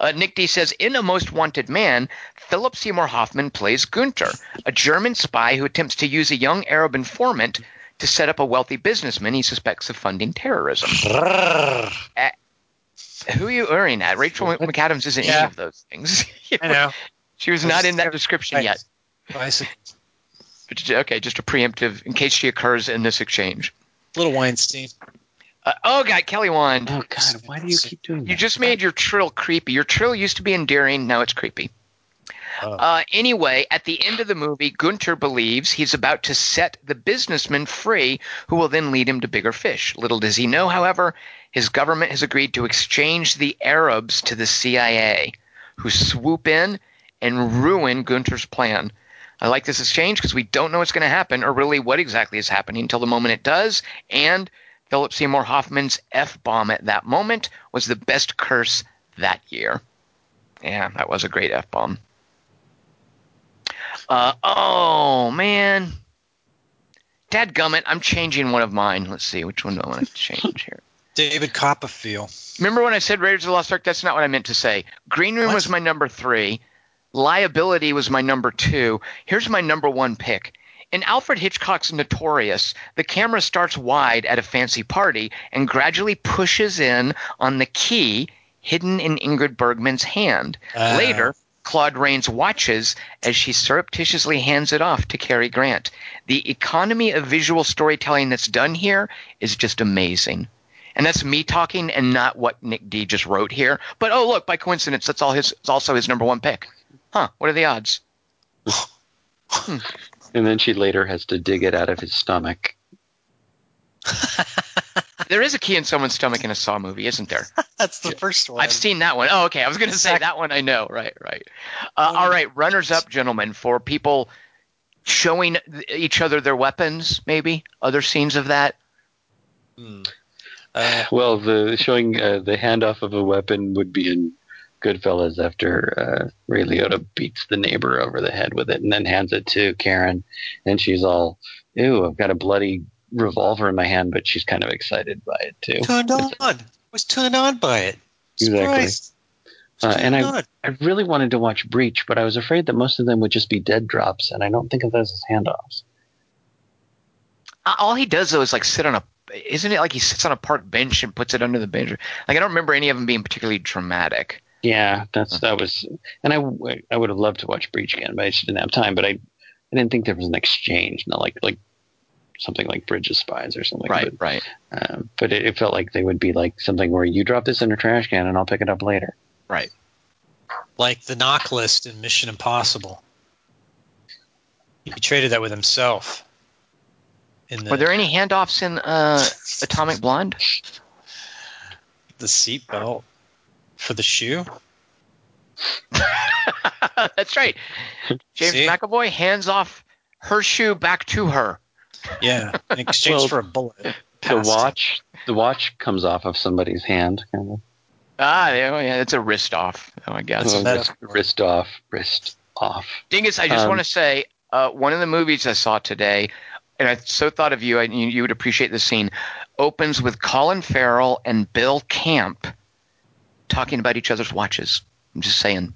S1: Uh, Nick D says in a most wanted man, Philip Seymour Hoffman plays Gunter, a German spy who attempts to use a young Arab informant to set up a wealthy businessman he suspects of funding terrorism. Who are you erring at? Rachel McAdams isn't any of those things. (laughs)
S3: I know.
S1: She was not in that description yet.
S3: Bicycle.
S1: But, Okay, just a preemptive in case she occurs in this exchange.
S3: Little Weinstein.
S1: Uh, oh, God, Kelly Wand.
S2: Oh God, why do you keep doing That?
S1: You just made your trill creepy. Your trill used to be endearing, now it's creepy.
S3: Oh.
S1: Uh, anyway, at the end of the movie, Gunter believes he's about to set the businessman free, who will then lead him to bigger fish. Little does he know, however, his government has agreed to exchange the Arabs to the CIA, who swoop in and ruin Gunter's plan. I like this exchange because we don't know what's going to happen or really what exactly is happening until the moment it does. And Philip Seymour Hoffman's F bomb at that moment was the best curse that year. Yeah, that was a great F bomb. Uh, oh, man. Dadgummit, I'm changing one of mine. Let's see, which one do I want to change here? (laughs)
S3: David Copperfield.
S1: Remember when I said Raiders of the Lost Ark? That's not what I meant to say. Green Room
S3: What?
S1: was my number three. Liability was my number two. Here's my number one pick. In Alfred Hitchcock's Notorious, the camera starts wide at a fancy party and gradually pushes in on the key hidden in Ingrid Bergman's hand.
S3: Ah.
S1: Later, Claude Rains watches as she surreptitiously hands it off to Cary Grant. The economy of visual storytelling that's done here is just amazing. And that's me talking and not what Nick D just wrote here. But oh look, by coincidence, that's all his it's also his number one pick. Huh, what are the odds? (laughs) Hmm.
S2: And then she later has to dig it out of his stomach. (laughs)
S1: There is a key in someone's stomach in a Saw movie, isn't there? (laughs)
S4: That's the first one.
S1: I've seen that one. Oh, okay. I was going to say that one I know. Right, right. Uh, all right, runners up, gentlemen, for people showing each other their weapons, maybe other scenes of that.
S3: Hmm. Uh,
S2: Well, the showing uh, the handoff of a weapon would be in Goodfellas after uh, Ray Liotta beats the neighbor over the head with it and then hands it to Karen, and she's all, "Ew, I've got a bloody revolver in my hand," but she's kind of excited by it too.
S4: turned on. Was turned on by it.
S2: Exactly.
S4: Surprised. Was
S2: Uh, and I. I really wanted to watch Breach, but I was afraid that most of them would just be dead drops, and I don't think of those as handoffs.
S1: Uh, All he does though is like sit on a. Isn't it like he sits on a park bench and puts it under the bench? Like I don't remember any of them being particularly dramatic.
S2: Yeah, that's that was, and I I would have loved to watch Breach again, but I just didn't have time. But I, I didn't think there was an exchange, not like like something like Bridge of Spies or something.
S1: Right, right.
S2: But, uh, but it, it felt like they would be like something where you drop this in a trash can and I'll pick it up later. Right.
S3: Like the NOC list in Mission Impossible. He traded that with himself. In the,
S1: Were there any handoffs in uh, (laughs) Atomic Blonde?
S3: the seat belt for the shoe? (laughs)
S1: That's right. James
S3: See?
S1: McAvoy hands off her shoe back to her.
S3: Yeah, in exchange
S2: Well,
S3: for a bullet.
S2: The
S3: Past
S2: watch, the watch comes off of somebody's hand, kind of.
S1: Ah, yeah, oh, it's a wrist off. Oh, I guess.
S3: That's a metaphor.
S2: wrist, wrist off, wrist off.
S1: Dingus, I just
S2: Um,
S1: want to say uh, one of the movies I saw today and I so thought of you, and you, you would appreciate this scene. Opens with Colin Farrell and Bill Camp talking about each other's watches. I'm just saying.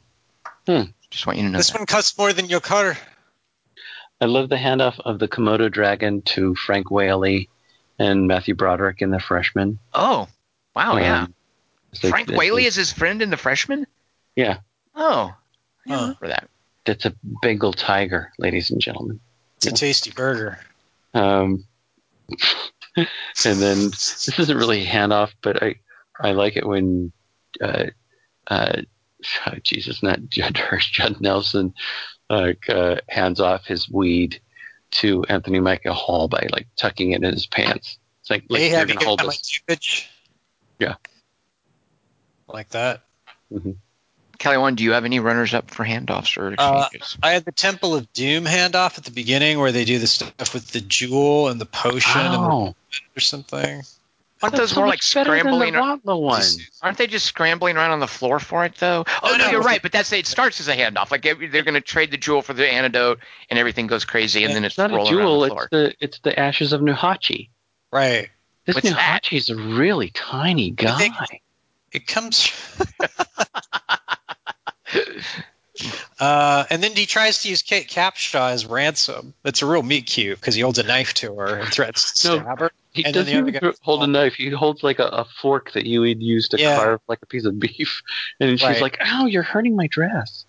S2: Hmm.
S1: Just want you to know.
S3: This
S1: that.
S3: one costs more than your car.
S2: I love the handoff of the Komodo dragon to Frank Whaley and Matthew Broderick in The Freshman.
S1: Oh, wow, yeah.
S2: Um, it's like-
S1: Frank Whaley is his friend in The Freshman.
S2: Yeah,
S1: Oh, I
S3: Huh.
S1: remember that.
S2: that's a Bengal tiger, ladies and gentlemen.
S3: It's a tasty burger.
S2: Um, and then this isn't really a handoff, but I I like it when uh, uh, oh, Jesus, not Judd Hirsch, Judd Nelson, like uh, hands off his weed to Anthony Michael Hall by like tucking it in his pants. It's like, like
S3: Hey,
S2: you're
S3: have
S2: gonna hold this.
S3: tubage?
S2: Yeah.
S3: Like that.
S1: Kelly, one, do you have any runners up for handoffs or
S3: Uh. I had the Temple of Doom handoff at the beginning where they do the stuff with the jewel and the potion and the,
S2: Oh,
S3: or something.
S1: Aren't
S2: that's
S1: those
S2: so
S1: more like
S2: much than
S1: scrambling?
S2: the Rotla one.
S1: Aren't they just scrambling around on the floor for it though? Oh no,
S3: no.
S1: you're right. But that's it starts as a handoff. Like they're going to trade the jewel for the antidote, and everything goes crazy, and then it's,
S2: It's not a jewel.
S1: around the
S2: It's the it's the ashes of Nurhachi.
S3: Right.
S2: This
S1: What's that?
S2: Nurhachi is a really tiny guy.
S3: think- It comes. (laughs) uh, and then he tries to use Kate Capshaw as ransom. It's a real meet cute because he holds a knife to her and threatens to
S2: No,
S3: stab her.
S2: He
S3: And
S2: doesn't
S3: the
S2: even hold a knife. He holds like a, a fork that you would use to
S3: Yeah.
S2: carve like a piece of beef. (laughs) And she's
S3: Right.
S2: like, "Ow, you're hurting my dress."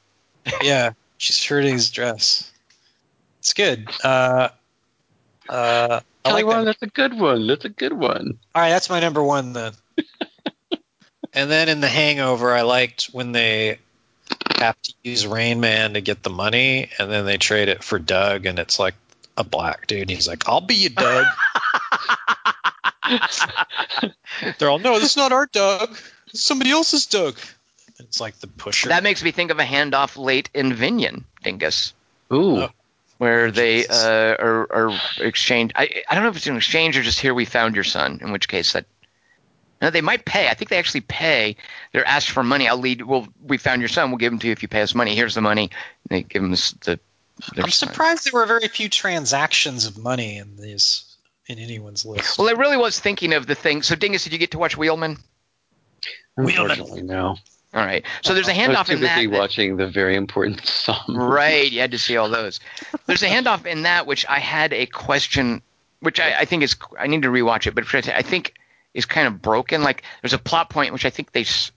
S3: yeah, she's hurting his dress. It's good. Uh, uh, I like that.
S2: that's a good one. That's a good one.
S3: All right, that's my number one then. (laughs) and then in The Hangover, I liked when they have to use Rain Man to get the money, and then they trade it for Doug, and it's like a black dude. He's like, "I'll be you, Doug." (laughs) (laughs) They're all, "No, this is not our Doug. It's somebody else's Doug." It's like the pusher.
S1: That makes me think of a handoff late in Vinion, Dingus,
S2: Ooh,
S3: Oh.
S1: where they uh, are, are exchanged. I, I don't know if it's an exchange or just here we found your son. In which case that. No, they might pay. I think they actually pay. They're asked for money. I'll lead. Well, we found your son. We'll give him to you if you pay us money. Here's the money. And they give him the.
S3: I'm
S1: son.
S3: surprised there were very few transactions of money in these in anyone's list.
S1: Well, I really was thinking of the thing. So, Dingus, did you get to watch Wheelman?
S2: unfortunately, no.
S1: All right. So there's a
S2: I was
S1: handoff
S2: too
S1: in that.
S2: watching the very important (laughs) sum.
S1: Right, you had to see all those. There's a handoff in that which I had a question, which I, I think is I need to rewatch it, but I think is kind of broken. Like there's a plot point which I think they s-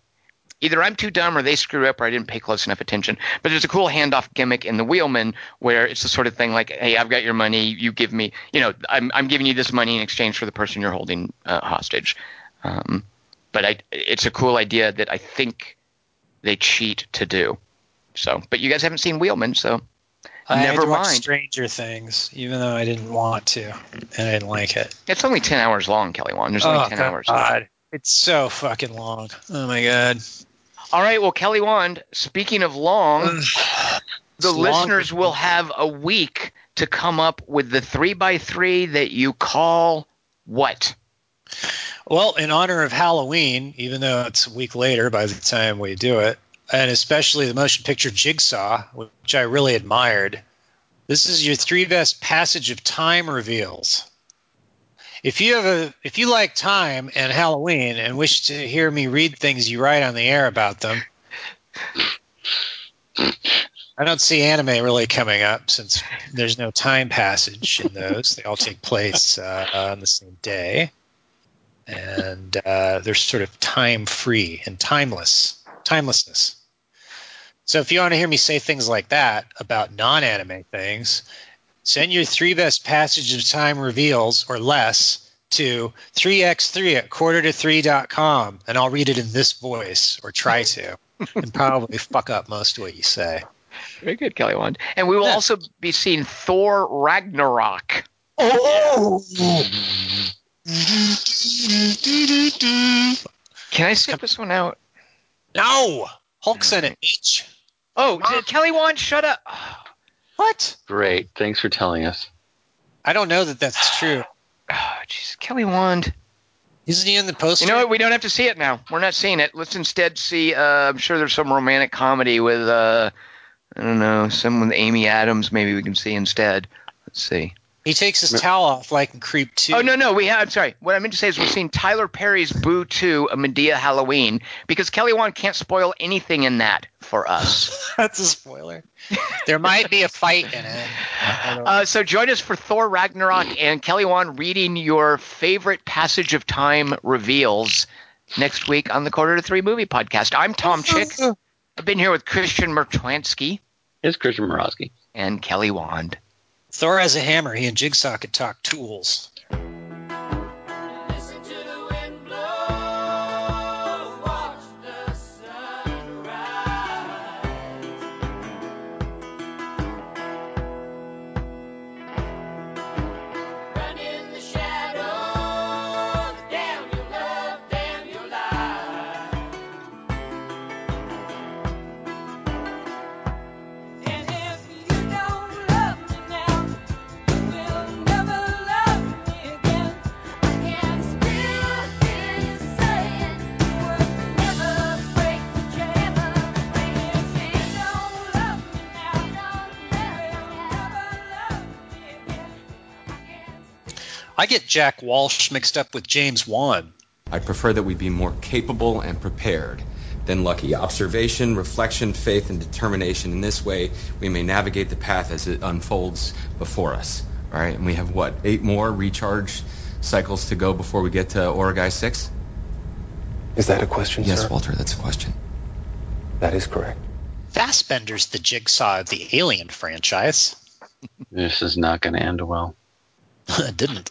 S1: either I'm too dumb or they screw up or I didn't pay close enough attention. But there's a cool handoff gimmick in the Wheelman where it's the sort of thing like, hey, I've got your money, you give me, you know, I'm I'm giving you this money in exchange for the person you're holding uh, hostage. Um, but I, it's a cool idea that I think they cheat to do. So, but you guys haven't seen Wheelman, so
S3: I
S1: never mind.
S3: Stranger Things, even though I didn't want to, and I didn't like it.
S1: It's only ten hours long, Kelly Wand. There's only
S3: Oh,
S1: ten
S3: God.
S1: hours.
S3: It's so fucking long. Oh my god.
S1: All right, well, Kelly Wand. Speaking of long, the
S3: It's long.
S1: listeners will have a week to come up with the three by three that you call what?
S3: Well, in honor of Halloween, even though it's a week later by the time we do it, and especially the motion picture Jigsaw, which I really admired, this is your three best passage of time reveals. If you have a if you like time and Halloween and wish to hear me read things you write on the air about them, I don't see anime really coming up since there's no time passage in those. They all take place uh, on the same day and uh, they're sort of time free and timeless timelessness so if you want to hear me say things like that about non-anime things send your three best passage of time reveals or less to 3x3 at quarter to 3.com and i'll read it in this voice or try (laughs) to and probably fuck up most of what you say
S1: Very good, Kelly Wand. And we will
S3: Yeah.
S1: also be seeing Thor Ragnarok.
S3: oh
S1: Can I skip this one out?
S3: no hulk's in it bitch
S1: Oh, Kelly Wand, shut up.
S3: What
S2: Great. Thanks for telling us.
S3: i don't know that that's true (sighs)
S1: Oh, jeez, Kelly Wand.
S3: isn't he in the poster
S1: You know what? We don't have to see it now. We're not seeing it. Let's instead see. Uh, I'm sure there's some romantic comedy with. Uh, I don't know, some with Amy Adams. Maybe we can see instead. Let's see.
S3: He
S6: He takes his towel off like in Creep 2.
S1: Oh no, no, we have. I'm sorry. What I meant to say is we're seeing Tyler Perry's Boo 2, a Madea Halloween, because Kelly Wand can't spoil anything in that for us. (laughs)
S6: That's a spoiler. there might be a fight in it.
S1: Uh, so join us for Thor Ragnarok and Kelly Wand reading your favorite passage of time reveals next week on the Quarter to Three Movie Podcast. I'm Tom Chick. (laughs) I've been here with Christian Mertwansky
S2: It's Christian Morosky.
S1: and Kelly Wand.
S6: Thor has a hammer. He and Jigsaw could talk tools.
S3: I
S6: get Jack Walsh mixed up with James Wan.
S7: I prefer that we be more capable and prepared than lucky. Observation, reflection, faith, and determination. In this way, we may navigate the path as it unfolds before us. All right, and we have what eight more recharge cycles to go before we get to Origae Six.
S8: Is that a question,
S7: Yes,
S8: sir?
S7: Walter, that's a question.
S8: That is correct.
S6: Fassbender's the Jigsaw of the Alien franchise. (laughs)
S2: This is not going to end well. (laughs)
S6: It didn't.